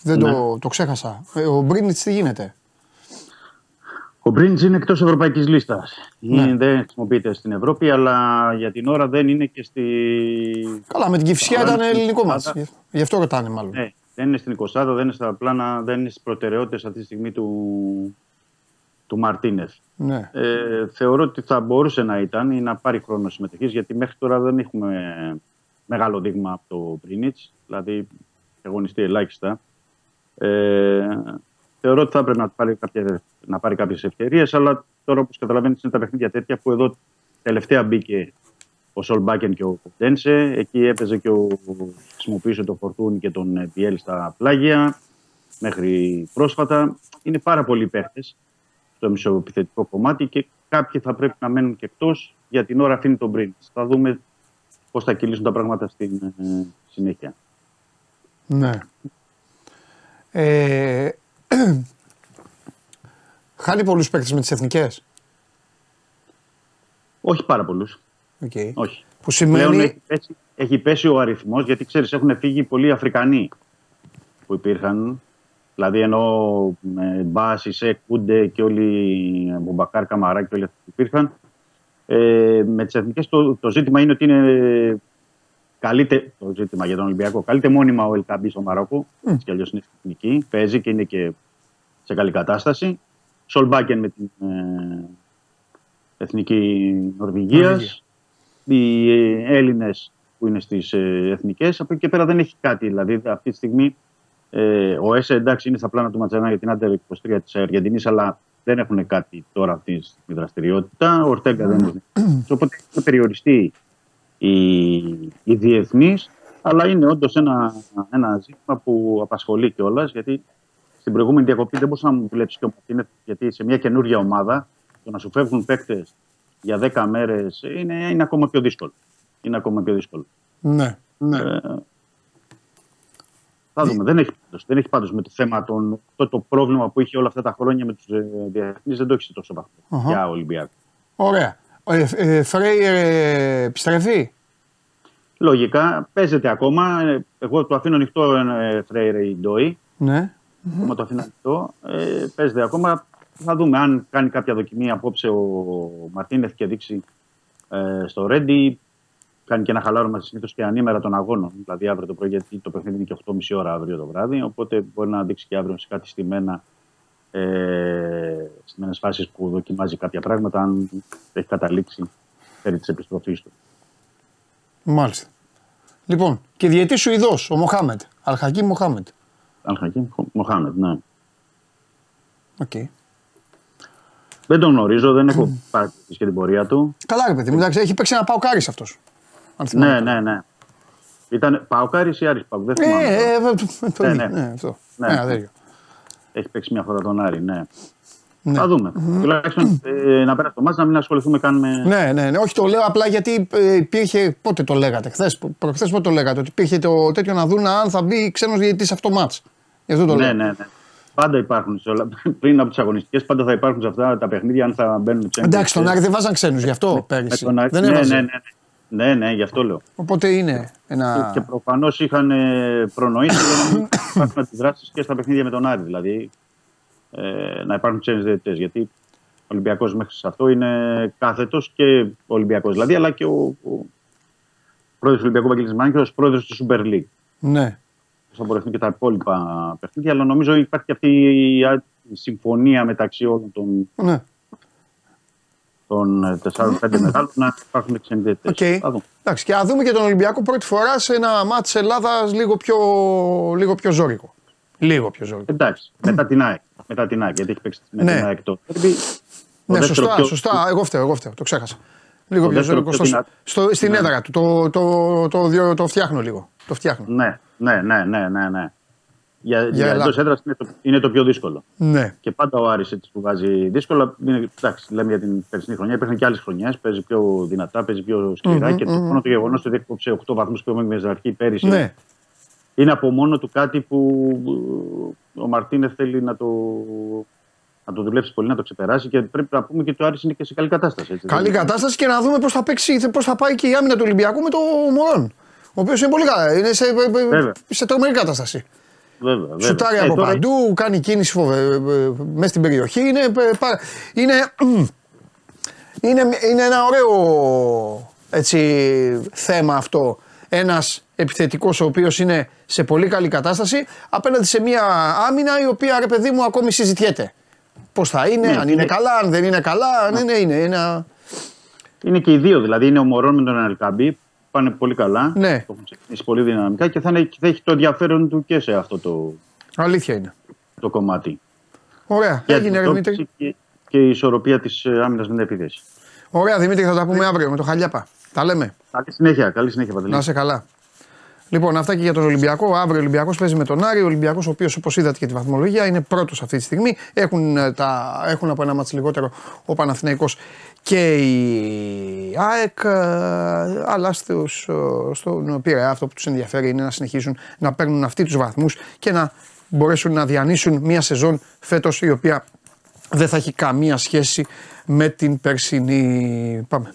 Speaker 1: δεν το, το ξέχασα. Ε, ο Μπρίνιτς τι γίνεται;
Speaker 7: Ο Μπρίνιτς είναι εκτός ευρωπαϊκής λίστας. Δεν χρησιμοποιείται στην Ευρώπη, αλλά για την ώρα δεν είναι και στη.
Speaker 1: Καλά, με την Κυφσιά
Speaker 7: Καλά,
Speaker 1: ήταν
Speaker 7: στην
Speaker 1: ελληνικό
Speaker 7: Κυφσιά.
Speaker 1: μάτι. Γι' αυτό ρωτάνε μάλλον.
Speaker 7: Ναι, δεν είναι στην 20, δεν είναι στα πλάνα, δεν είναι στις προτεραιότητες αυτή τη στιγμή του, του Μαρτίνεθ.
Speaker 1: Ναι.
Speaker 7: Ε, θεωρώ ότι θα μπορούσε να ήταν ή να πάρει χρόνο συμμετοχής, γιατί μέχρι τώρα δεν έχουμε μεγάλο δείγμα από το Μπρίνιτ, δηλαδή έχει αγωνιστεί ελάχιστα. Ε, θεωρώ ότι θα έπρεπε να πάρει, κάποια, να πάρει κάποιες ευκαιρίες, αλλά τώρα όπως καταλαβαίνετε είναι τα παιχνίδια τέτοια που εδώ τελευταία μπήκε ο Σολ Μπάκεν και ο Ντένσε. Εκεί έπαιζε και ο, χρησιμοποίησε το Φορτούνι και τον ε, Πιέλ στα πλάγια μέχρι πρόσφατα. Είναι πάρα πολλοί παίχτες στο μισοεπιθετικό κομμάτι και κάποιοι θα πρέπει να μένουν και εκτός. Για την ώρα αφήνει τον Μπριν. Θα δούμε πώς θα κυλήσουν τα πράγματα στην ε, συνέχεια.
Speaker 1: Ναι. Ε, χάνει πολλούς παίκτες με τις εθνικές;
Speaker 7: Όχι πάρα πολλούς.
Speaker 1: Οκ.
Speaker 7: Όχι.
Speaker 1: Που
Speaker 7: Πλέον
Speaker 1: σημαίνει...
Speaker 7: έχει πέσει, έχει πέσει ο αριθμός γιατί ξέρεις έχουν φύγει πολλοί Αφρικανοί που υπήρχαν. Δηλαδή ενώ ε, Μπάση, Σεκ, Κούντε και όλοι, ε, Μπουμπακάρ, Καμαρά και όλοι αυτοί που υπήρχαν. Ε, με τις εθνικές το, το ζήτημα είναι ότι είναι καλείται, το ζήτημα για τον Ολυμπιακό. Καλείται μόνιμα ο Ελκαμπή στο Μαρόκο. Έτσι κι αλλιώς είναι εθνική. Παίζει και είναι και σε καλή κατάσταση. Σολμπάκεν με την ε, εθνική Νορβηγία.
Speaker 1: Νορβηγία.
Speaker 7: Οι ε, Έλληνες που είναι στις ε, εθνικές. Από εκεί και πέρα δεν έχει κάτι. Δηλαδή αυτή τη στιγμή ε, ο ΕΣΕ εντάξει είναι στα πλάνα του Ματζανά για την άντερ 23 της Αργεντινής, αλλά δεν έχουν κάτι τώρα αυτή τη δραστηριότητα. Ο Ορτέγκα δεν είναι. Οπότε έχει περιοριστεί οι, οι διεθνεί, αλλά είναι όντως ένα, ένα ζήτημα που απασχολεί κιόλας, γιατί στην προηγούμενη διακοπή δεν μπορούσε να μου δουλέψει και ο Μαρτίνεθ, γιατί σε μια καινούργια ομάδα το να σου φεύγουν παίκτες για 10 μέρες είναι, είναι ακόμα πιο δύσκολο. Είναι ακόμα πιο δύσκολο.
Speaker 1: Ναι, ναι.
Speaker 7: Ε, θα δούμε. Δεν έχει, πάντως, δεν έχει πάντως με το θέμα των, το, το πρόβλημα που είχε όλα αυτά τα χρόνια με τους ε, διεθνείς δεν το έχει σε τόσο βαθμό
Speaker 1: Αχα.
Speaker 7: για Ολυμπιακό.
Speaker 1: Ωραία. Ε, ε, Φρέιερ ε, επιστρέφει;
Speaker 7: Λογικά παίζεται ακόμα. Ε, Εγώ το αφήνω ανοιχτό ε, Φρέιρε η Ντόι.
Speaker 1: Ναι.
Speaker 7: Ακόμα το αφήνω ανοιχτό. Ε, παίζεται ακόμα. Θα δούμε αν κάνει κάποια δοκιμή απόψε ο Μαρτίνεθ και δείξει ε, στο Ρέντι. Κάνει και ένα χαλάρωμα συνήθως και ανήμερα των αγώνων. Δηλαδή αύριο το πρωί, γιατί το παιχνίδι είναι και 8.30 ώρα αύριο το βράδυ. Οπότε μπορεί να δείξει και αύριο σε κάτι στημένα ε, στιμένες φάσεις που δοκιμάζει κάποια πράγματα, αν έχει καταλήξει περί της επιστροφής του.
Speaker 1: Μάλιστα. Λοιπόν, και διαιτής Σουηδός, ο Μοχάμετ. Αλχακή Μοχάμετ.
Speaker 7: Αλχακίμ Μοχάμετ, ναι.
Speaker 1: Οκ.
Speaker 7: Δεν τον γνωρίζω, δεν έχω παρακολουθήσει και την πορεία του.
Speaker 1: Καλά, ρε παιδί μου, εντάξει, έχει παίξει ένα παοκάρι αυτός.
Speaker 7: Ναι, ναι, ναι. Ήταν Παοκάρης ή Άρης Παοκ, δεν
Speaker 1: Ε,
Speaker 7: θυμάμαι. τώρα.
Speaker 1: ε, ε, το
Speaker 7: Ναι,
Speaker 1: ίδιο.
Speaker 7: ναι.
Speaker 1: Ναι, αυτό.
Speaker 7: Ναι.
Speaker 1: Ναι, αδέρφιο.
Speaker 7: Έχει παίξει μια φορά τον Άρη, ναι.
Speaker 1: Ναι.
Speaker 7: Θα δούμε. Τουλάχιστον ε, να πέρασε το ματς, να μην ασχοληθούμε καν με.
Speaker 1: Ναι, ναι, ναι. Όχι, το λέω απλά γιατί ε, υπήρχε. Πότε το λέγατε, χθες, προχθές πότε το λέγατε, ότι υπήρχε το τέτοιο να δουν αν θα μπει ξένος διαιτητής σε αυτό το ματς. Γι' αυτό το
Speaker 7: ναι,
Speaker 1: λέω.
Speaker 7: ναι, ναι. Πάντα υπάρχουν σε όλα. Πριν από τις αγωνιστικές, πάντα θα υπάρχουν σε αυτά τα παιχνίδια αν θα μπαίνουν ξένοι.
Speaker 1: Εντάξει, τον Άρη δεν βάζαν ξένους γι' αυτό
Speaker 7: Με
Speaker 1: πέρυσι.
Speaker 7: τον Άρη-
Speaker 1: Δεν
Speaker 7: ναι,
Speaker 1: έβαζε.
Speaker 7: ναι, ναι, ναι. Ναι, ναι, γι' αυτό λέω.
Speaker 1: Οπότε είναι ένα.
Speaker 7: Και προφανώς είχαν ε, προνοήσει ότι υπάρχουν αντιδράσει και στα παιχνίδια με τον Άρη. Δηλαδή ε, να υπάρχουν ξένοι διαιτητές. Γιατί ο Ολυμπιακός μέχρι σε αυτό είναι κάθετος και Ολυμπιακός δηλαδή, αλλά και ο, ο πρόεδρος του Ολυμπιακού Βαγγέλης Μαρινάκης και ο πρόεδρος του Super League.
Speaker 1: Ναι.
Speaker 7: Θα μπορεθούν και τα υπόλοιπα παιχνίδια, αλλά νομίζω υπάρχει και αυτή η, α- η συμφωνία μεταξύ όλων των,
Speaker 1: ναι.
Speaker 7: των 4-5 μεγάλων να υπάρχουν ξένοι διαιτητές.
Speaker 1: Οκ.
Speaker 7: Θα δούμε.
Speaker 1: Εντάξει, και να δούμε και τον Ολυμπιακό πρώτη φορά σε ένα ματς Ελλάδας λίγο πιο, λίγο πιο ζώρικο. Λίγο πιο ζώρικο.
Speaker 7: Εντάξει, μετά την ΑΕΚ. Μετά την ΑΕΚ, γιατί έχει παίξει με
Speaker 1: Ναι.
Speaker 7: την ΑΕΚ το derby. Το
Speaker 1: Ναι,
Speaker 7: δεύτερο
Speaker 1: σωστά,
Speaker 7: πιο-
Speaker 1: σωστά. Εγώ φταίω, εγώ φταίω. Το ξέχασα. Λίγο
Speaker 7: Το
Speaker 1: πιο
Speaker 7: δεύτερο
Speaker 1: ζώρικο.
Speaker 7: πιο
Speaker 1: Στο,
Speaker 7: δυνατό.
Speaker 1: στο, στην
Speaker 7: Ναι.
Speaker 1: έδρα του. Το, το, το, το, το φτιάχνω λίγο. Το φτιάχνω.
Speaker 7: Ναι, ναι, ναι, ναι, ναι. ναι. Για, για,
Speaker 1: Ελλάδα.
Speaker 7: εντός έδρας είναι το, είναι το πιο δύσκολο.
Speaker 1: Ναι.
Speaker 7: Και πάντα ο Άρης έτσι που βάζει δύσκολα. Είναι, εντάξει, λέμε για την περσινή χρονιά. Υπήρχαν και άλλες χρονιές. Παίζει πιο δυνατά, παίζει πιο σκληρα Και το μόνο το γεγονός ότι έκοψε 8 βαθμούς και με την αρχή πέρυσι.
Speaker 1: Ναι.
Speaker 7: Είναι από μόνο του κάτι που ε, ο Μαρτίνε θέλει να το, να το δουλέψει πολύ, να το ξεπεράσει. Και πρέπει να πούμε και ότι ο Άρης είναι και σε καλή κατάσταση. Έτσι,
Speaker 1: Καλή
Speaker 7: δεν είναι-
Speaker 1: κατάσταση και να δούμε πώς θα, παίξει, πώς θα πάει και η άμυνα του Ολυμπιακού με το Μωρόν. Ο οποίος είναι πολύ καλά. Είναι σε,
Speaker 7: Βέβαια.
Speaker 1: σε τρομερή κατάσταση.
Speaker 7: Βέβαια, βέβαια.
Speaker 1: Σουτάρει
Speaker 7: Ε,
Speaker 1: από
Speaker 7: τώρα
Speaker 1: παντού, κάνει κίνηση φοβε... ε, ε, μέσα στην περιοχή. Είναι, ε, πα- είναι, είναι, είναι ένα ωραίο έτσι, θέμα αυτό. Ένας επιθετικός ο οποίος είναι σε πολύ καλή κατάσταση απέναντι σε μια άμυνα η οποία ρε παιδί μου ακόμη συζητιέται. Πώς θα είναι,
Speaker 7: Ναι,
Speaker 1: αν είναι
Speaker 7: είναι-
Speaker 1: καλά, αν δεν είναι καλά. Ναι, ναι, είναι ένα...
Speaker 7: Είναι και οι δύο, δηλαδή είναι ο Μωρόν με τον Αλκαμπή. Πάνε πολύ καλά.
Speaker 1: Ναι.
Speaker 7: Το έχουν ξεκινήσει πολύ δυναμικά και θα, είναι, θα έχει το ενδιαφέρον του και σε αυτό το,
Speaker 1: Αλήθεια είναι.
Speaker 7: το κομμάτι.
Speaker 1: Ωραία,
Speaker 7: Και
Speaker 1: έγινε ρε
Speaker 7: αντιμετώπιση
Speaker 1: Δημήτρη.
Speaker 7: Και, και η ισορροπία της άμυνας με την επίθεση.
Speaker 1: Ωραία Δημήτρη θα τα πούμε αύριο με το Χαλιάπα. Τα λέμε.
Speaker 7: Καλή συνέχεια, καλή συνέχεια Παντελή.
Speaker 1: Να είσαι καλά. Λοιπόν, αυτά και για τον Ολυμπιακό. Αύριο ο Ολυμπιακός παίζει με τον Άρη. Ο Ολυμπιακός, ο οποίος όπως είδατε και τη βαθμολογία, είναι πρώτος αυτή τη στιγμή. Έχουν, ε, τα, έχουν από ένα μάτς λιγότερο ο Παναθηναϊκός και η ΑΕΚ. ε, Αλλά στους, ε, στον Πειραιά αυτό που τους ενδιαφέρει είναι να συνεχίσουν να παίρνουν αυτοί τους βαθμούς και να μπορέσουν να διανύσουν μια σεζόν φέτος η οποία δεν θα έχει καμία σχέση με την περσινή. Πάμε.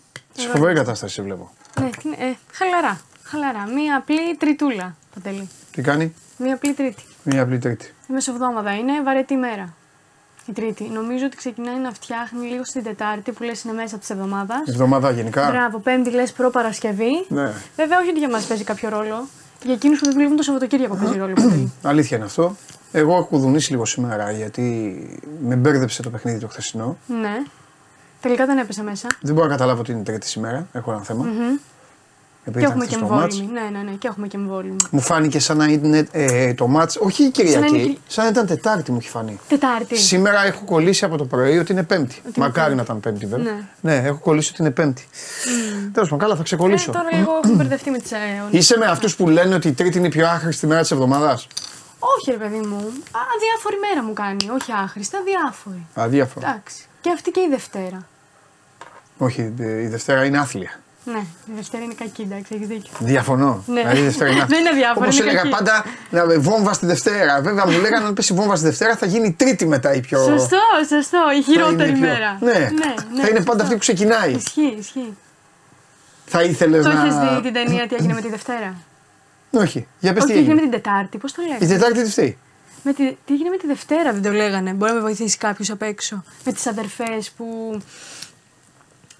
Speaker 1: Σε φοβερή κατάσταση σε βλέπω.
Speaker 8: Ναι, τι είναι, ε, χαλαρά. Χαλαρά. Μία απλή τριτούλα, Παντελή.
Speaker 1: Τι κάνει,
Speaker 8: Μία απλή τρίτη.
Speaker 1: μία απλή τρίτη.
Speaker 8: Η μεσοβδόμαδα είναι βαρετή μέρα. Η τρίτη. Νομίζω ότι ξεκινάει να φτιάχνει λίγο στην Τετάρτη που λες είναι μέσα της εβδομάδας.
Speaker 1: Εβδομάδα γενικά.
Speaker 8: Μπράβο, Πέμπτη λες προ-Παρασκευή.
Speaker 1: Ναι.
Speaker 8: Βέβαια, όχι ότι για μας παίζει κάποιο ρόλο. Για εκείνους που δεν δουλεύουν το Σαββατοκύριακο παίζει ρόλο. Παντελή.
Speaker 1: Αλήθεια είναι αυτό. Εγώ έχω κουδουνίσει λίγο σήμερα γιατί με μπέρδεψε το παιχνίδι το χθεσινό.
Speaker 8: ναι. Τελικά δεν έπεσε μέσα.
Speaker 1: Δεν μπορώ να καταλάβω ότι είναι τρίτη σήμερα. Έχω ένα θέμα. Επειδή
Speaker 8: Και
Speaker 1: ήταν
Speaker 8: έχουμε και
Speaker 1: χθες το μάτς.
Speaker 8: εμβόλυμη. Ναι, ναι, ναι, και έχουμε και εμβόλυμη.
Speaker 1: Μου φάνηκε σαν να είναι ε, το μάτς, όχι η Κυριακή,
Speaker 8: Σαν
Speaker 1: σαν
Speaker 8: να
Speaker 1: να,
Speaker 8: είναι Κυρ-
Speaker 1: ήταν Τετάρτη μου έχει φανεί.
Speaker 8: Τετάρτη.
Speaker 1: Σήμερα έχω κολλήσει από το πρωί ότι είναι Πέμπτη.
Speaker 8: Ότι είναι
Speaker 1: Μακάρι
Speaker 8: Πέμπτη.
Speaker 1: να ήταν Πέμπτη βέβαια.
Speaker 8: Ναι.
Speaker 1: Ναι, έχω κολλήσει ότι είναι Πέμπτη. Τέλος πάντων, καλά, θα
Speaker 8: Ε,
Speaker 1: ξεκολλήσω.
Speaker 8: τώρα λίγο έχουμε μπερδευτεί με τις. Ε,
Speaker 1: Είσαι με αυτούς που λένε ότι η Τρίτη είναι η πιο άχρηστη μέρα της εβδομάδας;
Speaker 8: όχι, ρε παιδί μου. Α, αδιάφορη μέρα μου κάνει. Όχι άχρηστα, αδιάφορη.
Speaker 1: Αδιάφορο.
Speaker 8: Εντάξει. Και αυτή και η Δευτέρα.
Speaker 1: Όχι, η Δευτέρα είναι άθλια.
Speaker 8: Ναι, η Δευτέρα είναι κακή, εντάξει, έχεις δίκιο.
Speaker 1: Διαφωνώ.
Speaker 8: Ναι.
Speaker 1: Δηλαδή η Δευτέρα είναι
Speaker 8: Δεν είναι αδιάφορο,
Speaker 1: Όπως
Speaker 8: είναι
Speaker 1: έλεγα
Speaker 8: κακή.
Speaker 1: πάντα, να, βόμβα στη Δευτέρα. Βέβαια μου λέγανε αν πέσει βόμβα στη Δευτέρα θα γίνει η Τρίτη μετά η πιο.
Speaker 8: Σωστό, σωστό. Η
Speaker 1: θα είναι
Speaker 8: χειρότερη
Speaker 1: η πιο-
Speaker 8: μέρα.
Speaker 1: Ναι.
Speaker 8: ναι,
Speaker 1: θα είναι
Speaker 8: σωστό.
Speaker 1: πάντα αυτή που ξεκινάει.
Speaker 8: Ισχύει, ισχύει.
Speaker 1: Θα ήθελες
Speaker 8: Το
Speaker 1: να.
Speaker 8: έχει δει την ταινία τι έγινε με τη Δευτέρα;
Speaker 1: Όχι, για πες τι
Speaker 8: Όχι, τι έγινε με
Speaker 1: έγινε.
Speaker 8: την Τετάρτη, πώς το
Speaker 1: Η
Speaker 8: λέγανε.
Speaker 1: Τετάρτη τι φταίει;
Speaker 8: Με τη... Τι έγινε με τη Δευτέρα, δεν το λέγανε. Μπορεί να με βοηθήσει κάποιος απ' έξω. Με τις αδερφές που.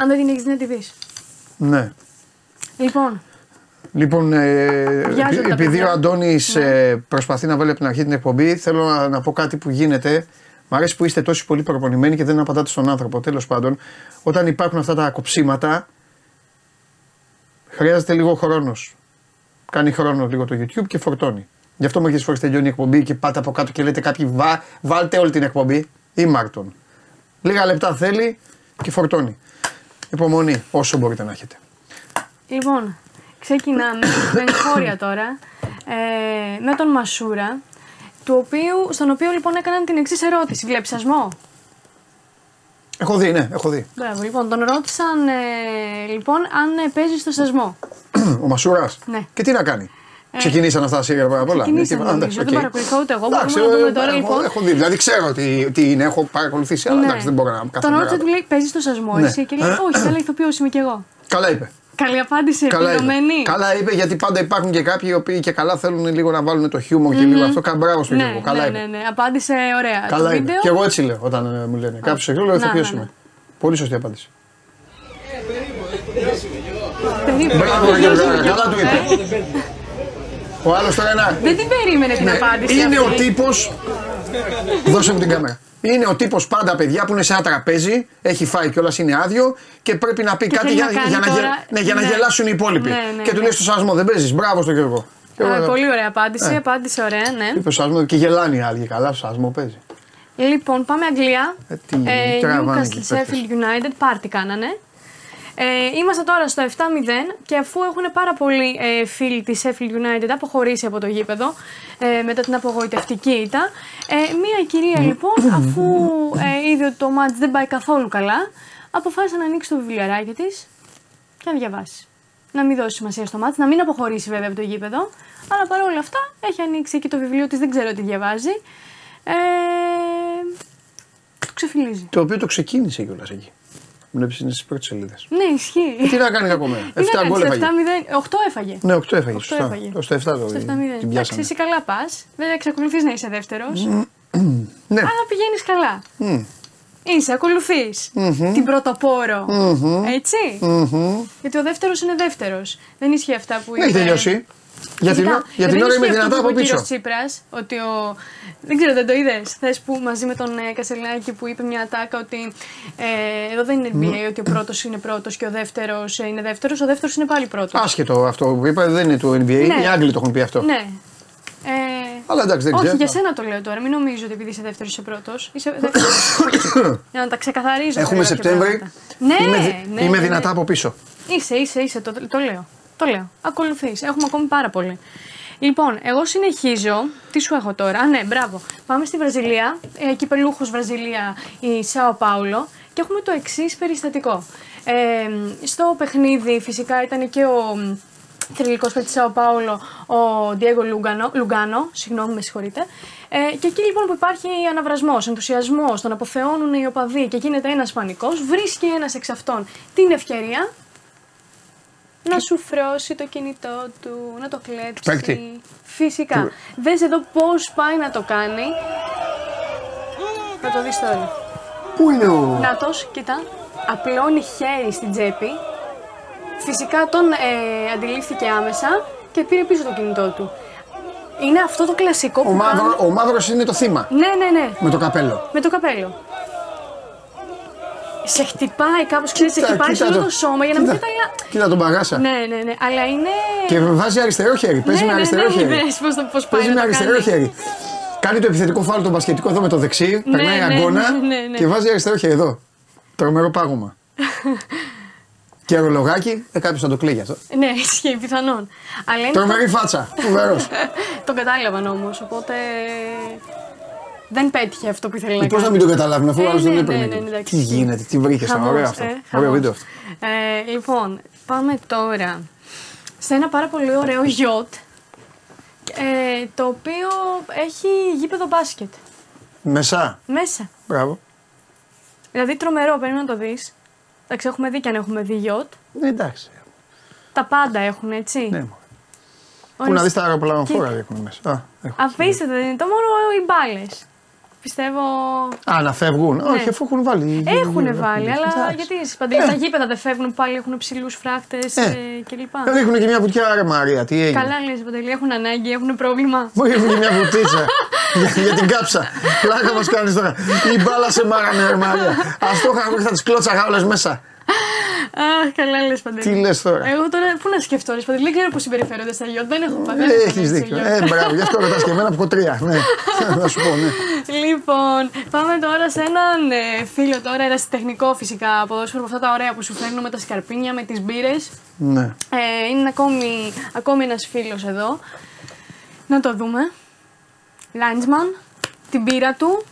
Speaker 8: Αν δεν την έχεις δει, να τη δει.
Speaker 1: Ναι.
Speaker 8: Λοιπόν,
Speaker 1: Λοιπόν, ε,
Speaker 8: Βιάζονται
Speaker 1: επει-
Speaker 8: τα
Speaker 1: επειδή
Speaker 8: παιδιά. Ναι.
Speaker 1: ο Αντώνης προσπαθεί να βάλει από την αρχή την εκπομπή, θέλω να, να πω κάτι που γίνεται. Μ' αρέσει που είστε τόσο πολύ προπονημένοι και δεν απαντάτε στον άνθρωπο. Τέλος πάντων, όταν υπάρχουν αυτά τα κοψίματα, χρειάζεται λίγο χρόνος. Κάνει χρόνο λίγο το YouTube και φορτώνει. Γι' αυτό μερικέ φορέ τελειώνει η εκπομπή και πάτε από κάτω και λέτε κάποιοι βά, βάλτε όλη την εκπομπή ή Μάρτον. Λίγα λεπτά θέλει και φορτώνει. Υπομονή, όσο μπορείτε να έχετε.
Speaker 8: λοιπόν ξεκινάμε με εγχώρια τώρα. Ε, με τον Μασούρα, του οποίου, στον οποίο λοιπόν έκαναν την εξής ερώτηση. Βλέπεις σασμό;
Speaker 1: Έχω δει, ναι, έχω δει.
Speaker 8: Μπράβο, λοιπόν, τον ρώτησαν ε, λοιπόν αν ε, παίζει στο σασμό.
Speaker 1: Ο Μασούρας;
Speaker 8: Ναι.
Speaker 1: Και τι να κάνει; Ξεκινήσαν αυτά σίγουρα πάρα πολλά.
Speaker 8: Ξεκινήσαν,
Speaker 1: Ναι,
Speaker 8: νομίζω.
Speaker 1: εντάξει,
Speaker 8: Δεν
Speaker 1: οκ.
Speaker 8: παρακολουθώ ούτε εγώ.
Speaker 1: Εντάξει,
Speaker 8: Μπορούμε να δούμε
Speaker 1: ε,
Speaker 8: τώρα,
Speaker 1: εγώ
Speaker 8: λοιπόν.
Speaker 1: Έχω δει, δηλαδή ξέρω τι, τι είναι, έχω παρακολουθήσει, αλλά
Speaker 8: Ναι.
Speaker 1: εντάξει δεν μπορώ να κάθε
Speaker 8: Τον
Speaker 1: μέρα.
Speaker 8: ρώτησε, του λέει: Παίζεις στο σασμό,
Speaker 1: Ναι.
Speaker 8: εσύ. Και λέει: Όχι, αλλά ηθοποιό είμαι κι εγώ.
Speaker 1: Καλά είπε.
Speaker 8: Καλή απάντηση,
Speaker 1: Καλά είπε.
Speaker 8: επιδομένη.
Speaker 1: καλά είπε γιατί πάντα υπάρχουν και κάποιοι οι οποίοι και καλά θέλουν λίγο να βάλουν το χιούμορ και λίγο αυτό. Κα- Μπράβο στον
Speaker 8: Ναι,
Speaker 1: Γιώργο. Καλά
Speaker 8: ναι,
Speaker 1: είπε.
Speaker 8: ναι, ναι, απάντησε ωραία.
Speaker 1: Καλά
Speaker 8: το
Speaker 1: είπε.
Speaker 8: βίντεο.
Speaker 1: Και εγώ έτσι λέω όταν ε, μου λένε. Κάποιος σε λέω
Speaker 8: Να,
Speaker 1: ηθοποιός
Speaker 8: ναι,
Speaker 1: είμαι.
Speaker 8: ναι.
Speaker 1: Πολύ σωστή απάντηση.
Speaker 8: Περίπου.
Speaker 1: Μπράβο, ρε Γιώργο, καλά του είπε.
Speaker 8: Ε,
Speaker 1: Ο άλλος τώρα ένα.
Speaker 8: Δεν την περίμενε την
Speaker 1: Ναι,
Speaker 8: απάντηση.
Speaker 1: είναι ο
Speaker 8: αυτή.
Speaker 1: τύπο. Δώσε μου την κάμερα. Είναι ο τύπος πάντα παιδιά που είναι σε ένα τραπέζι, έχει φάει κιόλας, είναι άδειο και πρέπει να πει
Speaker 8: Και
Speaker 1: κάτι
Speaker 8: θέλει
Speaker 1: για,
Speaker 8: να κάνει
Speaker 1: για, να, γε-
Speaker 8: τώρα-
Speaker 1: ναι, για να
Speaker 8: ναι.
Speaker 1: γελάσουν οι υπόλοιποι.
Speaker 8: Ναι, ναι,
Speaker 1: και του
Speaker 8: ναι.
Speaker 1: λέει στο σασμό, δεν παίζεις. Μπράβο στον Γιώργο. Και
Speaker 8: Α,
Speaker 1: εγώ,
Speaker 8: πολύ ωραία απάντηση.
Speaker 1: Ε.
Speaker 8: Απάντησε ωραία, ναι.
Speaker 1: Είπε στο σασμός και γελάνε οι άλλοι. Καλά, στο σασμό παίζει.
Speaker 8: Λοιπόν, πάμε Αγγλία.
Speaker 1: Ε, τι, τραβάνε εκεί οι
Speaker 8: Newcastle Sheffield United, πάρτι κάνανε. Ε, είμαστε τώρα στο 7-0 και αφού έχουν πάρα πολλοί ε, φίλοι της Sheffield United αποχωρήσει από το γήπεδο ε, μετά την απογοητευτική ήττα, ε, μία κυρία λοιπόν αφού ε, είδε ότι το μάτς δεν πάει καθόλου καλά, αποφάσισε να ανοίξει το βιβλιαράκι της και να διαβάσει. Να μην δώσει σημασία στο μάτς, να μην αποχωρήσει βέβαια από το γήπεδο, αλλά παρόλα αυτά έχει ανοίξει εκεί το βιβλίο της, δεν ξέρω τι διαβάζει. Ε, το ξεφυλίζει.
Speaker 1: Το οποίο το ξεκίνησε κιόλας εκεί. Βλέπει είναι στις πρώτες σελίδες.
Speaker 8: Ναι, ισχύει.
Speaker 1: Ε, Τι να κάνει κακό μέρα.
Speaker 8: Τι να
Speaker 1: 7
Speaker 8: κάνεις,
Speaker 1: γκολ
Speaker 8: στο
Speaker 1: έφαγε.
Speaker 8: 7-0, 8 έφαγε.
Speaker 1: Ναι, 8 έφαγε.
Speaker 8: Οκτώ
Speaker 1: Σωστά.
Speaker 8: έφαγε.
Speaker 1: Το στο 7 το
Speaker 8: Στο 7-0.
Speaker 1: την
Speaker 8: Εντάξει,
Speaker 1: πιάσανε.
Speaker 8: εσύ καλά πας. Βέβαια, εξακολουθείς να είσαι δεύτερος.
Speaker 1: Ναι.
Speaker 8: Αλλά πηγαίνεις καλά. Είσαι, ακολουθείς την πρωτοπόρο. Έτσι. Γιατί ο δεύτερος είναι δεύτερος. Δεν ισχύει αυτά που
Speaker 1: Δεν έχει
Speaker 8: είπε-
Speaker 1: τελειώσει. Για την,
Speaker 8: Φυσικά,
Speaker 1: ώρα- για την
Speaker 8: δεν
Speaker 1: ώρα
Speaker 8: ισχύει
Speaker 1: είμαι
Speaker 8: αυτό
Speaker 1: δυνατά
Speaker 8: που
Speaker 1: από
Speaker 8: είπε ο
Speaker 1: πίσω.
Speaker 8: κύριος Τσίπρας, ότι ο... Δεν ξέρω, δεν το είδες. Χθε που μαζί με τον ε, Κασελάκη που είπε μια ατάκα ότι ε, εδώ δεν είναι NBA, ότι ο πρώτος είναι πρώτος και ο δεύτερος είναι δεύτερος. Ο δεύτερος είναι πάλι πρώτος.
Speaker 1: Άσχετο αυτό που είπα, δεν είναι του NBA.
Speaker 8: Ναι.
Speaker 1: Οι Άγγλοι το έχουν πει αυτό.
Speaker 8: Ναι. Ε,
Speaker 1: Αλλά εντάξει, δεν
Speaker 8: όχι,
Speaker 1: ξέρω.
Speaker 8: για σένα το λέω τώρα. Μην νομίζω ότι επειδή είσαι δεύτερος είσαι πρώτος. Είσαι δεύτερος. για να τα ξεκαθαρίζω.
Speaker 1: Έχουμε
Speaker 8: κάποια
Speaker 1: Σεπτέμβρη.
Speaker 8: πράγματα. Ναι,
Speaker 1: Είμαι, δι-
Speaker 8: ναι,
Speaker 1: είμαι
Speaker 8: ναι,
Speaker 1: δυνατά
Speaker 8: ναι.
Speaker 1: από πίσω.
Speaker 8: Είσαι, είσαι, είσαι. Το, το λέω. Το λέω. Ακολουθείς. Έχουμε ακόμη πάρα πολύ. Λοιπόν, εγώ συνεχίζω. Τι σου έχω τώρα; Α, ναι, μπράβο. Πάμε στη Βραζιλία. Ε, κυπελούχο Βραζιλία, η Σάο Πάουλο. Και έχουμε το εξής περιστατικό. Ε, στο παιχνίδι φυσικά ήταν και ο θρηλυκός παίκτης Σάο Πάουλο, ο Ντιέγκο Λουγκάνο, Λουγκάνο, συγγνώμη, με συγχωρείτε. Ε, και εκεί λοιπόν που υπάρχει αναβρασμός, ενθουσιασμός, τον αποθεώνουν οι οπαδοί και γίνεται ένας πανικός, βρίσκει ένας εξ αυτών την ευκαιρία να σου φρώσει το κινητό του, να το κλέψει.
Speaker 1: Παίκτη.
Speaker 8: Φυσικά. Δες εδώ πώς πάει να το κάνει. Θα το δεις τώρα.
Speaker 1: Πού είναι ο.
Speaker 8: Νάτος, κοίτα. Απλώνει χέρι στην τσέπη. Φυσικά τον ε, αντιλήφθηκε άμεσα και πήρε πίσω το κινητό του. Είναι αυτό το κλασικό
Speaker 1: Ο,
Speaker 8: που
Speaker 1: μαύρο,
Speaker 8: κάνουν-
Speaker 1: ο μαύρος είναι το θύμα.
Speaker 8: Ναι, ναι, ναι.
Speaker 1: Με το καπέλο.
Speaker 8: Με το καπέλο. Σε χτυπάει κάπως, ξέρεις, σε
Speaker 1: Κοίτα,
Speaker 8: χτυπάει σε
Speaker 1: κοίτα
Speaker 8: όλο το σώμα για να μην
Speaker 1: Κοίτα.
Speaker 8: καταλάβει.
Speaker 1: Κοίτα τον παγάσα.
Speaker 8: Ναι, ναι, ναι. Αλλά είναι.
Speaker 1: Και βάζει αριστερό χέρι. Παίζει
Speaker 8: ναι,
Speaker 1: με
Speaker 8: ναι,
Speaker 1: αριστερό
Speaker 8: ναι,
Speaker 1: χέρι.
Speaker 8: δες πώς, το- πώς πάει
Speaker 1: Παίζει
Speaker 8: να
Speaker 1: με
Speaker 8: το
Speaker 1: αριστερό
Speaker 8: κάνει.
Speaker 1: χέρι. Κάνει το επιθετικό φάουλ τον μπασκετικό εδώ με το δεξί.
Speaker 8: Ναι,
Speaker 1: περνάει
Speaker 8: ναι,
Speaker 1: αγκώνα
Speaker 8: ναι, ναι, ναι.
Speaker 1: και βάζει αριστερό χέρι εδώ. Τρομερό πάγωμα. και ρολογάκι, ε, κάποιος θα το κλείγει αυτό.
Speaker 8: Ναι, ισχύει, πιθανόν. Αλλά είναι.
Speaker 1: Τρομερή φάτσα. Φοβερός.
Speaker 8: τον κατάλαβαν όμως, οπότε. Δεν πέτυχε αυτό που ήθελε να
Speaker 1: Πώς
Speaker 8: κάνει.
Speaker 1: να μην το καταλάβουν αφού
Speaker 8: Ε,
Speaker 1: ο άλλος
Speaker 8: ναι,
Speaker 1: δεν
Speaker 8: ναι,
Speaker 1: έπαιρνε.
Speaker 8: ναι, ναι,
Speaker 1: και-
Speaker 8: εντάξει,
Speaker 1: Τι
Speaker 8: ισχύει.
Speaker 1: γίνεται, τι βρήκες
Speaker 8: Χαμός,
Speaker 1: ωραίο αυτό.
Speaker 8: ε,
Speaker 1: Ωραίο
Speaker 8: χαμός.
Speaker 1: βίντεο αυτό.
Speaker 8: Ε, λοιπόν, πάμε τώρα σε ένα πάρα πολύ ωραίο γιότ ε, το οποίο έχει γήπεδο μπάσκετ
Speaker 1: Μεσά.
Speaker 8: μέσα.
Speaker 1: Μπράβο.
Speaker 8: Δηλαδή τρομερό, πρέπει να το δεις. Εντάξει, έχουμε δει και αν έχουμε δει γιότ.
Speaker 1: Ναι, εντάξει.
Speaker 8: Τα πάντα έχουν, έτσι.
Speaker 1: Ναι, μωρέ. Πού
Speaker 8: Όλες-
Speaker 1: να δεις τα αεροπλανοφόρα
Speaker 8: Κοίτα.
Speaker 1: έχουν μέσα. Α, έχω.
Speaker 8: Απίστευτο δεν είναι. Το μόνο οι μπάλες. Πιστεύω.
Speaker 1: Α, να φεύγουν. Όχι, αφού έχουν βάλει.
Speaker 8: Έχουν βάλει, αλλά
Speaker 1: Εντάξει.
Speaker 8: γιατί στις παντελής, τα γήπεδα δεν φεύγουν πάλι, έχουν ψηλούς φράχτες
Speaker 1: Ε.
Speaker 8: ε, κλπ.
Speaker 1: Ρίχνουν και μια βουτιά, ρε Μαρία, τι έγινε.
Speaker 8: Καλά λες Παντελή, έχουν ανάγκη, έχουν πρόβλημα.
Speaker 1: Μου ρίχνουν και μια βουτίτσα για, για την κάψα. Πλάκα μας κάνεις τώρα. Η μπάλα σε μάρανε, ρε Μαρία. Α το είχα, θα τις κλώτσαγα όλε μέσα.
Speaker 8: Αχ, καλά λες Παντελή.
Speaker 1: Τι λες τώρα;
Speaker 8: Εγώ τώρα πού να σκεφτώ, ρε Παντελή, δεν ξέρω πώς συμπεριφέρονται στα γιότ. Δεν έχω πάει.
Speaker 1: Έχεις δίκιο. Ε, μπράβο, γι' αυτό ρωτάς και εμένα που έχω τρία. Ναι, θα σου πω, ναι.
Speaker 8: Λοιπόν, πάμε τώρα σε έναν ε, φίλο τώρα, ερασιτεχνικό φυσικά ποδόσφαιρο, από αυτά τα ωραία που σου φέρνω με τα σκαρπίνια, με τις μπύρες.
Speaker 1: ναι.
Speaker 8: Ε, είναι ακόμη, ακόμη ένας φίλος εδώ. Να το δούμε. Λάιντσμαν, την πύρα του.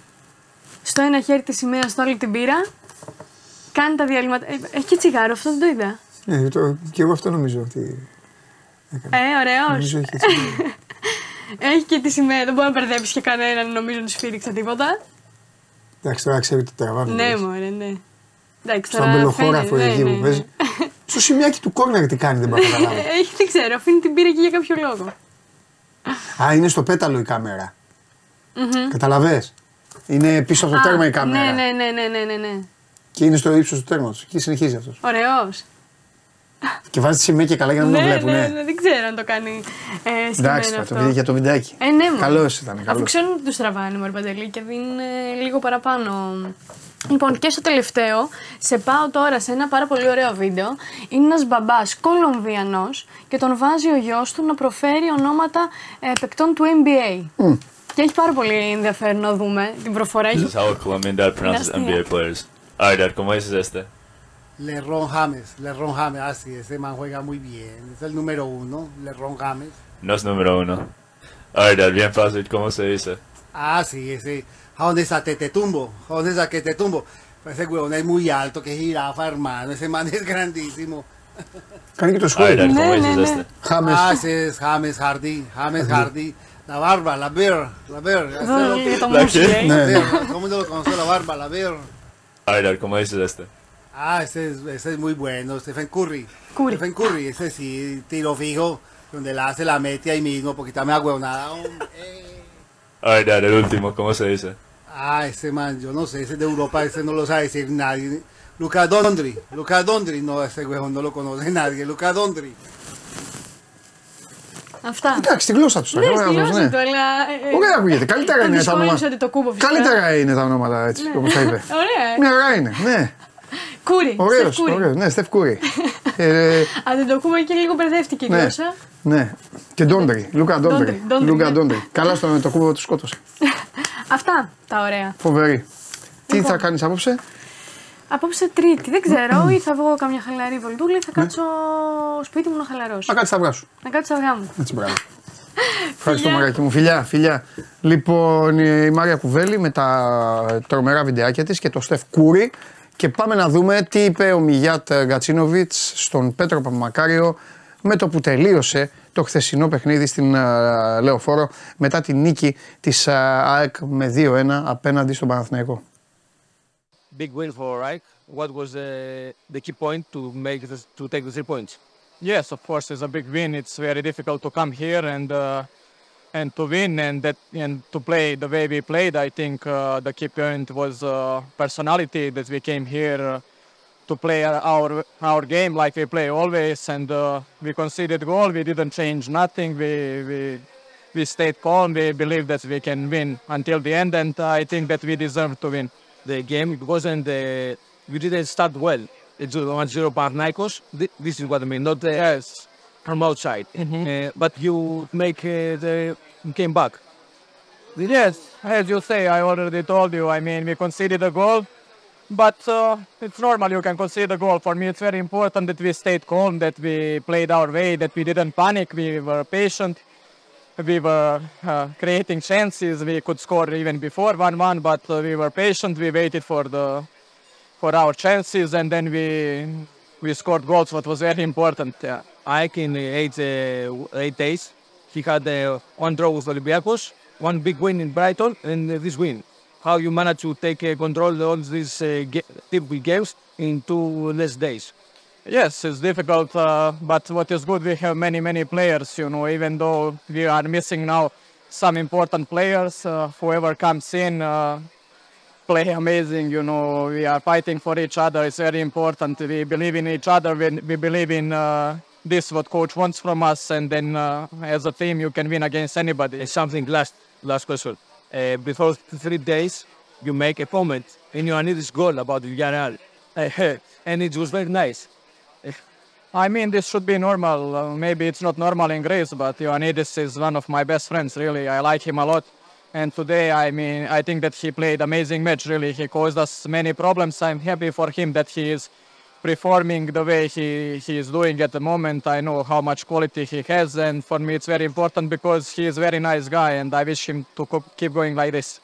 Speaker 8: Στο ένα χέρι τη σημαία, στο άλλο την πύρα. Κάνει τα διαλύματα. Ε, έχει και τσιγάρο, αυτό δεν το είδα.
Speaker 1: Ε, το, και εγώ αυτό νομίζω ότι.
Speaker 8: Ε, ωραίος.
Speaker 1: Νομίζω έχει έτσι.
Speaker 8: Έχει και τη σημαία, δεν μπορεί να μπερδέψεις και κανέναν, νομίζω, να του σφύριξε τίποτα.
Speaker 1: Εντάξει, τώρα ξέρει το τραβάμε.
Speaker 8: Ναι, μωρέ, ναι. Εντάξει,
Speaker 1: Στον
Speaker 8: τώρα
Speaker 1: αμπελοχώραφο
Speaker 8: φαίνεται,
Speaker 1: εκεί
Speaker 8: ναι,
Speaker 1: που
Speaker 8: ναι,
Speaker 1: παίζει. Στο σημειάκι του κόρνερ τι κάνει, δεν πάω να καταλάβω.
Speaker 8: Έχει, δεν ξέρω, αφήνει την πύρα εκεί για κάποιο λόγο.
Speaker 1: Α, είναι στο πέταλο η κάμερα. Καταλαβες; Είναι πίσω από το
Speaker 8: Α,
Speaker 1: τέρμα η κάμερα.
Speaker 8: Ναι, ναι, ναι, ναι, ναι, ναι, ναι.
Speaker 1: Και είναι στο ύψος του τέρματος. Και συνεχίζει αυτός.
Speaker 8: Ωραίος.
Speaker 1: Και βάζει τη σημαία και καλά για να μην το
Speaker 8: ναι,
Speaker 1: βλέπουν.
Speaker 8: ναι, ναι, δεν ξέρω αν το κάνει ε, στημένο
Speaker 1: Εντάξει, θα
Speaker 8: αυτό.
Speaker 1: το δει για το βιντεάκι.
Speaker 8: Ε, ναι, μωρέ.
Speaker 1: Καλός ήταν.
Speaker 8: Αφού
Speaker 1: Καλός.
Speaker 8: ξέρουν ότι τους τραβάνε μωρέ Παντελή και δίνουν ε, λίγο παραπάνω. Λοιπόν, και στο τελευταίο, σε πάω τώρα σε ένα πάρα πολύ ωραίο βίντεο. Είναι ένας μπαμπάς Κολομβιανός και τον βάζει ο γιος του να προφέρει ονόματα ε, παικτών του NBA. Και έχει πάρα πολύ ενδιαφέρον να δούμε την προφορά.
Speaker 9: This is how a Colombian dad pronounces
Speaker 8: Nasty.
Speaker 9: NBA players. A ver, ¿cómo dices este? Lerron James, Lerron James, así, ah, ese man juega muy bien, es el número uno, Lerron James.
Speaker 10: No es número uno. A ver, bien fácil, ¿cómo se dice?
Speaker 9: Ah, sí, ese, ¿a dónde está Tetetumbo? ¿A dónde está que te tumbo? Pues ese huevón es muy alto, que jirafa, hermano, ese man es grandísimo.
Speaker 1: Canitos
Speaker 10: juegos. ¿cómo dices este?
Speaker 1: James.
Speaker 9: Ah, ese es James Hardy, James Hardy. La barba, la ver, la
Speaker 8: ver.
Speaker 10: La,
Speaker 8: que...
Speaker 9: la, lo conoce, la barba, la ver.
Speaker 10: A ver, ¿cómo dices este?
Speaker 9: Ah, ese es, ese es muy bueno, Stephen Curry.
Speaker 8: Curry.
Speaker 9: Stephen Curry, ese sí, tiro fijo, donde la hace la mete ahí mismo, porque está medio huevonada.
Speaker 10: A ver, dale, el último, ¿cómo se dice?
Speaker 9: Ah, ese man, yo no sé, ese de Europa, ese no lo sabe decir nadie. Luca Dondri, Luca Dondri, no, ese huevón no lo conoce nadie, Luca Dondri.
Speaker 8: Αυτά.
Speaker 1: Εντάξει, τη γλώσσα τους.
Speaker 8: Ναι, στη γλώσσα του, αλλά. ε, ε,
Speaker 1: Ωραία ακούγεται. Καλύτερα
Speaker 8: τον
Speaker 1: είναι τα
Speaker 8: δυσκόλεψε
Speaker 1: ονόματα.
Speaker 8: ότι το κούμπο φυσικά.
Speaker 1: Καλύτερα είναι τα ονόματα έτσι,
Speaker 8: Ναι.
Speaker 1: όπως τα είπε.
Speaker 8: Ωραία. ε.
Speaker 1: Μια χαρά είναι. Ναι.
Speaker 8: Κούρι.
Speaker 1: Ωραίος.
Speaker 8: Στεφ Κούρι.
Speaker 1: Ωραίος. Ναι, Στεφ Κούρι. Ε,
Speaker 8: Αν δεν το κούμπο και λίγο μπερδεύτηκε η
Speaker 1: Ναι.
Speaker 8: γλώσσα.
Speaker 1: Ναι. Και Ντόντσιτς. Λούκα Ντόντσιτς.
Speaker 8: Ντόντσιτς, Ντόντσιτς,
Speaker 1: Λούκα
Speaker 8: ναι.
Speaker 1: Ντόντσιτς. Καλά στο Αντετοκούνμπο του σκότωσε.
Speaker 8: Αυτά τα ωραία.
Speaker 1: Φοβερή. Τι
Speaker 8: Λοιπόν.
Speaker 1: θα κάνεις απόψε;
Speaker 8: Απόψε Τρίτη, δεν ξέρω, ή θα βγω καμιά χαλαρή βολτούλα ή θα κάτσω σπίτι μου να χαλαρώσω.
Speaker 1: Να κάτσεις τα αυγά σου.
Speaker 8: Να κάτσω αυγά μου.
Speaker 1: Έτσι, μπράβο. Ευχαριστώ,
Speaker 8: Φιλιά.
Speaker 1: Μαράκι μου. Φιλιά, φιλιά. Λοιπόν, η Μαρία Κουβέλη με τα τρομερά βιντεάκια της και το Στεφ Κούρι. Και πάμε να δούμε τι είπε ο Μιγιάτ Γκατσίνοβιτς στον Πέτρο Παπαμακάριο με το που τελείωσε το χθεσινό παιχνίδι στην ε, Λεωφόρο μετά τη νίκη της ε, ΑΕΚ με 2-1 απέναντι στον Παναθηναϊκό.
Speaker 11: Big win for Reich. What was uh, the key point to make this, to take the three points?
Speaker 12: Yes, of course, it's a big win. It's very difficult to come here and uh, and to win and that and to play the way we played. I think uh, the key point was uh, personality that we came here uh, to play our our game like we play always. And uh, we conceded goal. We didn't change nothing. We we we stayed calm. We believe that we can win until the end, and I think that we deserve to win.
Speaker 11: The game it wasn't. Uh, we didn't start well. It's 1-0 Panathinaikos. Thi- This is what I mean. Not uh,
Speaker 12: Yes.
Speaker 11: from outside. Uh, but you make uh, the came back.
Speaker 12: Yes, as you say, I already told you. I mean, we conceded a goal, but uh, it's normal. You can concede a goal. For me, it's very important that we stayed calm, that we played our way, that we didn't panic. We were patient. We were uh, creating chances. We could score even before 1-1, but uh, we were patient. We waited for the for our chances, and then we we scored goals. What was very important. Yeah.
Speaker 11: Ike in eight uh, eight days. He had one draw with Olympiacos, one big win in Brighton, and this win. How you manage to take control of all these uh, games in two less days?
Speaker 12: Yes, it's difficult, uh, but what is good, we have many, many players, you know, even though we are missing now some important players, uh, whoever comes in, uh, play amazing, you know, we are fighting for each other, it's very important, we believe in each other, we, we believe in uh, this, what coach wants from us, and then uh, as a team you can win against anybody.
Speaker 11: Uh, something last last question. Uh, before three days, you make a comment in your this goal about Villarreal, and it was very nice.
Speaker 12: I mean, this should be normal. Uh, maybe it's not normal in Greece, but Ioannidis is one of my best friends, really. I like him a lot. And today, I mean, I think that he played amazing match, really. He caused us many problems. I'm happy for him that he is performing the way he, he is doing at the moment. I know how much quality he has, and for me, it's very important because he is a very nice guy, and I wish him to keep going like this.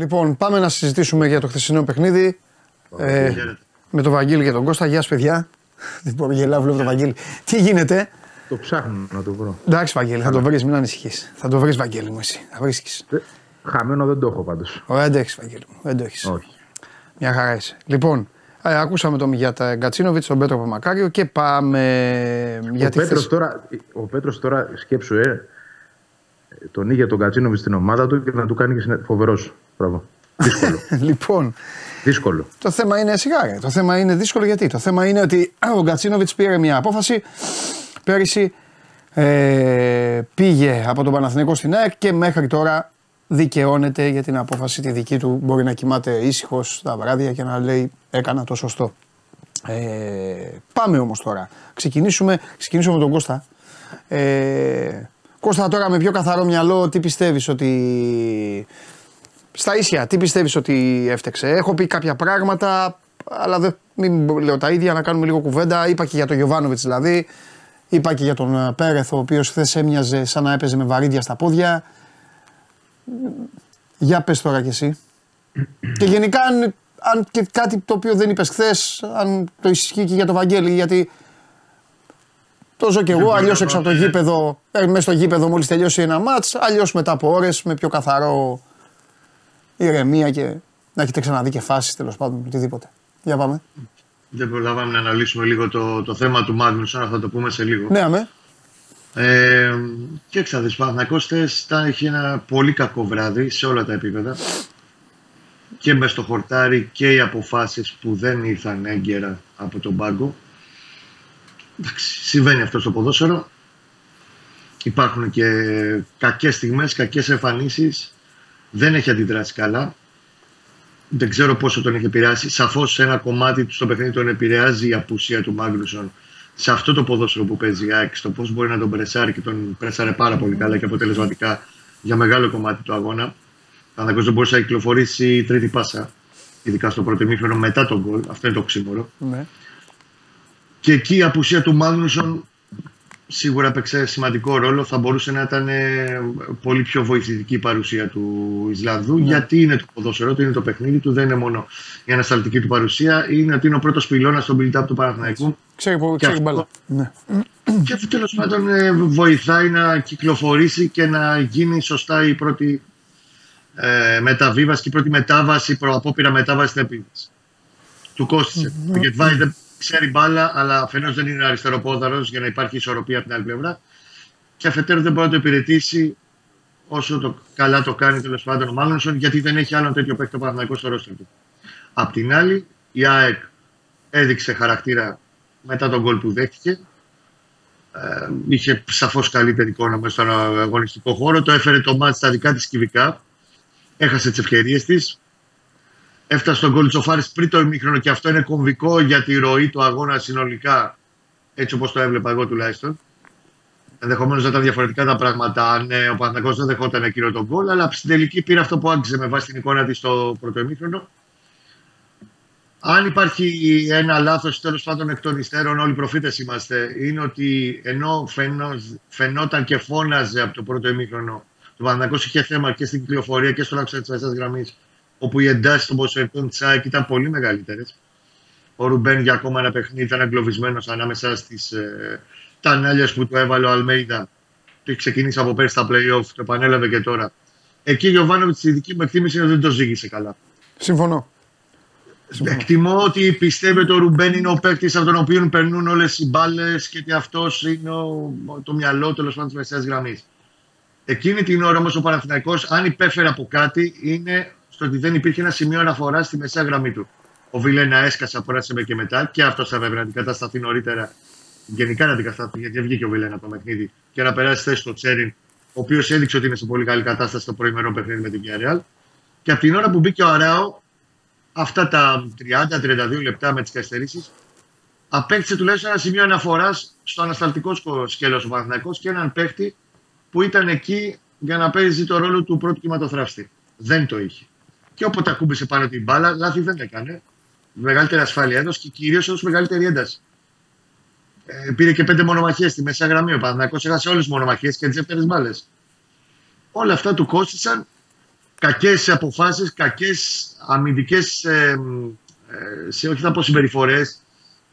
Speaker 1: Λοιπόν, πάμε να συζητήσουμε για το χθεσινό παιχνίδι. Ε, με τον Βαγγέλη και τον Κώστα. Γεια σα, παιδιά. Δεν μπορώ να γελάω, βλέπω τον Βαγγέλη. Τι γίνεται,
Speaker 13: Το ψάχνω να το βρω.
Speaker 1: Εντάξει, Βαγγέλη, θα το βρεις, μην ανησυχείς. Θα το βρεις, Βαγγέλη μου, εσύ. Θα βρίσκεις.
Speaker 13: Ε, Χαμένο δεν το έχω πάντως.
Speaker 1: Ωραία, δεν το έχεις, Βαγγέλη μου. Δεν το έχεις.
Speaker 13: Όχι.
Speaker 1: Μια χαρά είσαι. Λοιπόν, ε, ακούσαμε τον Μιγιάτα Γκατσίνοβιτς, τον Πέτρο Παμακάριο και πάμε. για
Speaker 13: Ο
Speaker 1: τη
Speaker 13: Πέτρος,
Speaker 1: θέση-
Speaker 13: τώρα, ο Πέτρος τώρα σκέψου, ε, τον είχε τον Κατσίνοβιτ στην ομάδα του και να του κάνει και συνε... φοβερός. Μπράβο. Δύσκολο.
Speaker 1: λοιπόν,
Speaker 13: Δύσκολο.
Speaker 1: το θέμα είναι σιγά. ρε. Το θέμα είναι δύσκολο γιατί; Το θέμα είναι ότι ο Γκατσίνοβιτς πήρε μια απόφαση πέρυσι. Ε, πήγε από τον Παναθηναϊκό στην ΑΕΚ και μέχρι τώρα δικαιώνεται για την απόφαση τη δική του. Μπορεί να κοιμάται ήσυχος τα βράδια και να λέει έκανα το σωστό. Ε, πάμε όμως τώρα. Ξεκινήσουμε, ξεκινήσουμε με τον Κώστα. Ε, Κώστα τώρα με πιο καθαρό μυαλό τι πιστεύεις ότι... Στα ίσια, τι πιστεύεις ότι έφτεξε; Έχω πει κάποια πράγματα, αλλά δεν μην λέω τα ίδια, να κάνουμε λίγο κουβέντα. Είπα και για τον Γιωβάνοβιτς δηλαδή. Είπα και για τον ε, Πέρεθ, ο οποίος χθες έμοιαζε σαν να έπαιζε με βαρύδια στα πόδια. Για πες τώρα κι εσύ. και γενικά αν, αν και κάτι το οποίο δεν είπες χθες, αν το ισχύει και για τον Βαγγέλη, γιατί το ζω κι εγώ, αλλιώς έξω από το γήπεδο, ε, μέσα στο γήπεδο μόλις τελειώσει ένα μάτς, αλλιώς μετά από ώρες με πιο καθαρό ηρεμία και να έχετε ξαναδεί και φάσεις τέλος πάντων, οτιδήποτε. Για πάμε.
Speaker 14: Δεν προλάβαμε να αναλύσουμε λίγο το, το θέμα του Μάγνουσον, θα το πούμε σε λίγο.
Speaker 1: Ναι, αμέ.
Speaker 14: Ε, και ξαδείς, Παναθηναϊκός τα έχει ένα πολύ κακό βράδυ σε όλα τα επίπεδα και μες στο χορτάρι και οι αποφάσεις που δεν ήρθαν έγκαιρα από τον πάγκο. Εντάξει, συμβαίνει αυτό στο ποδόσφαιρο. Υπάρχουν και κακές στιγμές, κακές εμφανίσεις. Δεν έχει αντιδράσει καλά. Δεν ξέρω πόσο τον έχει επηρεάσει. Σαφώς σε ένα κομμάτι του στο παιχνίδι τον επηρεάζει η απουσία του Μάγνουσον σε αυτό το ποδόσφαιρο που παίζει η ΑΕΚ, στο πώς μπορεί να τον πρεσάρει και τον πρέσαρε πάρα πολύ καλά και αποτελεσματικά για μεγάλο κομμάτι του αγώνα. Αν δεν μπορούσε να κυκλοφορήσει τρίτη πάσα, ειδικά στο πρώτο ημίχρονο μετά τον γκολ. Αυτό είναι το ξύμορο.
Speaker 1: Ναι.
Speaker 14: Και εκεί η απουσία του Μάγνουσον σίγουρα έπαιξε σημαντικό ρόλο. Θα μπορούσε να ήταν ε, πολύ πιο βοηθητική η παρουσία του Ισλανδού.
Speaker 1: Ναι.
Speaker 14: Γιατί είναι το ποδόσφαιρο του, είναι το παιχνίδι του, δεν είναι μόνο η ανασταλτική του παρουσία. Είναι ότι είναι ο πρώτος πυλώνας στον build-up του Παναθηναϊκού.
Speaker 1: Ξέρει, που-
Speaker 14: Και
Speaker 1: ξέρει
Speaker 14: αυτό-
Speaker 1: μπάλα. Ναι.
Speaker 14: Και αυτό τέλος πάντων ε, βοηθάει να κυκλοφορήσει και να γίνει σωστά η πρώτη ε, μεταβίβαση και η πρώτη μετάβαση, προαπόπειρα μετάβαση στην επίθεση. Του κόστησε. Ο Γετβάη δεν ξέρει μπάλα, αλλά αφενός δεν είναι αριστεροπόδαρος για να υπάρχει ισορροπία από την άλλη πλευρά. Και αφετέρου δεν μπορεί να το υπηρετήσει όσο το καλά το κάνει τέλος πάντων ο Μάγνουσον, γιατί δεν έχει άλλον τέτοιο παίκτη το Παναθηναϊκός στο ρόστερ του. Απ' την άλλη, η ΑΕΚ έδειξε χαρακτήρα μετά τον γκολ που δέχτηκε. Ε, είχε σαφώς καλύτερη εικόνα μέσα στον αγωνιστικό χώρο. Το έφερε το μάτι στα δικά της κυβικά. Έχασε τις ευκαιρίες της. Έφτασε στον γκολ Τσοφάρης πριν το ημίχρονο και αυτό είναι κομβικό για τη ροή του αγώνα συνολικά. Έτσι όπως το έβλεπα εγώ τουλάχιστον. Ενδεχομένως να ήταν διαφορετικά τα πράγματα αν ε, ο Παναθηναϊκός δεν δεχόταν εκείνο τον γκολ, αλλά στην τελική πήρε αυτό που άγγιζε με βάση την εικόνα της στο πρώτο ημίχρονο. Αν υπάρχει ένα λάθος τέλος πάντων εκ των υστέρων, όλοι προφήτες είμαστε, είναι ότι ενώ φαινό- φαινόταν και φώναζε από το πρώτο ημίχρονο, το Παναθηναϊκός είχε θέμα και στην κυκλοφορία και στο άξονα της μεσαία γραμμής, όπου οι εντάσει των ποσοστών τη ΑΕΚ ήταν πολύ μεγαλύτερες. Ο Ρουμπέν για ακόμα ένα παιχνίδι ήταν εγκλωβισμένος ανάμεσα στις ε, τανάλια που του έβαλε ο Αλμέιδα. Το έχει ξεκινήσει από πέρσι στα playoff, το επανέλαβε και τώρα. Εκεί ο Γιωβάνοβιτς, η δική μου εκτίμηση είναι ότι δεν το ζήγησε καλά.
Speaker 1: Συμφωνώ.
Speaker 14: Εκτιμώ ότι πιστεύει ότι ο Ρουμπέν είναι ο παίκτης από τον οποίο περνούν όλες οι μπάλες και ότι αυτός είναι ο, το μυαλό τέλος πάντων της μεσαίας γραμμής. Εκείνη την ώρα όμως ο Παναθηναϊκός αν υπέφερε από κάτι είναι στο ότι δεν υπήρχε ένα σημείο αναφοράς στη μεσαία γραμμή του. Ο Βιλένα έσκασε από ένα σημείο και μετά και αυτό θα έπρεπε να αντικατασταθεί νωρίτερα. Γενικά να αντικατασταθεί γιατί βγήκε ο Βιλένα από το παιχνίδι και να περάσει θέση στο Τσέριν, ο οποίος έδειξε ότι είναι σε πολύ καλή κατάσταση στο προημερό παιχνίδι με την Villarreal. Και από την ώρα που μπήκε ο Αράο, αυτά τα 30-32 λεπτά με τις καθυστερήσεις, απέκτησε τουλάχιστον ένα σημείο αναφοράς στο ανασταλτικό σκέλος ο Παναθηναϊκός και έναν παίκτη που ήταν εκεί για να παίζει το ρόλο του πρώτου κυματοθράφστη. Δεν το είχε. Και όποτε ακούμπησε πάνω την μπάλα, λάθη δεν έκανε. Μεγαλύτερη ασφάλεια έδωσε και κυρίως έδωσε μεγαλύτερη ένταση. Ε, πήρε και πέντε μονομαχίες στη μέσα γραμμή. Ο Παναθηναϊκός έχασε όλες τις μονομαχίες και τι δεύτερε μπάλες. Όλα αυτά του κόστησαν κακές αποφάσεις, κακές αμυντικές ε, ε, σε, όχι θα πω συμπεριφορές,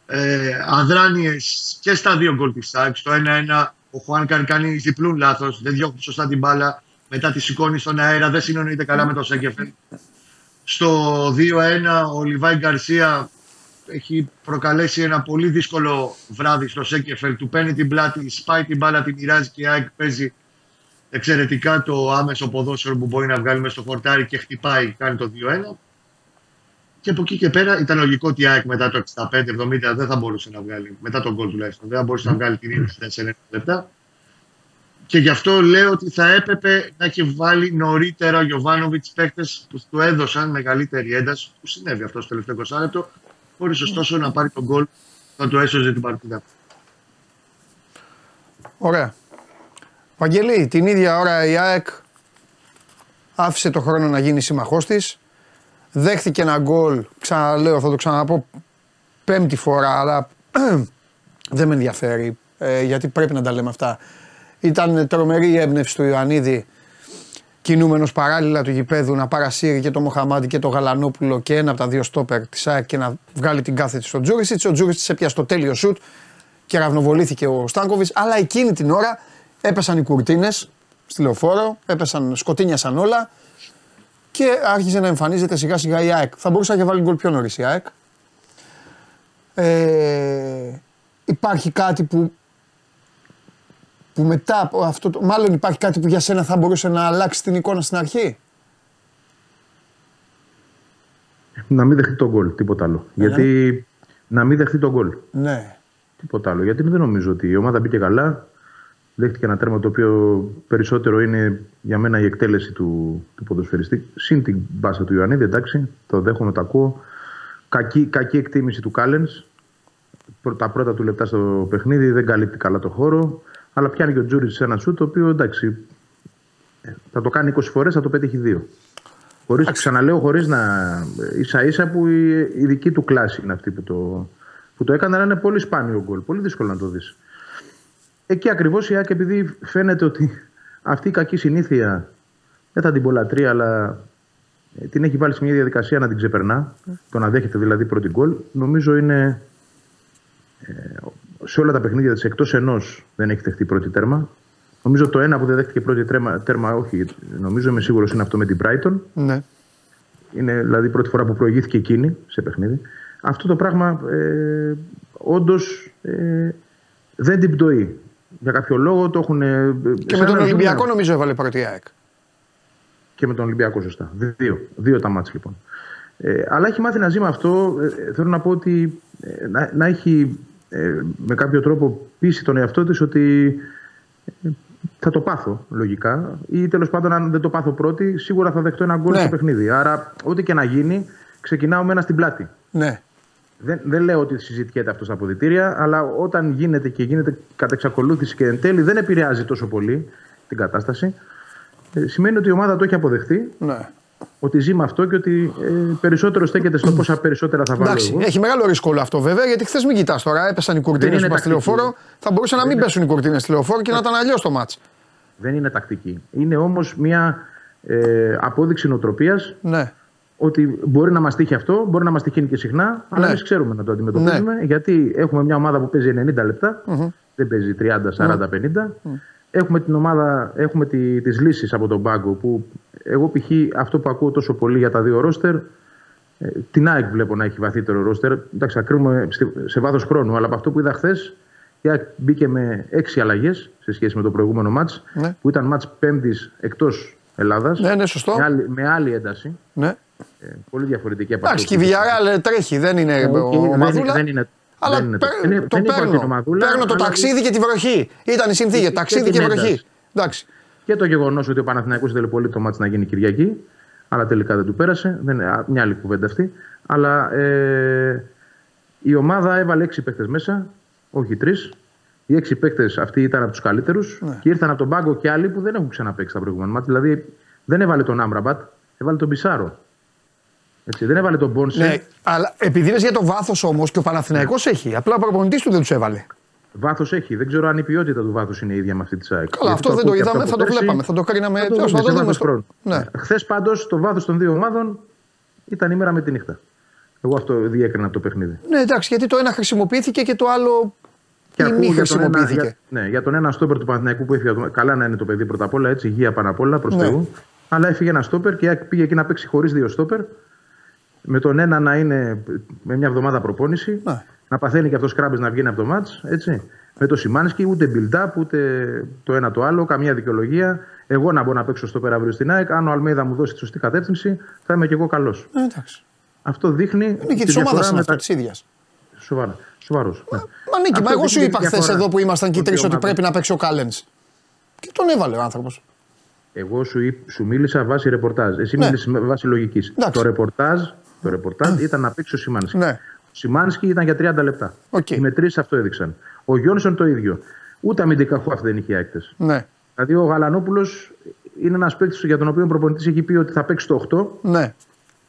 Speaker 14: ε, αδράνειες και στα δύο γκολ της ΣΑΚ. Στο 1-1 ο Χουάνκαν κάνει διπλούν λάθος, δεν διώχνει σωστά την μπάλα, μετά τη σηκώνει στον αέρα, δεν συνονείται καλά με το Σέκεφελ. Στο 2-1 ο Λιβάη Γκαρσία έχει προκαλέσει ένα πολύ δύσκολο βράδυ στο Σέκεφελ. Του παίρνει την πλάτη, σπάει την μπάλα, την μοιράζει και η ΑΕΚ παίζει εξαιρετικά το άμεσο ποδόσφαιρο που μπορεί να βγάλει μέσα στο χορτάρι και χτυπάει, κάνει το 2-1. Και από εκεί και πέρα ήταν λογικό ότι η ΑΕΚ μετά το 65-70 δεν θα μπορούσε να βγάλει, μετά τον γκολ τουλάχιστον, δεν θα μπορούσε να βγάλει την ίδια στα 4 λεπτά. Και γι' αυτό λέω ότι θα έπρεπε να έχει βάλει νωρίτερα ο Γιωβάνοβιτς παίκτες που του έδωσαν μεγαλύτερη ένταση, που συνέβη αυτό στο τελευταίο 20 λεπτό, χωρίς ωστόσο να πάρει τον γκολ θα το έσωζε την παρτίδα.
Speaker 1: Ωραία. Βαγγελή, την ίδια ώρα η ΑΕΚ άφησε το χρόνο να γίνει σύμμαχός της. Δέχθηκε ένα γκολ, ξαναλέω, θα το ξαναπώ πέμπτη φορά, αλλά δεν με ενδιαφέρει, ε, γιατί πρέπει να τα λέμε αυτά. Ήταν τρομερή η έμπνευση του Ιωαννίδη, κινούμενος παράλληλα του γηπέδου, να παρασύρει και το Μοχαμάντι και το Γαλανόπουλο και ένα από τα δύο στόπερ της ΑΕΚ και να βγάλει την κάθετη στο Τζούρισιτς. Ο Τζούρισιτς έπιασε το τέλειο σουτ και ραυνοβολήθηκε ο Στάνκοβιτς, αλλά εκείνη την ώρα έπεσαν οι κουρτίνες στη λεωφόρο, έπεσαν, σκοτίνιασαν όλα και άρχισε να εμφανίζεται σιγά σιγά η ΑΕΚ. Θα μπορούσε να έχει βάλει γκολ πιο νωρίς η ΑΕΚ. Ε, υπάρχει κάτι που, που μετά από αυτό, το, μάλλον υπάρχει κάτι που για σένα θα μπορούσε να αλλάξει την εικόνα στην αρχή;
Speaker 13: Να μην δεχτεί τον γκολ, τίποτα άλλο. Γιατί να μην δεχτεί τον γκολ.
Speaker 1: Ναι.
Speaker 13: Τίποτα άλλο. Γιατί δεν νομίζω ότι η ομάδα μπήκε καλά. Δέχτηκε ένα τέρμα το οποίο περισσότερο είναι για μένα η εκτέλεση του, του ποδοσφαιριστή. Συν την μπάσα του Ιωαννίδη, εντάξει, το δέχομαι, το ακούω. Κακή, κακή εκτίμηση του Κάλενς. Τα πρώτα του λεπτά στο παιχνίδι δεν καλύπτει καλά το χώρο. Αλλά πιάνει και ο Τζούρι σε ένα σου το οποίο εντάξει, ε, θα το κάνει 20 φορές, θα το πετύχει δύο. Χωρίς, ξαναλέω, χωρίς να. ίσα ίσα που η, η δική του κλάση είναι αυτή που το, που το έκανε, αλλά είναι πολύ σπάνιο γκολ. Πολύ δύσκολο να το δεις. Εκεί ακριβώς η ΑΕΚ, επειδή φαίνεται ότι αυτή η κακή συνήθεια, δεν θα την πω λατρεία, αλλά ε, την έχει βάλει σε μια διαδικασία να την ξεπερνά, το να δέχεται δηλαδή πρώτη γκολ, νομίζω είναι ε, σε όλα τα παιχνίδια της εκτός ενός δεν έχει δεχτεί πρώτη τέρμα. Νομίζω το ένα που δεν δέχτηκε πρώτη τέρμα, τέρμα όχι, νομίζω είμαι σίγουρος είναι αυτό με την Brighton.
Speaker 1: Ναι.
Speaker 13: Είναι δηλαδή η πρώτη φορά που προηγήθηκε εκείνη σε παιχνίδι. Αυτό το πράγμα ε, όντως ε, δεν την πτωεί. Για κάποιο λόγο το έχουν. ε,
Speaker 1: Και
Speaker 13: σαν
Speaker 1: με τον
Speaker 13: ένα
Speaker 1: Ολυμπιακό
Speaker 13: ζώο.
Speaker 1: νομίζω έβαλε πρώτη η ΑΕΚ.
Speaker 13: Και με τον Ολυμπιακό, σωστά. Δύο, δύο τα μάτια λοιπόν. Ε, αλλά έχει μάθει να ζει με αυτό. Ε, θέλω να πω ότι ε, να, να έχει ε, με κάποιο τρόπο πείσει τον εαυτό της ότι ε, θα το πάθω λογικά ή τέλος πάντων αν δεν το πάθω πρώτη σίγουρα θα δεχτώ ένα γκολ
Speaker 1: Ναι.
Speaker 13: στο παιχνίδι. Άρα ό,τι και να γίνει ξεκινάω με ένα στην πλάτη.
Speaker 1: Ναι.
Speaker 13: Δεν, δεν λέω ότι συζητιέται αυτό στα αποδητήρια, αλλά όταν γίνεται και γίνεται κατά εξακολούθηση και εν τέλει δεν επηρεάζει τόσο πολύ την κατάσταση, ε, σημαίνει ότι η ομάδα το έχει αποδεχτεί,
Speaker 1: Ναι.
Speaker 13: Ότι ζει με αυτό και ότι ε, περισσότερο στέκεται στο πόσα περισσότερα θα βάλω
Speaker 1: Εντάξει,
Speaker 13: εγώ.
Speaker 1: έχει μεγάλο ρίσκο όλο αυτό βέβαια, γιατί χθες μην κοιτάς τώρα. Έπεσαν οι κουρτίνες
Speaker 13: είναι
Speaker 1: που στη
Speaker 13: τακτική.
Speaker 1: λεωφόρο. Θα μπορούσε να μην πέσουν οι κουρτίνες στη λεωφόρο και να ήταν αλλιώς το μάτς.
Speaker 13: Δεν είναι τακτική. Είναι όμως μια ε, απόδειξη νοοτροπίας
Speaker 1: Ναι.
Speaker 13: ότι μπορεί να μας τύχει αυτό, μπορεί να μας τυχαίνει και συχνά, αλλά
Speaker 1: Ναι.
Speaker 13: εμείς ξέρουμε να το αντιμετωπίζουμε. Γιατί έχουμε μια ομάδα που παίζει 90 λεπτά,
Speaker 1: Μμμ.
Speaker 13: δεν παίζει 30, 40, 50. Έχουμε την ομάδα, έχουμε τη, τις λύσεις από τον πάγκο που εγώ π.χ. αυτό που ακούω τόσο πολύ για τα δύο ρόστερ ε, την ΑΕΚ βλέπω να έχει βαθύτερο ρόστερ. Εντάξει, θα κρίνουμε στη- σε βάθος χρόνου, αλλά από αυτό που είδα χθες, η ΑΕΚ μπήκε με έξι αλλαγές σε σχέση με το προηγούμενο μάτς,
Speaker 1: Ναι.
Speaker 13: που ήταν μάτς πέμπτης εκτός Ελλάδας.
Speaker 1: Ναι, ναι, σωστό.
Speaker 13: Με άλλη, με άλλη ένταση.
Speaker 1: Ναι.
Speaker 13: Ε, πολύ διαφορετική από
Speaker 1: Εντάξει,
Speaker 13: αυτό
Speaker 1: και η
Speaker 13: που-
Speaker 1: Villarreal τρέχει, δεν είναι
Speaker 13: Ε, οκ,
Speaker 1: ο
Speaker 13: δεν-
Speaker 1: Μαδούλα.
Speaker 13: δεν είναι-
Speaker 1: αλλά
Speaker 13: δεν είναι το-
Speaker 1: παίρ-
Speaker 13: δεν είναι-
Speaker 1: το
Speaker 13: δεν είπα
Speaker 1: παίρνω.
Speaker 13: και το Μαδούλα,
Speaker 1: παίρνω το
Speaker 13: αλλά-
Speaker 1: ταξίδι και τη βροχή. Ήταν η συνθήκη,
Speaker 13: Και-
Speaker 1: ταξίδι
Speaker 13: και
Speaker 1: και,
Speaker 13: την
Speaker 1: βροχή.
Speaker 13: ένταση.
Speaker 1: Εντάξει.
Speaker 13: Και το γεγονός ότι ο Παναθηναϊκός ήθελε πολύ το μάτς να γίνει Κυριακή, αλλά τελικά δεν του πέρασε. Δεν είναι α, μια άλλη κουβέντα αυτή. Αλλά ε, η ομάδα έβαλε έξι παίκτες μέσα, όχι τρεις. Οι έξι παίκτες αυτοί ήταν από τους καλύτερους
Speaker 1: Ναι.
Speaker 13: και ήρθαν από τον πάγκο και άλλοι που δεν έχουν ξαναπέξει τα προηγούμενα μάτια. Δηλαδή δεν έβαλε τον Άμραμπατ, έβαλε τον Πισάρο. Έτσι, δεν έβαλε τον Μπόνσε.
Speaker 1: Ναι, αλλά επειδή είναι για το βάθος όμως και ο Παναθηναϊκός έχει. Απλά ο προπονητής του δεν τους έβαλε.
Speaker 13: Βάθος έχει. Δεν ξέρω αν η ποιότητα του βάθους είναι ίδια με αυτή της ΑΕΚ.
Speaker 1: Καλά, αυτό δεν το είδαμε, θα το βλέπαμε, θα το κρίναμε. τέλος, Θα το δούμε στο. Ναι.
Speaker 13: Χθες πάντως το βάθος των δύο ομάδων ήταν η μέρα με τη νύχτα. Εγώ αυτό διέκρινα από το παιχνίδι.
Speaker 1: ναι, εντάξει, γιατί το ένα χρησιμοποιήθηκε και το άλλο
Speaker 13: Και
Speaker 1: ή
Speaker 13: ακούω
Speaker 1: μη
Speaker 13: για τον ένα-
Speaker 1: χρησιμοποιήθηκε.
Speaker 13: για- ναι, για τον ένα στόπερ του Παναθηναϊκού που έφυγε. Καλά να είναι το παιδί πρώτα απ' όλα, έτσι, υγεία πάνω απ' όλα προς
Speaker 1: Ναι.
Speaker 13: Θεού. Αλλά έφυγε ένα στόπερ και πήγε εκεί να παίξει χωρίς δύο στόπερ. Με τον ένα να είναι με μια εβδομάδα προπόνηση.
Speaker 1: Ναι.
Speaker 13: Να παθαίνει και αυτός κράμπε να βγαίνει από το μάτς. Με το Σιμάνσκι, ούτε build-up, ούτε το ένα το άλλο, καμία δικαιολογία. Εγώ να μπορώ να παίξω στο αύριο στην ΑΕΚ. Αν ο Αλμέιδα μου δώσει τη σωστή κατεύθυνση, θα είμαι και εγώ καλός.
Speaker 1: Ε, εντάξει.
Speaker 13: Αυτό δείχνει.
Speaker 1: Είναι και
Speaker 13: τη
Speaker 1: της ομάδας
Speaker 13: διαφορά
Speaker 1: είναι
Speaker 13: μετα-
Speaker 1: αυτό της ίδιας.
Speaker 13: Σοβαρά. Σοβαρός. Ναι.
Speaker 1: Μα Νίκη, μα
Speaker 13: Αυτό
Speaker 1: εγώ σου
Speaker 13: δείχνει
Speaker 1: είπα
Speaker 13: τη
Speaker 1: χθες
Speaker 13: διαφορά.
Speaker 1: εδώ που ήμασταν και οι
Speaker 13: Ότι
Speaker 1: τρεις
Speaker 13: η
Speaker 1: ότι
Speaker 13: ομάδα-
Speaker 1: πρέπει να παίξει ο Κάλεν. Και τον έβαλε ο άνθρωπος.
Speaker 13: Εγώ σου, είπ- σου μίλησα βάσει ρεπορτάζ. Εσύ
Speaker 1: Ναι.
Speaker 13: μίλησες με βάση λογικής.
Speaker 1: Εντάξει.
Speaker 13: Το ρεπορτάζ, το ρεπορτάζ ήταν να παίξει ο Σιμάνσκι.
Speaker 1: Ναι.
Speaker 13: Ο Σιμάνσκι ήταν για 30 λεπτά.
Speaker 1: Okay.
Speaker 13: Οι μετρήσεις αυτό έδειξαν. Ο Γιόνσον το ίδιο. Ούτε αμυντικά χαφ δεν είχε έξτρα.
Speaker 1: Ναι.
Speaker 13: Δηλαδή ο Γαλανόπουλος είναι ένας παίκτης για τον οποίο ο προπονητής έχει πει ότι θα παίξει το 8
Speaker 1: Ναι.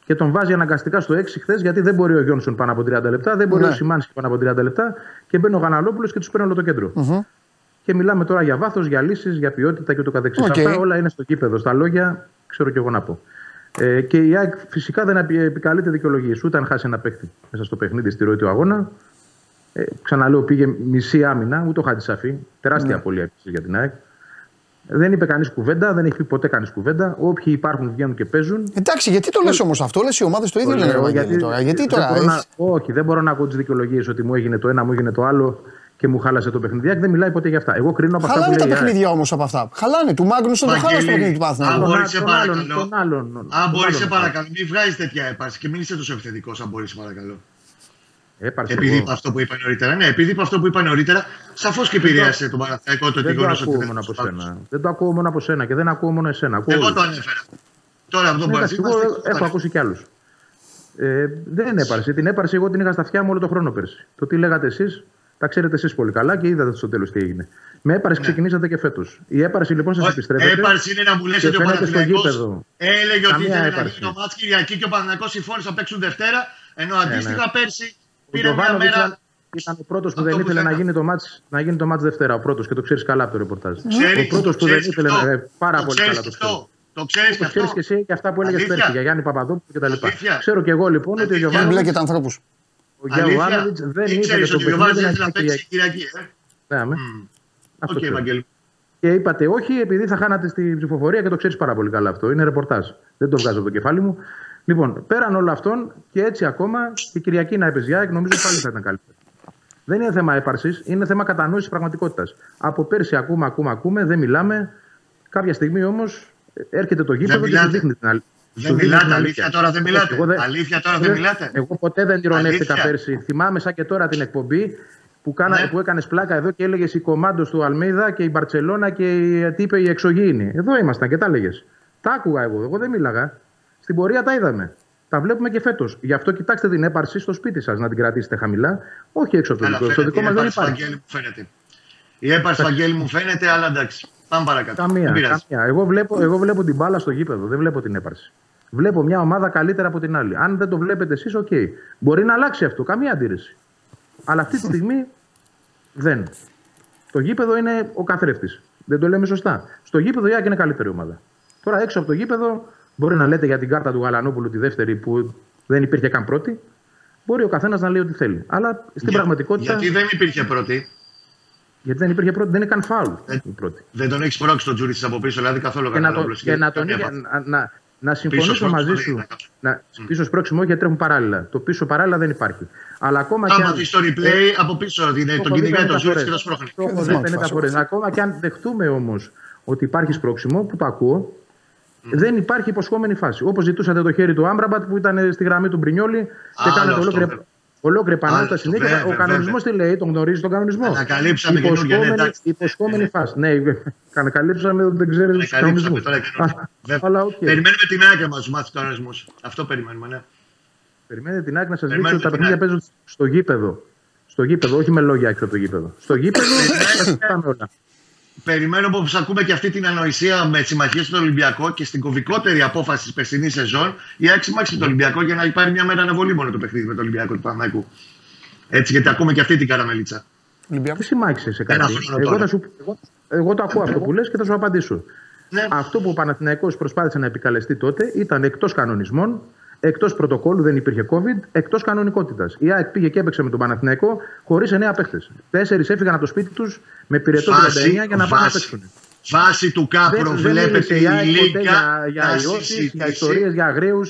Speaker 13: και τον βάζει αναγκαστικά στο 6 χθες γιατί δεν μπορεί ο Γιόνσον πάνω από 30 λεπτά, δεν μπορεί
Speaker 1: Ναι.
Speaker 13: ο Σιμάνσκι πάνω από 30 λεπτά και μπαίνει ο Γαλανόπουλος και τους παίρνει όλο το κεντρο
Speaker 1: Μμμ.
Speaker 13: Και μιλάμε τώρα για βάθος, για λύσεις, για ποιότητα και ούτω καθεξής.
Speaker 1: Οκ.
Speaker 13: Αυτά όλα είναι στο γήπεδο. Στα λόγια ξέρω και εγώ να πω. Ε, και η ΑΕΚ φυσικά δεν επι- επικαλείται δικαιολογίες. Ούτε αν χάσει ένα παίχτη μέσα στο παιχνίδι στη ροή του αγώνα. Ε, ξαναλέω, πήγε μισή άμυνα, ούτε ο Χατζησαφή. Τεράστια
Speaker 1: Ναι.
Speaker 13: απώλεια επίσης για την ΑΕΚ. Δεν είπε κανείς κουβέντα, δεν έχει πει ποτέ κανείς κουβέντα. Όποιοι υπάρχουν βγαίνουν και παίζουν.
Speaker 1: Εντάξει, γιατί το λες όμως αυτό, λες οι ομάδες το ίδιο
Speaker 13: Το
Speaker 1: λένε.
Speaker 13: λέω,
Speaker 1: Ευαγγέλη, τώρα. Γιατί
Speaker 13: δεν
Speaker 1: τώρα.
Speaker 13: μπορώ να-
Speaker 1: έχεις-
Speaker 13: όχι, δεν μπορώ να ακούω τις δικαιολογίες ότι μου έγινε το ένα, μου έγινε το άλλο και μου χάλασε το παιχνίδι. Η ΑΕΚ Δεν μιλάει ποτέ για αυτά. Εγώ κρίνω από αυτά
Speaker 1: Χαλάνε
Speaker 13: που
Speaker 1: τα
Speaker 13: λέει. η ΑΕΚ.
Speaker 1: παιχνίδια όμως από αυτά. Χαλάνε. Του Μάγνουσον το χάλασε το παιχνίδι του
Speaker 14: αν
Speaker 1: Πάθηνακου.
Speaker 14: μπορείς σε
Speaker 13: τον
Speaker 14: παρακαλώ.
Speaker 13: άλλον, τον άλλον,
Speaker 14: Αν
Speaker 13: τον
Speaker 14: μπορεί σε
Speaker 13: άλλον.
Speaker 14: παρακαλώ, μην βγάζεις τέτοια έπαρση και μην είσαι τόσο επιθετικό, αν μπορείς σε παρακαλώ.
Speaker 13: Έπαρξε
Speaker 14: Επειδή
Speaker 13: εγώ.
Speaker 14: είπα αυτό που είπα νωρίτερα. Ναι, επειδή είπα αυτό που είπα νωρίτερα, σαφώς και επηρέασε τον Παναθηναϊκό το
Speaker 13: Δεν το
Speaker 14: γεγονός ότι
Speaker 13: ακούω
Speaker 14: δεν
Speaker 13: μόνο από
Speaker 14: τους
Speaker 13: σένα. Δεν το ακούω μόνο από σένα και δεν ακούω μόνο εσένα. Ακούω
Speaker 14: Εγώ
Speaker 13: όλους.
Speaker 14: το ανέφερα. Τώρα από τον
Speaker 13: Ναι, εντάξει,
Speaker 14: Παζίτη.
Speaker 13: εγώ έχω ακούσει κι άλλους. Ε, δεν είναι έπαρση. Την έπαρση εγώ την είχα στα αυτιά μου όλο το χρόνο πέρσι. Το τι λέγατε εσείς, τα ξέρετε εσείς πολύ καλά και είδατε στο τέλος τι έγινε. Με έπαρση ξεκινήσατε και φέτος. Η έπαρση λοιπόν σας επιστρέφεται.
Speaker 14: Ναι. Έπαρση είναι να μου λες
Speaker 13: και
Speaker 14: ότι ο
Speaker 13: φαίνεται στο
Speaker 14: Παναθηναϊκός
Speaker 13: γήπεδο.
Speaker 14: έλεγε ότι
Speaker 13: Καμία
Speaker 14: ήθελε να
Speaker 13: έπαρση.
Speaker 14: γίνει το μάτς Κυριακή και ο Παναθηναϊκός συμφώνησε να παίξουν Δευτέρα. Ενώ
Speaker 13: ναι.
Speaker 14: αντίστοιχα πέρσι
Speaker 13: Ο
Speaker 14: πήρε μια
Speaker 13: Γιωβάνοβιτς
Speaker 14: μέρα.
Speaker 13: ήταν, ήταν ο πρώτος που
Speaker 14: Αυτό
Speaker 13: δεν
Speaker 14: που
Speaker 13: ήθελε να
Speaker 14: θέλαμε.
Speaker 13: γίνει, το μάτς, να γίνει το μάτς Δευτέρα. Ο πρώτος και το ξέρεις καλά από το ρεπορτάζ.
Speaker 14: Ξέρεις,
Speaker 13: ο πρώτος που δεν
Speaker 14: ξέρεις
Speaker 13: ήθελε
Speaker 14: αυτό.
Speaker 13: να. ε, Πάρα
Speaker 14: Το
Speaker 13: πολύ
Speaker 14: ξέρεις
Speaker 13: καλά το
Speaker 14: αυτό.
Speaker 13: ξέρεις.
Speaker 14: Το ξέρεις και
Speaker 13: Το ξέρεις
Speaker 14: αυτό.
Speaker 13: και εσύ και αυτά που έλεγες
Speaker 14: Αλήθεια.
Speaker 13: πέρσι για Γιάννη Παπαδόπουλου κτλ.
Speaker 14: Αλήθεια.
Speaker 13: Ξέρω και εγώ λοιπόν ότι ο
Speaker 14: Αλήθεια.
Speaker 1: Δεν
Speaker 13: Γιωβάνοβιτ
Speaker 1: μπλέκεται ανθρώπους.
Speaker 13: Ο Γιωβάνοβιτς δεν ήθελε
Speaker 14: Ήξερες
Speaker 13: το
Speaker 14: ότι ο
Speaker 13: παιχνίδι
Speaker 14: Γιωβάνοβιτς
Speaker 13: να
Speaker 14: ήθελε να
Speaker 13: γίνει
Speaker 14: παίξει
Speaker 13: Κυριακή.
Speaker 14: Κυριακή. ε.
Speaker 13: Ναι, αμέ.
Speaker 14: Μμμ.
Speaker 13: Αυτό
Speaker 14: Οκ,
Speaker 13: ξέρω.
Speaker 14: Ευαγγέλη.
Speaker 13: Και είπατε όχι επειδή θα χάνατε στην ψηφοφορία και το ξέρεις πάρα πολύ καλά αυτό. Είναι ρεπορτάζ. Δεν το βγάζω από το κεφάλι μου. Λοιπόν, πέραν όλων αυτών και έτσι ακόμα η Κυριακή να έπαιζε η ΑΕΚ, νομίζω πάλι θα ήταν καλύτερα. Δεν είναι θέμα έπαρσης, είναι θέμα κατανόησης πραγματικότητας. Από πέρσι ακούμε, ακούμε, ακούμε, δεν μιλάμε. Κάποια στιγμή όμως έρχεται το γήπεδο και
Speaker 14: μιλάτε.
Speaker 13: σου δείχνει την αλήθεια.
Speaker 14: Δεν μιλάτε, αλήθεια τώρα δεν μιλάτε.
Speaker 13: Εγώ δεν-
Speaker 14: Αλήθεια τώρα δεν
Speaker 13: δεν-
Speaker 14: μιλάτε.
Speaker 13: Εγώ ποτέ δεν ηρωνεύτηκα
Speaker 14: Αλήθεια.
Speaker 13: πέρσι. Θυμάμαι σαν και τώρα την εκπομπή που, κάνα,
Speaker 14: Ναι.
Speaker 13: που έκανες πλάκα εδώ και έλεγες η κομμάντος του Αλμέιδα και η Μπαρσελόνα και η, τι είπε η εξωγήινη. Εδώ ήμασταν και τα έλεγες. Τα άκουγα εγώ. Εγώ δεν μίλαγα. Στην πορεία τα είδαμε. Τα βλέπουμε και φέτος. Γι' αυτό κοιτάξτε την έπαρση στο σπίτι σας να την κρατήσετε χαμηλά. Όχι έξω από το
Speaker 14: Καλά,
Speaker 13: δικό. Στο
Speaker 14: φαίνεται
Speaker 13: δικό
Speaker 14: η
Speaker 13: μας δεν
Speaker 14: έπαρση του
Speaker 13: υπάρχει.
Speaker 14: Βαγγέλη μου φαίνεται. Η έπαρση του Βαγγέλη μου φαίνεται, αλλά εντάξει. Πάμε παρακάτω.
Speaker 13: Καμία.
Speaker 14: Δεν πειράζει.
Speaker 13: καμία. Εγώ, βλέπω, εγώ βλέπω την μπάλα στο γήπεδο. Δεν βλέπω την έπαρση. Βλέπω μια ομάδα καλύτερα από την άλλη. Αν δεν το βλέπετε εσείς, οκ. Μπορεί να αλλάξει αυτό. Καμία αντίρρηση. Αλλά αυτή τη στιγμή δεν. Το γήπεδο είναι ο καθρέφτης. Δεν το λέμε σωστά. Στο γήπεδο η ΑΕΚ είναι καλύτερη ομάδα. Τώρα έξω από το γήπεδο μπορεί να λέτε για την κάρτα του Γαλανόπουλου τη δεύτερη που δεν υπήρχε καν πρώτη. Μπορεί ο καθένας να λέει ό,τι θέλει. Αλλά στην
Speaker 14: Για-
Speaker 13: πραγματικότητα.
Speaker 14: Γιατί δεν υπήρχε πρώτη;
Speaker 13: γιατί δεν υπήρχε πρώτη, δεν είναι καν φάουλ η πρώτη.
Speaker 14: Δεν τον έχει πρόξει τον Τζούρισι από πίσω, δηλαδή καθόλου
Speaker 13: και να, το,
Speaker 14: Γαλανόπουλος
Speaker 13: και να, τον,
Speaker 14: καμία
Speaker 13: είχε-
Speaker 14: επαφή.
Speaker 13: να, να, να
Speaker 14: Πίσω
Speaker 13: συμφωνήσω
Speaker 14: σπρώξιμο
Speaker 13: μαζί
Speaker 14: δεν
Speaker 13: σου.
Speaker 14: είναι.
Speaker 13: Να, πίσω σπρώξιμο όχι γιατί τρέχουν παράλληλα. Το πίσω παράλληλα δεν υπάρχει. Αλλά ακόμα και
Speaker 14: Άμα
Speaker 13: αν.
Speaker 14: δεις το replay, από πίσω την-
Speaker 13: Το
Speaker 14: τον
Speaker 13: έχω δει
Speaker 14: κυνηγάει
Speaker 13: 50
Speaker 14: τον Τζούρισι
Speaker 13: φορές.
Speaker 14: και τον σπρώχνει.
Speaker 13: Το έχω δει 50 φορές. Ακόμα και αν δεχτούμε όμως ότι υπάρχει σπρώξιμο, που το ακούω, δεν υπάρχει υποσχόμενη φάση. Όπως ζητούσατε το χέρι του Άμπραμπατ που ήταν στη γραμμή του Μπρινιόλη και
Speaker 14: Άλλο
Speaker 13: κάνατε
Speaker 14: αυτό,
Speaker 13: ολόκληρη,
Speaker 14: βέβαια.
Speaker 13: Ολόκληρη
Speaker 14: Άλλο
Speaker 13: επανάληψη
Speaker 14: αυτό,
Speaker 13: συνέχεια.
Speaker 14: βέβαια,
Speaker 13: Ο κανονισμός τι λέει, τον γνωρίζει τον κανονισμό.
Speaker 14: Ανακαλύψαμε καινούργια, ναι,
Speaker 13: Υποσχόμενη,
Speaker 14: εντάξει.
Speaker 13: υποσχόμενη φάση. Ναι, ανακαλύψαμε ότι δεν ξέρεις τους
Speaker 14: Ανακαλύψαμε
Speaker 13: κανονισμού.
Speaker 14: τώρα καινούργια. Βέβαια.
Speaker 13: Αλλά οκ.
Speaker 14: Περιμένουμε την άκρη μας τους μάθει κανονισμούς. Αυτό περιμένουμε, ναι.
Speaker 13: Περιμένετε την άκρη να σας δείξω
Speaker 14: Περιμένετε
Speaker 13: ότι τα
Speaker 14: την
Speaker 13: παιχνίδια
Speaker 14: άκρη.
Speaker 13: παίζουν στο γήπεδο. Στο γήπεδο, όχι με λόγια έξω από το γήπεδο. Στο γήπεδο τα κοιτάμε όλα.
Speaker 14: Περιμένω όπω ακούμε και αυτή την ανοησία με συμμαχίες στον Ολυμπιακό και στην κομβικότερη απόφαση της περσινής σεζόν η ΑΕΚ συμμάχισε με τον Ολυμπιακό για να πάρει μια μέρα αναβολή μόνο το παιχνίδι με τον Ολυμπιακό του Παναγικού. Έτσι, γιατί ακούμε και αυτή την καραμελίτσα.
Speaker 13: Τι συμμάχισε σε
Speaker 14: Ένα
Speaker 13: κάτι.
Speaker 14: χρόνο
Speaker 13: Εγώ,
Speaker 14: τώρα.
Speaker 13: θα σου, εγώ, εγώ το ακούω αυτό που λες και θα σου απαντήσω.
Speaker 14: Ναι.
Speaker 13: Αυτό που ο Παναθηναϊκός προσπάθησε να επικαλεστεί τότε ήταν εκτός κανονισμών, εκτός πρωτοκόλλου, δεν υπήρχε COVID, εκτός κανονικότητας. Η ΑΕΚ πήγε και έπαιξε με τον Παναθηναϊκό χωρίς εννέα παίχτες. Τέσσερις έφυγαν από το σπίτι τους με πυρετό 39
Speaker 14: Βάση-
Speaker 13: για να πάνε να
Speaker 14: βάση.
Speaker 13: παίξουν.
Speaker 14: Βάση του ΚΑ
Speaker 13: Δεν- δεν
Speaker 14: προβλέπεται
Speaker 13: μίλησε
Speaker 14: η
Speaker 13: η ΑΕΚ ποτέ
Speaker 14: Λίγκα
Speaker 13: για, για
Speaker 14: να
Speaker 13: ιώσεις, για
Speaker 14: συζητήσει.
Speaker 13: ιστορίες, για αγρίου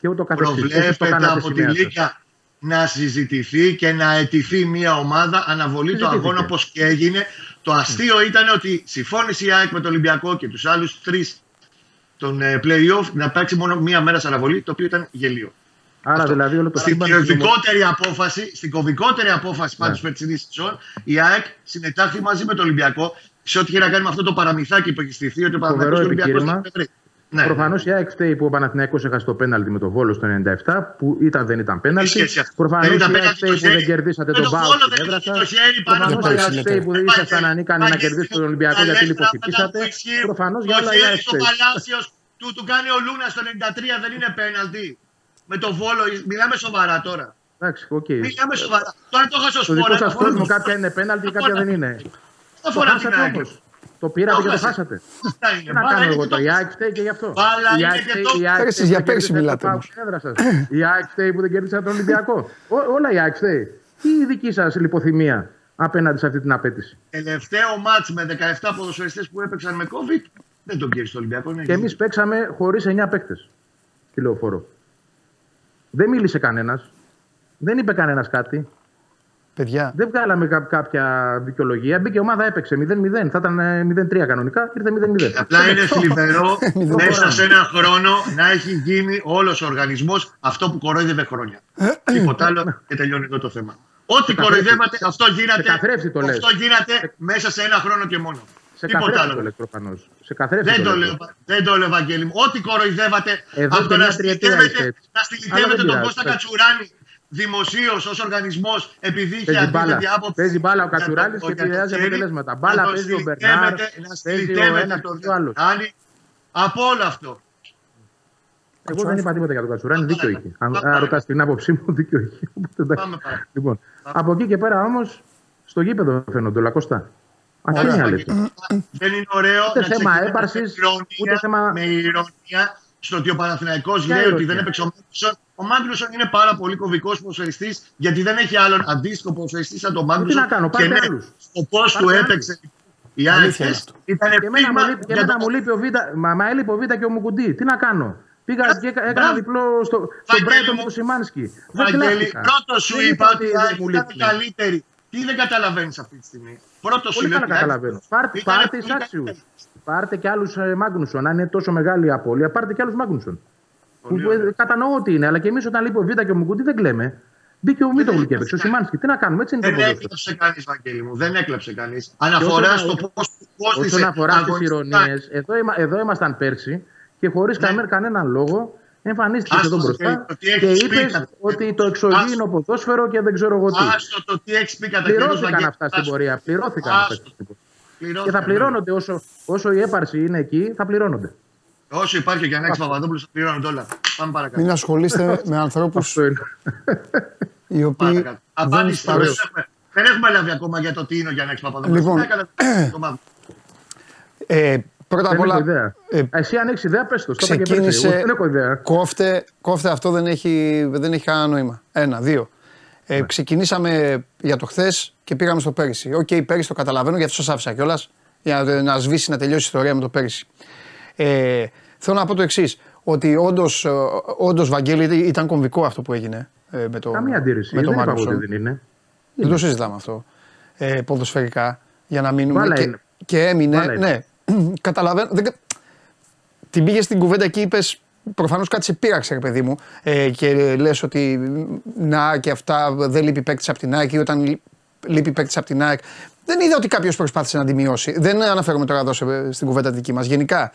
Speaker 13: και ούτω καθεξής. Εσείς το
Speaker 14: Προβλέπεται
Speaker 13: κάνατε
Speaker 14: από τη
Speaker 13: σημαία σας.
Speaker 14: Λίγκα να συζητηθεί και να αιτηθεί μια ομάδα αναβολή του
Speaker 13: Συζητήθηκε.
Speaker 14: αγώνα όπως και έγινε. Το αστείο ήταν ότι συμφώνησε η ΑΕΚ με τον Ολυμπιακό και τους άλλους τρεις των ε, play-off να παίξει μόνο μία μέρα σε αναβολή, το οποίο ήταν γελίο.
Speaker 13: Άρα δηλαδή όλο το
Speaker 14: Στην
Speaker 13: σύμπαν.
Speaker 14: κομβικότερη απόφαση, στην κομβικότερη απόφαση
Speaker 13: Ναι.
Speaker 14: πάντως περσινή σεζόν, η ΑΕΚ συνετάχθη μαζί με τον Ολυμπιακό σε ό,τι είχε να κάνει με αυτό το παραμυθάκι που έχει στηθεί ότι ο
Speaker 13: Φοβερό
Speaker 14: Παναγιώτης Ολυμπιακός
Speaker 13: επιχείρημα.
Speaker 14: δεν πρέπει. Ναι,
Speaker 13: Προφανώς η ΑΕΚ φταίει που ο Παναθηναϊκός έχασε το πέναλτι με το Βόλο στο 97, που ήταν δεν ήταν πέναλτι.
Speaker 14: σχέση αυτό.
Speaker 13: Προφανώς
Speaker 14: Δεν
Speaker 13: η
Speaker 14: ήταν
Speaker 13: ΑΕΚ
Speaker 14: πέναλτι
Speaker 13: φταίει
Speaker 14: το
Speaker 13: που δεν
Speaker 14: χέρι.
Speaker 13: κερδίσατε
Speaker 14: Με
Speaker 13: τον
Speaker 14: το
Speaker 13: Πάο
Speaker 14: Βόλο
Speaker 13: στην
Speaker 14: δεν
Speaker 13: έδρα
Speaker 14: ήταν
Speaker 13: σας.
Speaker 14: το χέρι πάνω
Speaker 13: Προφανώς
Speaker 14: στο
Speaker 13: η ΑΕΚ
Speaker 14: Παναθηναϊκό.
Speaker 13: φταίει που δεν ήσασταν
Speaker 14: Παγγέλη,
Speaker 13: ανίκανοι να
Speaker 14: Παγγέλη,
Speaker 13: κερδίσετε τον
Speaker 14: τα
Speaker 13: Ολυμπιακό γιατί
Speaker 14: λες
Speaker 13: λιποθυμήσατε.
Speaker 14: πράγματα που ισχύουν.
Speaker 13: Προφανώς για
Speaker 14: Το
Speaker 13: όλα η
Speaker 14: χέρι
Speaker 13: ΑΕΚ
Speaker 14: στο
Speaker 13: φταίει.
Speaker 14: Παλάσιος του, του κάνει ο Λούνας στο 93 δεν είναι πέναλτι. Με το Βόλο, μιλάμε σοβαρά τώρα.
Speaker 13: Εντάξει, οκ.
Speaker 14: Μιλάμε σοβαρά. Τώρα το έχασε ο
Speaker 13: Στο δικό
Speaker 14: Σπόρα.
Speaker 13: σας κόσμος κάποια είναι πέναλτι και κάποια δεν είναι.
Speaker 14: Δεν
Speaker 13: Το
Speaker 14: αφορά την
Speaker 13: χάσατε
Speaker 14: ΑΕΚ.
Speaker 13: όμως. Το πήρατε
Speaker 14: Το
Speaker 13: και το
Speaker 14: χάσε.
Speaker 13: χάσατε.
Speaker 14: Αυτά είναι.
Speaker 13: Τι να
Speaker 14: Μπάλα
Speaker 13: κάνω
Speaker 14: είναι
Speaker 13: εγώ
Speaker 14: και
Speaker 13: το
Speaker 14: το-
Speaker 13: η ΑΕΚ φταίει και γι' αυτό.
Speaker 14: Μπάλα
Speaker 13: Η
Speaker 14: είναι
Speaker 13: ΑΕΚ
Speaker 14: και
Speaker 13: φταίει-
Speaker 14: το-
Speaker 13: η ΑΕΚ
Speaker 1: Ρε, εσείς
Speaker 13: φταίει
Speaker 1: για
Speaker 13: που δεν
Speaker 1: πέρσι
Speaker 13: κερδίσατε
Speaker 1: μιλάτε
Speaker 13: το
Speaker 1: όμως.
Speaker 13: ΠΑΟΚ στην έδρα σας. Η ΑΕΚ φταίει που δεν κερδίσατε τον Ολυμπιακό. Ό- Όλα η ΑΕΚ φταίει. Τι η δική σας λιποθυμία απέναντι σε αυτή την απέτηση;
Speaker 14: Τελευταίο μάτς με 17 ποδοσφαιριστές που έπαιξαν με COVID δεν τον κύριε στο Ολυμπιακό. είναι
Speaker 13: Και εμείς παίξαμε χωρίς 9 παίκτες. Στη λεωφόρο. Δεν μίλησε κανένας. Δεν είπε κανένας κάτι.
Speaker 1: Παιδιά.
Speaker 13: Δεν βγάλαμε κά- κάποια δικαιολογία. Μπήκε η ομάδα, έπαιξε 0-0. Θα ήταν ε, 0-3 κανονικά. Ήρθε 0-0.
Speaker 14: Απλά είναι θλιβερό
Speaker 13: Μηδέν.
Speaker 14: μέσα σε ένα χρόνο να έχει γίνει όλος ο οργανισμός αυτό που κορόιδευε χρόνια. Τίποτα άλλο και τελειώνει εδώ το θέμα. Ό,τι
Speaker 13: Σε
Speaker 14: κοροϊδεύατε,
Speaker 13: καθρέφτη.
Speaker 14: αυτό γίνεται.
Speaker 13: Σε καθρέφτη το λες.
Speaker 14: αυτό γίνεται μέσα σε ένα χρόνο και μόνο.
Speaker 13: Σε
Speaker 14: Τίποτα
Speaker 13: καθρέφτη το
Speaker 14: άλλο.
Speaker 13: λες προφανώς. Σε καθρέφτη
Speaker 14: Δεν το,
Speaker 13: λες.
Speaker 14: λέω, δεν το λέω, Βαγγέλη μου. Ό,τι κοροϊδεύατε
Speaker 13: Εδώ
Speaker 14: από
Speaker 13: και
Speaker 14: το
Speaker 13: μια
Speaker 14: να
Speaker 13: τριετία
Speaker 14: στυλιτεύετε,
Speaker 13: είσαι έτσι.
Speaker 14: να
Speaker 13: Αλλά
Speaker 14: στυλιτεύετε
Speaker 13: δεν
Speaker 14: τον
Speaker 13: πειράζει,
Speaker 14: Κώστα
Speaker 13: πες.
Speaker 14: Κατσουράνη δημοσίως ως οργανισμός επειδή είχε
Speaker 13: Παίζει μπάλα.
Speaker 14: αντίθετη άποψη.
Speaker 13: Παίζει μπάλα ο
Speaker 14: για το-
Speaker 13: Κατσουράνη και
Speaker 14: για το
Speaker 13: επηρεάζει
Speaker 14: χέρι,
Speaker 13: αποτελέσματα.
Speaker 14: να
Speaker 13: Μπάλα
Speaker 14: τον
Speaker 13: παίζει ο
Speaker 14: στυλιτεύετε,
Speaker 13: Μπερνάρ,
Speaker 14: να
Speaker 13: παίζει ο
Speaker 14: στυλιτεύετε
Speaker 13: ένας
Speaker 14: τον
Speaker 13: και ο άλλος.
Speaker 14: Κατσουράνη. Από όλο αυτό.
Speaker 13: Εγώ δεν είπα τίποτα για τον Κατσουράνη, δίκιο είχε. Αν αν ρωτάς την άποψή μου, δίκιο είχε. Οπότε, εντάξει. Λοιπόν, από εκεί και πέρα όμως, στο γήπεδο φαίνονται όλα κοστά. Αυτή είναι η αλήθεια.
Speaker 14: Δεν είναι ωραίο
Speaker 13: Ούτε
Speaker 14: να
Speaker 13: θέμα
Speaker 14: ξεκινάμε
Speaker 13: έπαρσης,
Speaker 14: με ηρωνία,
Speaker 13: ούτε θέμα-
Speaker 14: με ηρωνία στο ότι ο Παναθηναϊκός
Speaker 13: Ποια
Speaker 14: λέει ότι
Speaker 13: ηρωνία;
Speaker 14: δεν έπαιξε ο Μάγνουσον. Ο Μάγνουσον είναι πάρα πολύ κομβικό ποδοσφαιριστή γιατί δεν έχει άλλον αντίστοιχο ποδοσφαιριστή σαν τον Μάγνουσον.
Speaker 13: να κάνω, πάρτε
Speaker 14: και ναι,
Speaker 13: άλλους.
Speaker 14: ο πώς
Speaker 13: Πάρτε
Speaker 14: του
Speaker 13: άλλους.
Speaker 14: έπαιξε οι
Speaker 13: Αλήθεια είναι
Speaker 14: Άγιε
Speaker 13: αυτό.
Speaker 14: ήταν
Speaker 13: Και εμένα μου
Speaker 14: πείγμα
Speaker 13: λείπει- και
Speaker 14: για
Speaker 13: εμένα
Speaker 14: το-
Speaker 13: μου λείπει ο Β. Μα, μα έλειπε ο Β και ο Μουκουντή. Τι να κάνω. Πήγα και έκα- έκανα
Speaker 14: μπράβο.
Speaker 13: διπλό στο, στο
Speaker 14: Βαγγέλη
Speaker 13: Μπράιτον
Speaker 14: μου.
Speaker 13: με το Σιμάνσκι. Δεν
Speaker 14: Βαγγέλη,
Speaker 13: κλάθηκα.
Speaker 14: πρώτος σου
Speaker 13: Δεν
Speaker 14: είπα ότι η
Speaker 13: δεν
Speaker 14: ΑΕΚ
Speaker 13: μου
Speaker 14: ήταν
Speaker 13: λείπει.
Speaker 14: καλύτερη. Τι δεν καταλαβαίνεις αυτή τη στιγμή. Πρώτος σου
Speaker 13: Πολύ
Speaker 14: λέω
Speaker 13: καλά
Speaker 14: ότι η ΑΕΚ
Speaker 13: καταλαβαίνω. Πάρτε,
Speaker 14: ήταν
Speaker 13: πάρτε
Speaker 14: πολύ
Speaker 13: εισάξιου. Πάρτε και άλλου Μάγνουσον. Αν είναι τόσο μεγάλη η απώλεια, πάρτε και άλλους Μάγνουσον. Που, ε, κατανοώ ότι είναι, αλλά και εμείς όταν λείπει ο Β και ο Μουκουντή δεν κλαίμε. Μπήκε ο Μίτογλου και έπαιξε. Ο Σιμάνσκι. Τι να κάνουμε, έτσι είναι το
Speaker 14: Δεν
Speaker 13: ποδόσφαιρο.
Speaker 14: έκλεψε κανείς, Βαγγέλη μου. Δεν έκλεψε κανείς.
Speaker 13: Και
Speaker 14: Αναφορά
Speaker 13: όσον-
Speaker 14: στο πώ κόστησε.
Speaker 13: Όσον αφορά τις
Speaker 14: αγωνιστικά.
Speaker 13: ηρωνίες, εδώ, είμα- εδώ ήμασταν πέρσι και χωρίς κανέναν λόγο εμφανίστηκε
Speaker 14: Άστο,
Speaker 13: εδώ
Speaker 14: Βαγγέλη,
Speaker 13: μπροστά
Speaker 14: το τι
Speaker 13: και
Speaker 14: έχεις πει,
Speaker 13: είπες
Speaker 14: θα-
Speaker 13: ότι το εξωγήινο ποδόσφαιρο και δεν ξέρω εγώ τι.
Speaker 14: Άστο το τι έχεις πει κατά καιρούς,
Speaker 13: Πληρώθηκαν
Speaker 14: Βαγγέλη.
Speaker 13: αυτά στην
Speaker 14: Άστο.
Speaker 13: πορεία. Πληρώθηκαν αυτά
Speaker 14: Άστο.
Speaker 13: στην πορεία. Και
Speaker 14: Πληρώθηκαν,
Speaker 13: θα πληρώνονται όσο, όσο η έπαρση είναι εκεί, θα πληρώνονται.
Speaker 14: Όσο υπάρχει ο Γιάννης Παπαδόπουλος, θα πληρώνονται όλα. Πάμε παρακάτω.
Speaker 1: Μην ασχολείστε με ανθρώπους οι οποίοι
Speaker 14: Παρακάτω.
Speaker 1: δεν
Speaker 14: Απάντηση τώρα.
Speaker 1: σπαρούν.
Speaker 14: Δεν έχουμε- Δεν έχουμε λάβει ακόμα για το τι είναι ο Γιάννης Παπαδόπουλος.
Speaker 1: Λοιπόν. Ε, πρώτα απ'
Speaker 13: Δεν
Speaker 1: όλα,
Speaker 13: έχω ιδέα. Εσύ αν έχεις ιδέα, πες το. Στο είπα και πέρσι. Εγώ
Speaker 1: ξεκίνησε.
Speaker 13: Δεν έχω ιδέα.
Speaker 1: Κόφτε, κόφτε αυτό δεν έχει, δεν έχει κανένα νόημα. Ένα, δύο.
Speaker 13: Ναι.
Speaker 1: Ε, ξεκινήσαμε για το χθες και πήγαμε στο πέρυσι. Οκ, πέρυσι το καταλαβαίνω, γι' αυτό σας άφησα κιόλας. Για να, να σβήσει, να τελειώσει η ιστορία με το πέρυσι. Ε, θέλω να πω το εξής. Ότι όντως, όντως, Βαγγέλη, ήταν κομβικό αυτό που έγινε ε, με το,
Speaker 13: Καμία αντίρρηση.
Speaker 1: με το
Speaker 13: δεν είπα
Speaker 1: Μάγνουσον.
Speaker 13: ότι δεν είναι.
Speaker 1: Δεν το συζητάμε αυτό. Ε, ποδοσφαιρικά. Για να μείνουμε.
Speaker 13: Μπάλα
Speaker 1: και,
Speaker 13: είναι.
Speaker 1: και έμεινε.
Speaker 13: Μπάλα είναι.
Speaker 1: Ναι. Καταλαβαίνω. Δεν, κα- την πήγες στην κουβέντα και είπες. Προφανώς κάτι σε πείραξε, ρε παιδί μου. Ε, και λες ότι να και αυτά δεν λείπει παίκτης από την ΑΕΚ ή όταν λεί- λείπει παίκτης από την ΑΕΚ. Δεν είδα ότι κάποιος προσπάθησε να τη μειώσει. Δεν αναφέρομαι τώρα εδώ σε- στην κουβέντα δική μας. Γενικά,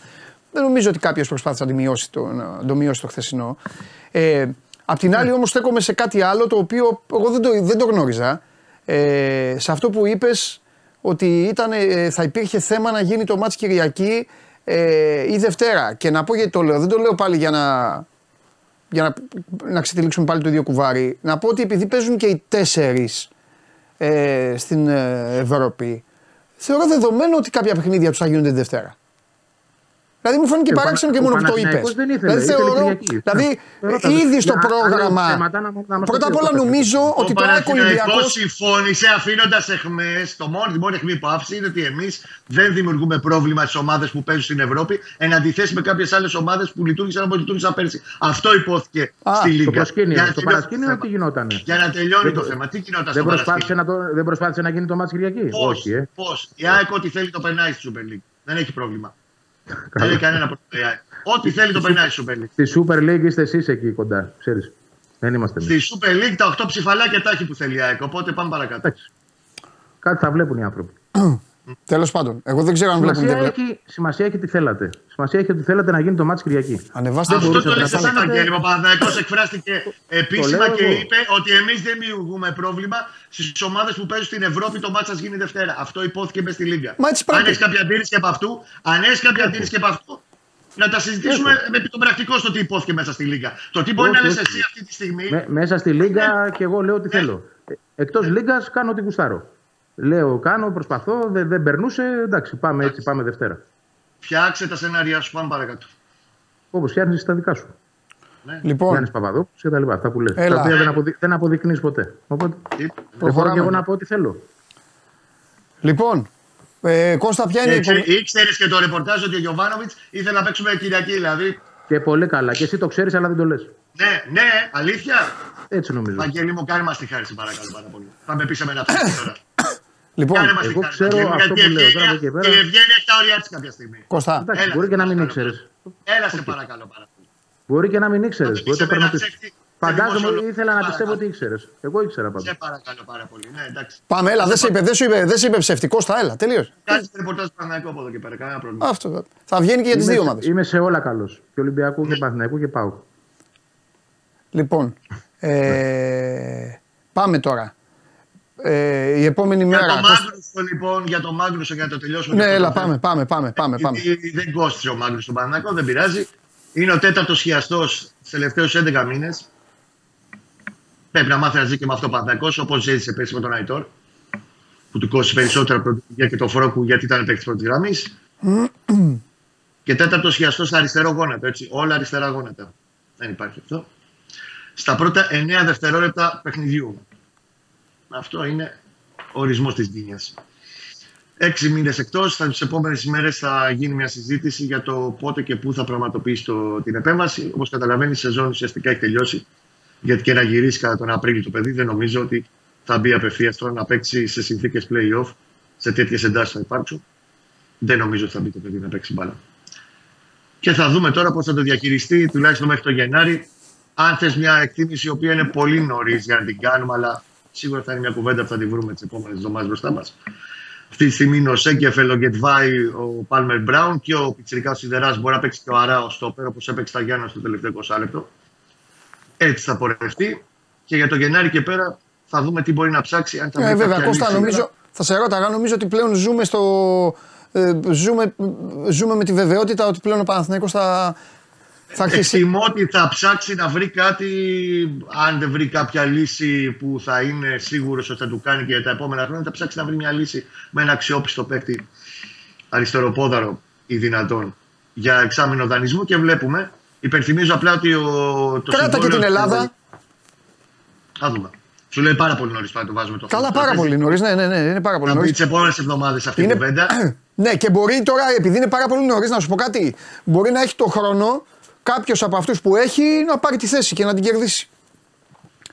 Speaker 1: δεν νομίζω ότι κάποιος προσπάθησε να, τη μειώσει το, να το μειώσει το χθεσινό. Ε, απ' την άλλη, όμως, στέκομαι σε κάτι άλλο το οποίο εγώ δεν το, δεν το γνώριζα. Ε, σε αυτό που είπες ότι ήταν, ε, θα υπήρχε θέμα να γίνει το μάτς Κυριακή ε, ή Δευτέρα. Και να πω γιατί το λέω. Δεν το λέω πάλι για να, για να, να ξετυλίξουμε πάλι το ίδιο κουβάρι. Να πω ότι επειδή παίζουν και οι τέσσερις ε, στην ε, Ευρώπη, θεωρώ δεδομένο ότι κάποια παιχνίδια τους θα γίνονται τη Δευτέρα. Δηλαδή μου φάνηκε
Speaker 13: Και ο
Speaker 1: παράξενο και
Speaker 13: Πανα-
Speaker 1: μόνο
Speaker 13: ο
Speaker 1: που το είπε.
Speaker 13: Παναθηναϊκός δεν ήθελε,
Speaker 1: Δηλαδή
Speaker 13: ήθελε
Speaker 1: θεωρώ.
Speaker 13: Κυριακή.
Speaker 1: Δηλαδή
Speaker 13: Ρώτα-
Speaker 1: ήδη στο
Speaker 13: για άλλα
Speaker 1: πρόγραμμα.
Speaker 13: θέματα να μου- να μας
Speaker 1: Πρώτα
Speaker 13: το
Speaker 1: απ'
Speaker 13: πει
Speaker 1: όλα
Speaker 13: ο
Speaker 1: νομίζω
Speaker 14: Ο
Speaker 1: ότι τώρα ο Ολυμπιακό.
Speaker 14: Παναθηναϊκός συμφώνησε αφήνοντα εχμέ. Το μόνο, τη μόνη αιχμή που άφησε είναι ότι εμεί δεν δημιουργούμε πρόβλημα στι ομάδε που παίζουν στην Ευρώπη εν αντιθέσει με κάποιε άλλε ομάδε που λειτουργήσαν όπω λειτουργήσαν πέρσι. Αυτό υπόθηκε
Speaker 13: Α,
Speaker 14: στη
Speaker 13: στο
Speaker 14: Λίγκα.
Speaker 13: προσκήνιο.
Speaker 14: Για να
Speaker 13: Στο
Speaker 14: τελειώσει
Speaker 13: παρασκήνιο
Speaker 14: το
Speaker 13: τι
Speaker 14: θέμα.
Speaker 13: γινότανε.
Speaker 14: Για να τελειώνει
Speaker 13: Δεν-
Speaker 14: το θέμα. Τι γινόταν
Speaker 13: Δεν
Speaker 14: στο
Speaker 13: προσπάθησε,
Speaker 14: παρασκήνιο.
Speaker 13: να το, δεν προσπάθησε να γίνει το μάτς Κυριακή. Όχι, ε.
Speaker 14: Πώ. Η ΑΕΚ ό,τι θέλει το περνάει στη Super League. Δεν έχει πρόβλημα. Δεν έχει κανένα πρόβλημα. η ΑΕΚ. Ό,τι θέλει το περνάει στη Super League.
Speaker 13: Στη Super League είστε εσείς εκεί κοντά, ξέρεις. Δεν είμαστε εμείς.
Speaker 14: Στη Super League τα 8 ψηφαλάκια τα έχει που θέλει η ΑΕΚ. Οπότε πάμε παρακάτω.
Speaker 13: Κάτι θα βλέπουν οι άνθρωποι.
Speaker 1: Τέλος πάντων, εγώ δεν ξέρω αν βλέπουν.
Speaker 13: Σημασία
Speaker 1: δεν βλέπουν.
Speaker 13: έχει, σημασία έχει τι θέλατε. Σημασία έχει ότι θέλατε να γίνει το μάτς Κυριακή.
Speaker 1: Ανεβάστε
Speaker 14: Αυτό
Speaker 13: μπορούσατε
Speaker 14: το
Speaker 13: να
Speaker 14: λέει
Speaker 13: κάνετε-
Speaker 14: σαν Αγγέλη. Ο Παναθηναϊκός εκφράστηκε επίσημα
Speaker 13: λέω
Speaker 14: και
Speaker 13: εγώ.
Speaker 14: είπε ότι εμείς δεν δημιουργούμε πρόβλημα στις ομάδες που παίζουν στην Ευρώπη. Το μάτσα γίνει Δευτέρα. Αυτό υπόθηκε μες στη Λίγκα.
Speaker 1: Μα έτσι
Speaker 14: αν
Speaker 1: πρέπει.
Speaker 14: έχει κάποια αντίρρηση και από αυτού, αν έχεις κάποια αντίρρηση και από αυτού, να τα συζητήσουμε με το πρακτικό στο τι υπόθηκε μέσα στη Λίγκα. Το τι μπορεί
Speaker 13: Όχι,
Speaker 14: να λες
Speaker 13: όχι.
Speaker 14: εσύ αυτή τη στιγμή.
Speaker 13: Με- μέσα στη Λίγκα και εγώ λέω
Speaker 14: Ναι.
Speaker 13: τι θέλω. Εκτός Λίγκας κάνω ό,τι γουστάρω. Λέω, κάνω, προσπαθώ, δεν, δεν περνούσε. Εντάξει, πάμε έτσι, πάμε Δευτέρα.
Speaker 14: Φτιάξε τα σενάρια σου, πάμε παρακάτω.
Speaker 13: Όπως φτιάχνει τα δικά σου.
Speaker 1: Λοιπόν,
Speaker 13: Γιάννης Παπαδόπουλος και τα λοιπά. Αυτά που λες.
Speaker 1: Έλα.
Speaker 13: Τα οποία δεν, αποδει... δεν αποδεικνύεις ποτέ. Οπότε δεν μπορώ
Speaker 1: Προχωράμε.
Speaker 13: και εγώ να πω ό,τι θέλω.
Speaker 1: λοιπόν ε, Κώστα, ποια είναι η
Speaker 14: Ήξερε
Speaker 1: επόμενη-
Speaker 14: και το ρεπορτάζ ότι ο Γιωβάνοβιτς ήθελε να παίξουμε Κυριακή, δηλαδή.
Speaker 13: Και πολύ καλά. Και εσύ το ξέρεις, αλλά δεν το λες.
Speaker 14: Ναι, ναι, αλήθεια.
Speaker 13: Έτσι νομίζω.
Speaker 14: Βαγγέλη μου, κάνε μας τη χάρη, σε παρακαλώ πάρα πολύ. Θα με πεις σε μένα αυτή τώρα.
Speaker 1: Λοιπόν,
Speaker 14: Κάνε μας τη
Speaker 13: εγώ
Speaker 14: χάρη,
Speaker 13: ξέρω
Speaker 14: Βαγγέλη,
Speaker 13: αυτό
Speaker 14: γιατί
Speaker 13: που λέω,
Speaker 14: η
Speaker 13: τώρα από εκεί
Speaker 14: Ευγένεια-
Speaker 13: πέρα.
Speaker 14: Η Ευγένεια έχει τα ωριά της κάποια στιγμή.
Speaker 1: Κώστα,
Speaker 13: Εντάξει,
Speaker 14: Έλα,
Speaker 13: μπορεί και να μην
Speaker 14: παρακαλώ.
Speaker 13: ήξερες.
Speaker 14: Έλα, σε παρακαλώ πάρα πολύ.
Speaker 13: Μπορεί και να μην ήξερες.
Speaker 14: Τότε
Speaker 13: Μπορεί το
Speaker 14: είσαι με ένα
Speaker 13: πραγματικό.
Speaker 14: ψεύτη-
Speaker 13: Φαντάζομαι
Speaker 14: δημοσιολόγο.
Speaker 13: ήθελα να
Speaker 14: Παρακαλώ.
Speaker 13: πιστεύω ότι ήξερες. Εγώ ήξερα πάντω.
Speaker 14: Σε παρακαλώ πάρα πολύ. Ναι, εντάξει.
Speaker 1: πάμε, έλα, δεν σε είπε, δεν σου είπε, δεν σε είπε ψευτικό, στα έλα, τελείωσε.
Speaker 14: Κάτσε το ρεπορτάζ του Παναγικού από εδώ και πέρα, κανένα πρόβλημα.
Speaker 1: Αυτό. Θα βγαίνει και για τις
Speaker 13: Είμαι,
Speaker 1: δύο
Speaker 13: σε-
Speaker 1: ομάδες.
Speaker 13: είμαι σε όλα καλό. Και Ολυμπιακού
Speaker 14: Ναι.
Speaker 13: και Παναθηναϊκού και πάω.
Speaker 1: Λοιπόν, ε, πάμε τώρα. Ε, η επόμενη
Speaker 14: Για
Speaker 1: μέρα.
Speaker 14: το
Speaker 1: Κώστα-
Speaker 14: Μάγνουσο, λοιπόν, για το Μάγνουσο, για να το τελειώσουμε.
Speaker 1: Ναι,
Speaker 14: και αυτό
Speaker 1: έλα,
Speaker 14: το θέμα.
Speaker 1: πάμε, πάμε, πάμε, πάμε. πάμε.
Speaker 14: Γιατί δεν κόστησε ο Μάγνουσο στον Παναγικό, δεν πειράζει. Είναι ο τέταρτος χιαστό στου τελευταίους 11 μήνες. Πρέπει να μάθει να ζει και με αυτό ο Παναγικό, όπως ζήτησε πέρσι με τον Αϊτόρ. Που του κόστησε περισσότερα από την και το Φρόκου γιατί ήταν παίκτης πρώτης γραμμής. και τέταρτος χιαστό στα αριστερό γόνατο. Έτσι, όλα αριστερά γόνατα. Δεν υπάρχει αυτό. Στα πρώτα 9 δευτερόλεπτα παιχνιδιού. Αυτό είναι ο ορισμός της γκίνια. Έξι μήνες εκτός. Τι επόμενες ημέρες θα γίνει μια συζήτηση για το πότε και πού θα πραγματοποιήσει το, την επέμβαση. Όπως καταλαβαίνεις, η σεζόν ουσιαστικά έχει τελειώσει. Γιατί και να γυρίσει κατά τον Απρίλιο το παιδί, δεν νομίζω ότι θα μπει απευθείας τώρα να παίξει σε συνθήκες playoff. Σε τέτοιες εντάσεις θα υπάρξουν. Δεν νομίζω ότι θα μπει το παιδί να παίξει μπάλα. Και θα δούμε τώρα πώς θα το διαχειριστεί, τουλάχιστον μέχρι το Γενάρη. Αν θες μια εκτίμηση, η οποία είναι πολύ νωρίς για να την κάνουμε, αλλά σίγουρα θα είναι μια κουβέντα που θα τη βρούμε τις επόμενες εβδομάδες μπροστά μας. Αυτή τη στιγμή είναι ο Σέκεφελ, ο Γκετβάη, ο Πάλμερ Μπράουν και ο Πιτσυρικά Σιδεράς μπορεί να παίξει και ο Αρά ο Στόπερ, όπως έπαιξε τα Γιάννα στο τελευταίο 20 λεπτό. Έτσι θα πορευτεί. Και για το Γενάρη και πέρα θα δούμε τι μπορεί να ψάξει. Αν θα
Speaker 1: Ε,
Speaker 14: βρει
Speaker 1: βέβαια,
Speaker 14: κάποια
Speaker 1: Κώστα,
Speaker 14: λύση.
Speaker 1: νομίζω, θα σε ρώταγα, νομίζω ότι πλέον ζούμε στο. Ε, ζούμε, ζούμε με τη βεβαιότητα ότι πλέον ο Παναθηναϊκός θα, θα αρχίσει.
Speaker 14: Εκτιμώ ότι θα ψάξει να βρει κάτι, αν δεν βρει κάποια λύση που θα είναι σίγουρος ότι θα του κάνει και για τα επόμενα χρόνια, θα ψάξει να βρει μια λύση με ένα αξιόπιστο παίκτη αριστεροπόδαρο ή δυνατόν για εξάμεινο δανεισμού και βλέπουμε. Υπενθυμίζω απλά ότι ο, το
Speaker 1: Κράτα και
Speaker 14: συμβόλαιο
Speaker 1: την
Speaker 14: του-
Speaker 1: Ελλάδα.
Speaker 14: Θα δούμε. Σου λέει πάρα πολύ νωρίς να το βάζουμε το
Speaker 1: Καλά,
Speaker 14: αυτό.
Speaker 1: πάρα πολύ νωρίς. Ναι, ναι, ναι, είναι πάρα πολύ
Speaker 14: Θα μπει
Speaker 1: νωρί.
Speaker 14: τις επόμενες εβδομάδες αυτή η
Speaker 1: Είναι-
Speaker 14: κουβέντα.
Speaker 1: Ναι, και μπορεί τώρα, επειδή είναι πάρα πολύ νωρίς, να σου πω κάτι. Μπορεί να έχει το χρόνο κάποιος από αυτούς που έχει να πάρει τη θέση και να την κερδίσει.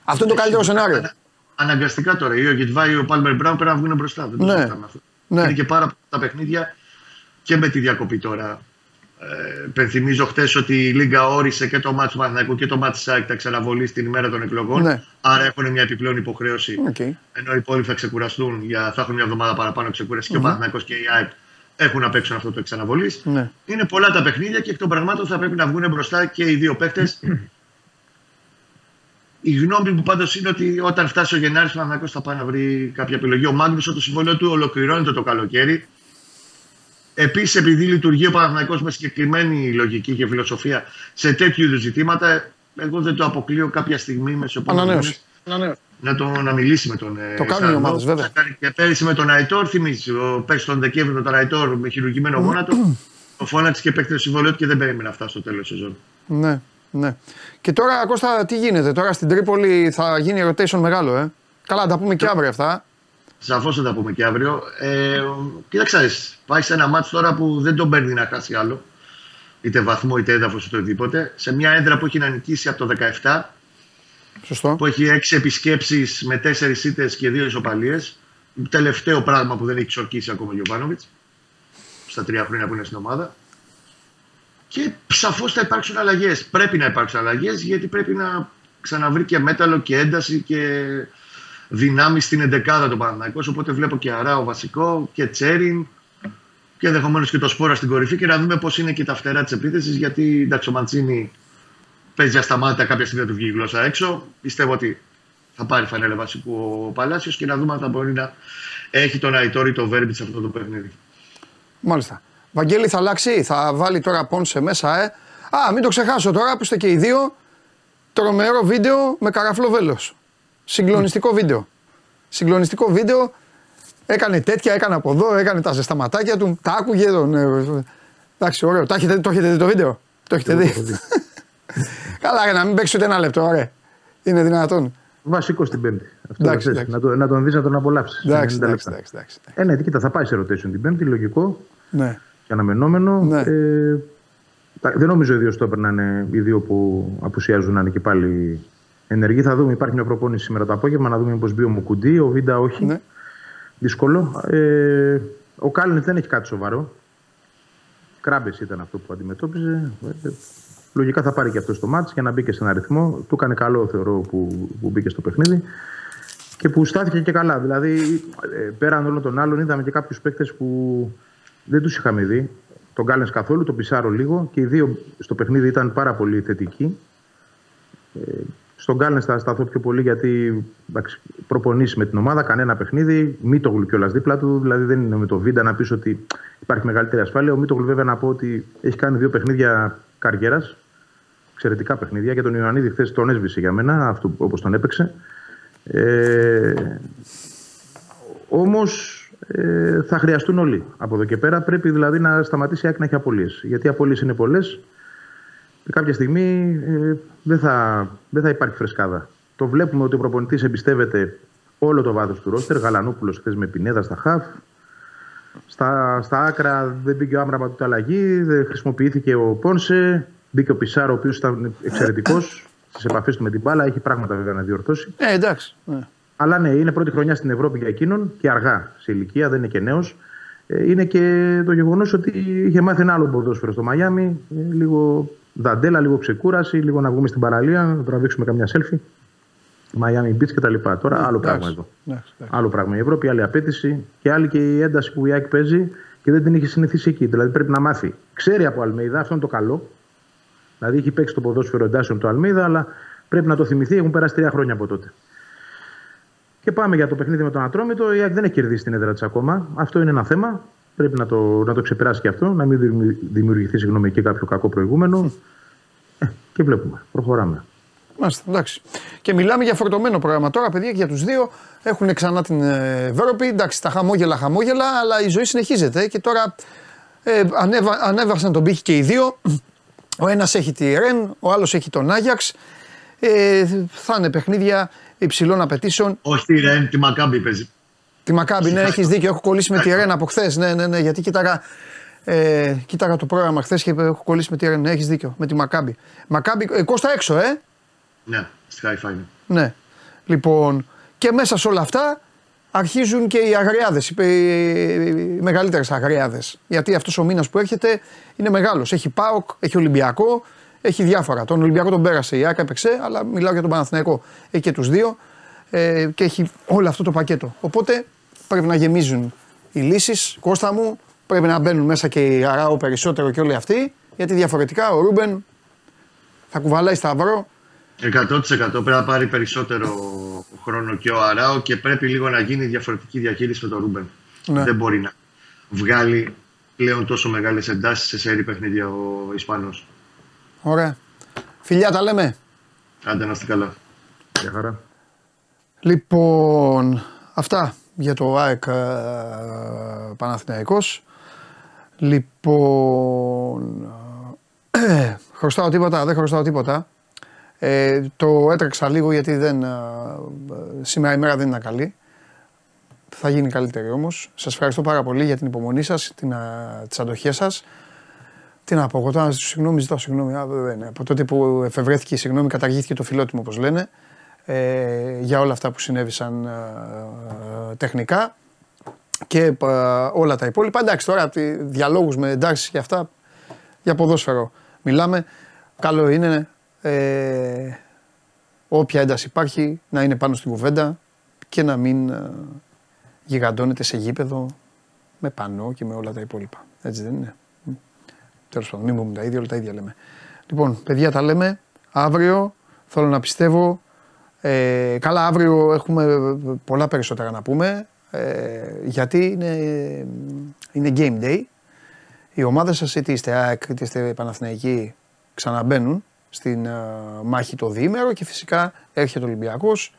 Speaker 1: Αυτό είναι το καλύτερο σενάριο.
Speaker 14: Αναγκαστικά τώρα. Ή ο Γετβάη ή ο Πάλμερ Μπράουν πρέπει να βγουν μπροστά. Δεν το
Speaker 1: Ναι.
Speaker 14: συζητάμε αυτό.
Speaker 1: Ναι.
Speaker 14: Είναι και πάρα πολλά τα παιχνίδια και με τη διακοπή τώρα. Ε, υπενθυμίζω χθες ότι η Λίγκα όρισε και το ματς του Παναθηναϊκού και το ματς της ΑΕΚ τα εξ αναβολής στην ημέρα των εκλογών.
Speaker 1: Ναι.
Speaker 14: Άρα έχουν μια επιπλέον υποχρέωση.
Speaker 1: Οκ.
Speaker 14: Ενώ οι υπόλοιποι θα ξεκουραστούν, για, θα έχουν μια εβδομάδα παραπάνω ξεκούραση και ο
Speaker 1: Μμμ.
Speaker 14: Παναθηναϊκός και η ΑΕΚ έχουν να παίξουν αυτό το εξ αναβολής.
Speaker 1: Ναι.
Speaker 14: Είναι πολλά τα παιχνίδια και εκ των πραγμάτων θα πρέπει να βγουν μπροστά και οι δύο παίκτες. Η γνώμη μου πάντως είναι ότι όταν φτάσει ο Γενάρης, ο Παναθηναϊκός θα πάει να βρει κάποια επιλογή. Ο Μάγκνουσον το συμβόλαιο του ολοκληρώνεται το καλοκαίρι. Επίσης, επειδή λειτουργεί ο Παναθυνακό με συγκεκριμένη λογική και φιλοσοφία σε τέτοιου είδους ζητήματα, εγώ δεν το αποκλείω κάποια στιγμή με
Speaker 1: Ανανέωση.
Speaker 14: Να, το, να μιλήσει με τον. ε,
Speaker 1: Το κάνουν οι
Speaker 14: Σαρδό.
Speaker 1: ομάδες, βέβαια.
Speaker 14: Θα κάνει Και πέρυσι με τον Αϊτόρ, θυμίζει. Ο παίκτης τον Δεκέμβριο με τον Αϊτόρ με χειρουργημένο γόνατο. Το φώναξε και παίκτης το συμβολίο του και δεν περίμενε να φτάσει στο τέλος της σεζόν.
Speaker 1: Ναι, ναι. Και τώρα, Κώστα, τι γίνεται; Τώρα στην Τρίπολη θα γίνει rotation μεγάλο, ε. Καλά, τα πούμε και αύριο αυτά.
Speaker 14: Σαφώς θα τα πούμε και αύριο. Ε, κοίταξε, να δεις, πάει σε ένα μάτσο τώρα που δεν τον παίρνει να χάσει άλλο. Είτε βαθμό είτε έδαφος είτε οτιδήποτε. Σε μια έδρα που έχει να νικήσει από το 17.
Speaker 1: Σωστό.
Speaker 14: Που έχει 6 επισκέψεις με 4 ήττες και 2 ισοπαλίες. Τελευταίο πράγμα που δεν έχει ξορκίσει ακόμα ο Γιωβάνοβιτς. Στα τρία χρόνια που είναι στην ομάδα. Και σαφώς θα υπάρξουν αλλαγές. Πρέπει να υπάρξουν αλλαγές γιατί πρέπει να ξαναβρει και μέταλλο και ένταση και δυνάμεις στην εντεκάδα του Παναθηναϊκός, οπότε βλέπω και Αράο βασικό και Τσέριν και ενδεχομένως και το Σπόρα στην κορυφή και να δούμε πώς είναι και τα φτερά της επίθεσης. Γιατί εντάξει, ο Μαντσίνη παίζει ασταμάτητα κάποια στιγμή να του βγει η γλώσσα έξω. Πιστεύω ότι θα πάρει φανέλα βασικού ο Παλάσιος και να δούμε αν θα μπορεί να έχει τον Αϊτόρ ή τον Βέρμπιτς σε αυτό το παιχνίδι.
Speaker 1: Μάλιστα. Βαγγέλη θα αλλάξει, θα βάλει τώρα Πόνσε μέσα, ε; Α, μην το ξεχάσω τώρα που είστε και οι δύο. Τρομερό βίντεο με καραφλό βέλος. Συγκλονιστικό βίντεο. Συγκλονιστικό βίντεο. Έκανε τέτοια, έκανε από εδώ, έκανε τα ζεσταματάκια του. Τα άκουγε τον. ε, Εντάξει, ωραίο. Το έχετε, το έχετε δει το βίντεο; Το έχετε δει. Καλά, ρε, να μην παίξεις ούτε ένα λεπτό, ωραία. Είναι δυνατόν.
Speaker 13: Βασικό στην Πέμπτη. Αυτό
Speaker 1: Εντάξει,
Speaker 13: θες,
Speaker 1: εντάξει.
Speaker 13: Να, το, να τον δεις να τον απολαύσεις.
Speaker 1: Εντάξει, εντάξει, εντάξει, εντάξει.
Speaker 13: Ε, ναι, κοίτα, θα πάει σε rotation την Πέμπτη, λογικό
Speaker 1: Ναι.
Speaker 13: και αναμενόμενο.
Speaker 1: Ναι.
Speaker 13: Ε, τα- δεν νομίζω οι δύο στόπερ να είναι οι δύο που απουσιάζουν να είναι και πάλι ενεργοί. Θα δούμε, υπάρχει μια προπόνηση σήμερα το απόγευμα, να δούμε μήπως μπει ο Μουκουντή, ο Βίντα όχι.
Speaker 1: Ναι.
Speaker 13: Δύσκολο. Ε, ο Κάλινετ δεν έχει κάτι σοβαρό. Κράμπες ήταν αυτό που αντιμετώπιζε. Ε, λογικά θα πάρει και αυτό στο μάτς για να μπει και σε ένα ρυθμό. Του έκανε καλό, θεωρώ, που, που μπήκε στο παιχνίδι και που στάθηκε και καλά. Δηλαδή, ε, πέραν όλων των άλλων, είδαμε και κάποιους παίκτες που δεν τους είχαμε δει. Τον Γκάλεν καθόλου, τον Πισάρο λίγο και οι δύο στο παιχνίδι ήταν πάρα πολύ θετικοί. Ε, στον Γκάλεν θα σταθώ πιο πολύ γιατί εντάξει, προπονήσεις με την ομάδα, κανένα παιχνίδι. Μήτογλου κιόλας δίπλα του. Δηλαδή δεν είναι με το Βίντα να πεις ότι υπάρχει μεγαλύτερη ασφάλεια. Ο Μήτογλου, βέβαια, να πω ότι έχει κάνει δύο παιχνίδια καριέρας. Εξαιρετικά παιχνίδια. Και τον Ιωαννίδη χθες τον έσβησε για μένα, όπως τον έπαιξε. Ε, Όμως ε, θα χρειαστούν όλοι από εδώ και πέρα. Πρέπει δηλαδή να σταματήσει η άκρη να έχει απολύε. Γιατί οι απολύε είναι πολλές και κάποια στιγμή ε, δεν, θα, δεν θα υπάρχει φρεσκάδα. Το βλέπουμε ότι ο προπονητής εμπιστεύεται όλο το βάθος του ρόστερ. Γαλανόπουλος χθες με πινέδα στα χαφ. Στα, στα άκρα δεν μπήκε ο Άμραμπα του αλλαγή. Δεν χρησιμοποιήθηκε ο Πόνσε. Μπήκε ο Πισάρο, ο οποίος ήταν εξαιρετικός στις επαφές του με την μπάλα. Έχει πράγματα βέβαια να διορθώσει.
Speaker 1: Ε, εντάξει. Ναι.
Speaker 13: Αλλά ναι, είναι πρώτη χρονιά στην Ευρώπη για εκείνον και αργά σε ηλικία, δεν είναι και νέος. Είναι και το γεγονός ότι είχε μάθει ένα άλλο ποδόσφαιρο στο Μαϊάμι. Ε, Λίγο δαντέλα, λίγο ξεκούραση, λίγο να βγούμε στην παραλία, να τραβήξουμε καμιά selfie. Miami Beach κτλ. Τώρα άλλο πράγμα εδώ.
Speaker 1: Εντάξει, εντάξει.
Speaker 13: Άλλο πράγμα η Ευρώπη, άλλη απέτηση και άλλη και η ένταση που η ΑΕΚ παίζει και δεν την είχε συνηθίσει εκεί. Δηλαδή πρέπει να μάθει. Ξέρει από Αλμέιδα, αυτό είναι το καλό. Δηλαδή έχει παίξει το ποδόσφαιρο εντάσεων το Αλμέιδα, αλλά πρέπει να το θυμηθεί. Έχουν περάσει τρία χρόνια από τότε. Και πάμε για το παιχνίδι με τον Ατρόμητο. Η ΑΕΚ δεν έχει κερδίσει την έδρα της ακόμα. Αυτό είναι ένα θέμα. Πρέπει να το, να το ξεπεράσει και αυτό, να μην δημιου- δημιουργηθεί συγγνώμη, εκεί κάποιο κακό προηγούμενο. Ε, και βλέπουμε. Προχωράμε.
Speaker 1: Μάλιστα, εντάξει. Και μιλάμε για φορτωμένο πρόγραμμα τώρα, παιδιά, και για τους δύο. Έχουν ξανά την ε, Ευρώπη. Εντάξει, τα χαμόγελα, χαμόγελα, αλλά η ζωή συνεχίζεται. Και τώρα ε, ανέβα, ανέβασαν τον πύχη και οι δύο. Ο ένας έχει τη Ρεν, ο άλλος έχει τον Άγιαξ. Ε, θα είναι παιχνίδια υψηλών απαιτήσεων.
Speaker 14: Όχι τη Ρεν, τη Μακάμπη παίζει.
Speaker 1: Τη Μακάμπη, ναι, έχεις δίκιο. Έχω κολλήσει με τη Ρεν από χθες. Ναι, ναι, ναι, γιατί κοίταγα, ε, κοίταγα το πρόγραμμα χθες και έχω κολλήσει με τη Ρεν. Έχεις δίκιο, με τη Μακάμπη. Μακάμπη, ε, Κώστα έξω, ε.
Speaker 14: Ναι, στη High Five.
Speaker 1: Ναι. Λοιπόν, και μέσα σε όλα αυτά αρχίζουν και οι αγριάδες, οι, οι μεγαλύτερες αγριάδες. Γιατί αυτός ο μήνας που έρχεται είναι μεγάλος. Έχει ΠΑΟΚ, έχει Ολυμπιακό, έχει διάφορα. Τον Ολυμπιακό τον πέρασε, η ΑΕΚ έπαιξε, αλλά μιλάω για τον Παναθηναϊκό. Έχει και τους δύο ε, και έχει όλο αυτό το πακέτο. Οπότε πρέπει να γεμίζουν οι λύσεις. Κώστα μου, πρέπει να μπαίνουν μέσα και οι Αράο περισσότερο και όλοι αυτοί, γιατί διαφορετικά ο Ρούμπεν θα κουβαλάει σταυρό
Speaker 14: 100% πρέπει να πάρει περισσότερο χρόνο και ο Αράο και πρέπει λίγο να γίνει διαφορετική διαχείριση με τον Ρούμπεν.
Speaker 1: Ναι.
Speaker 14: Δεν μπορεί να βγάλει πλέον τόσο μεγάλες εντάσεις σε σέρι παιχνίδια ο Ισπανός.
Speaker 1: Ωραία. Φιλιά τα λέμε.
Speaker 14: Άντε να είστε καλά.
Speaker 13: Γεια χαρά.
Speaker 1: Λοιπόν, αυτά για το ΑΕΚ ε, Παναθηναϊκός. Λοιπόν, ε, χρωστάω τίποτα, δεν χρωστάω τίποτα. Ε, το έτρεξα λίγο γιατί δεν, ε, ε, σήμερα η μέρα δεν είναι καλή. Θα γίνει καλύτερη όμως. Σας ευχαριστώ πάρα πολύ για την υπομονή σας, την, α, τις αντοχές σας. Τι να πω, εγώ τώρα συγγνώμη, ζητάω συγγνώμη. Α, δεν, είναι. Από τότε που εφευρέθηκε η συγγνώμη, καταργήθηκε το φιλότιμο, όπως λένε, ε, για όλα αυτά που συνέβησαν ε, ε, τεχνικά και ε, όλα τα υπόλοιπα. Εντάξει, τώρα τι διαλόγους με εντάξει και αυτά για ποδόσφαιρο μιλάμε. Καλό είναι ε, όποια ένταση υπάρχει να είναι πάνω στην κουβέντα και να μην ε, γιγαντώνεται σε γήπεδο με πανό και με όλα τα υπόλοιπα. Έτσι δεν είναι. Τέλος πάντων, μην πούμε τα ίδια, όλα τα ίδια λέμε. Λοιπόν, παιδιά, τα λέμε. Αύριο θέλω να πιστεύω. Ε, καλά, αύριο έχουμε πολλά περισσότερα να πούμε. Ε, γιατί είναι, είναι game day. Οι ομάδες σας, είτε είστε ΑΕΚ, είτε είστε Παναθηναϊκοί, ξαναμπαίνουν στην ε, μάχη το διήμερο και φυσικά έρχεται ο Ολυμπιακός,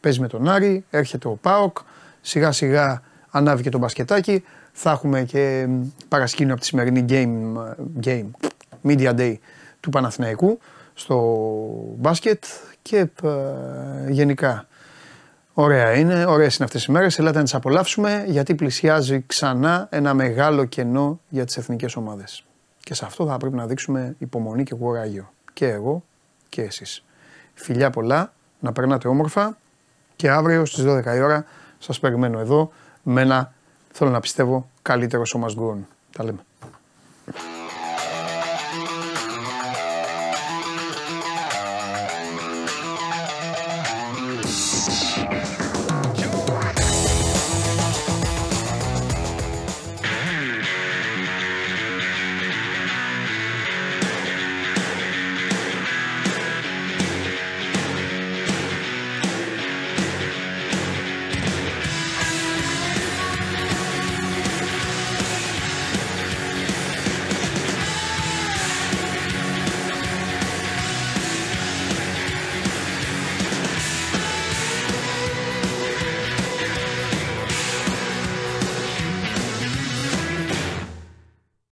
Speaker 1: παίζει με τον Άρη, έρχεται ο ΠΑΟΚ, σιγά σιγά ανάβει και το μπασκετάκι. Θα έχουμε και μ, παρασκήνιο από τη σημερινή game, ε, game, media day του Παναθηναϊκού στο μπάσκετ και ε, γενικά Ωραία είναι, ωραίες είναι αυτές οι μέρες, ελάτε να τις απολαύσουμε γιατί πλησιάζει ξανά ένα μεγάλο κενό για τις εθνικές ομάδες. Και σε αυτό θα πρέπει να δείξουμε υπομονή και κουράγιο. Και εγώ και εσείς. Φιλιά πολλά, να περνάτε όμορφα και αύριο στις 12 η ώρα σας περιμένω εδώ με ένα, θέλω να πιστεύω, καλύτερο σώμα γκρουν. Τα λέμε.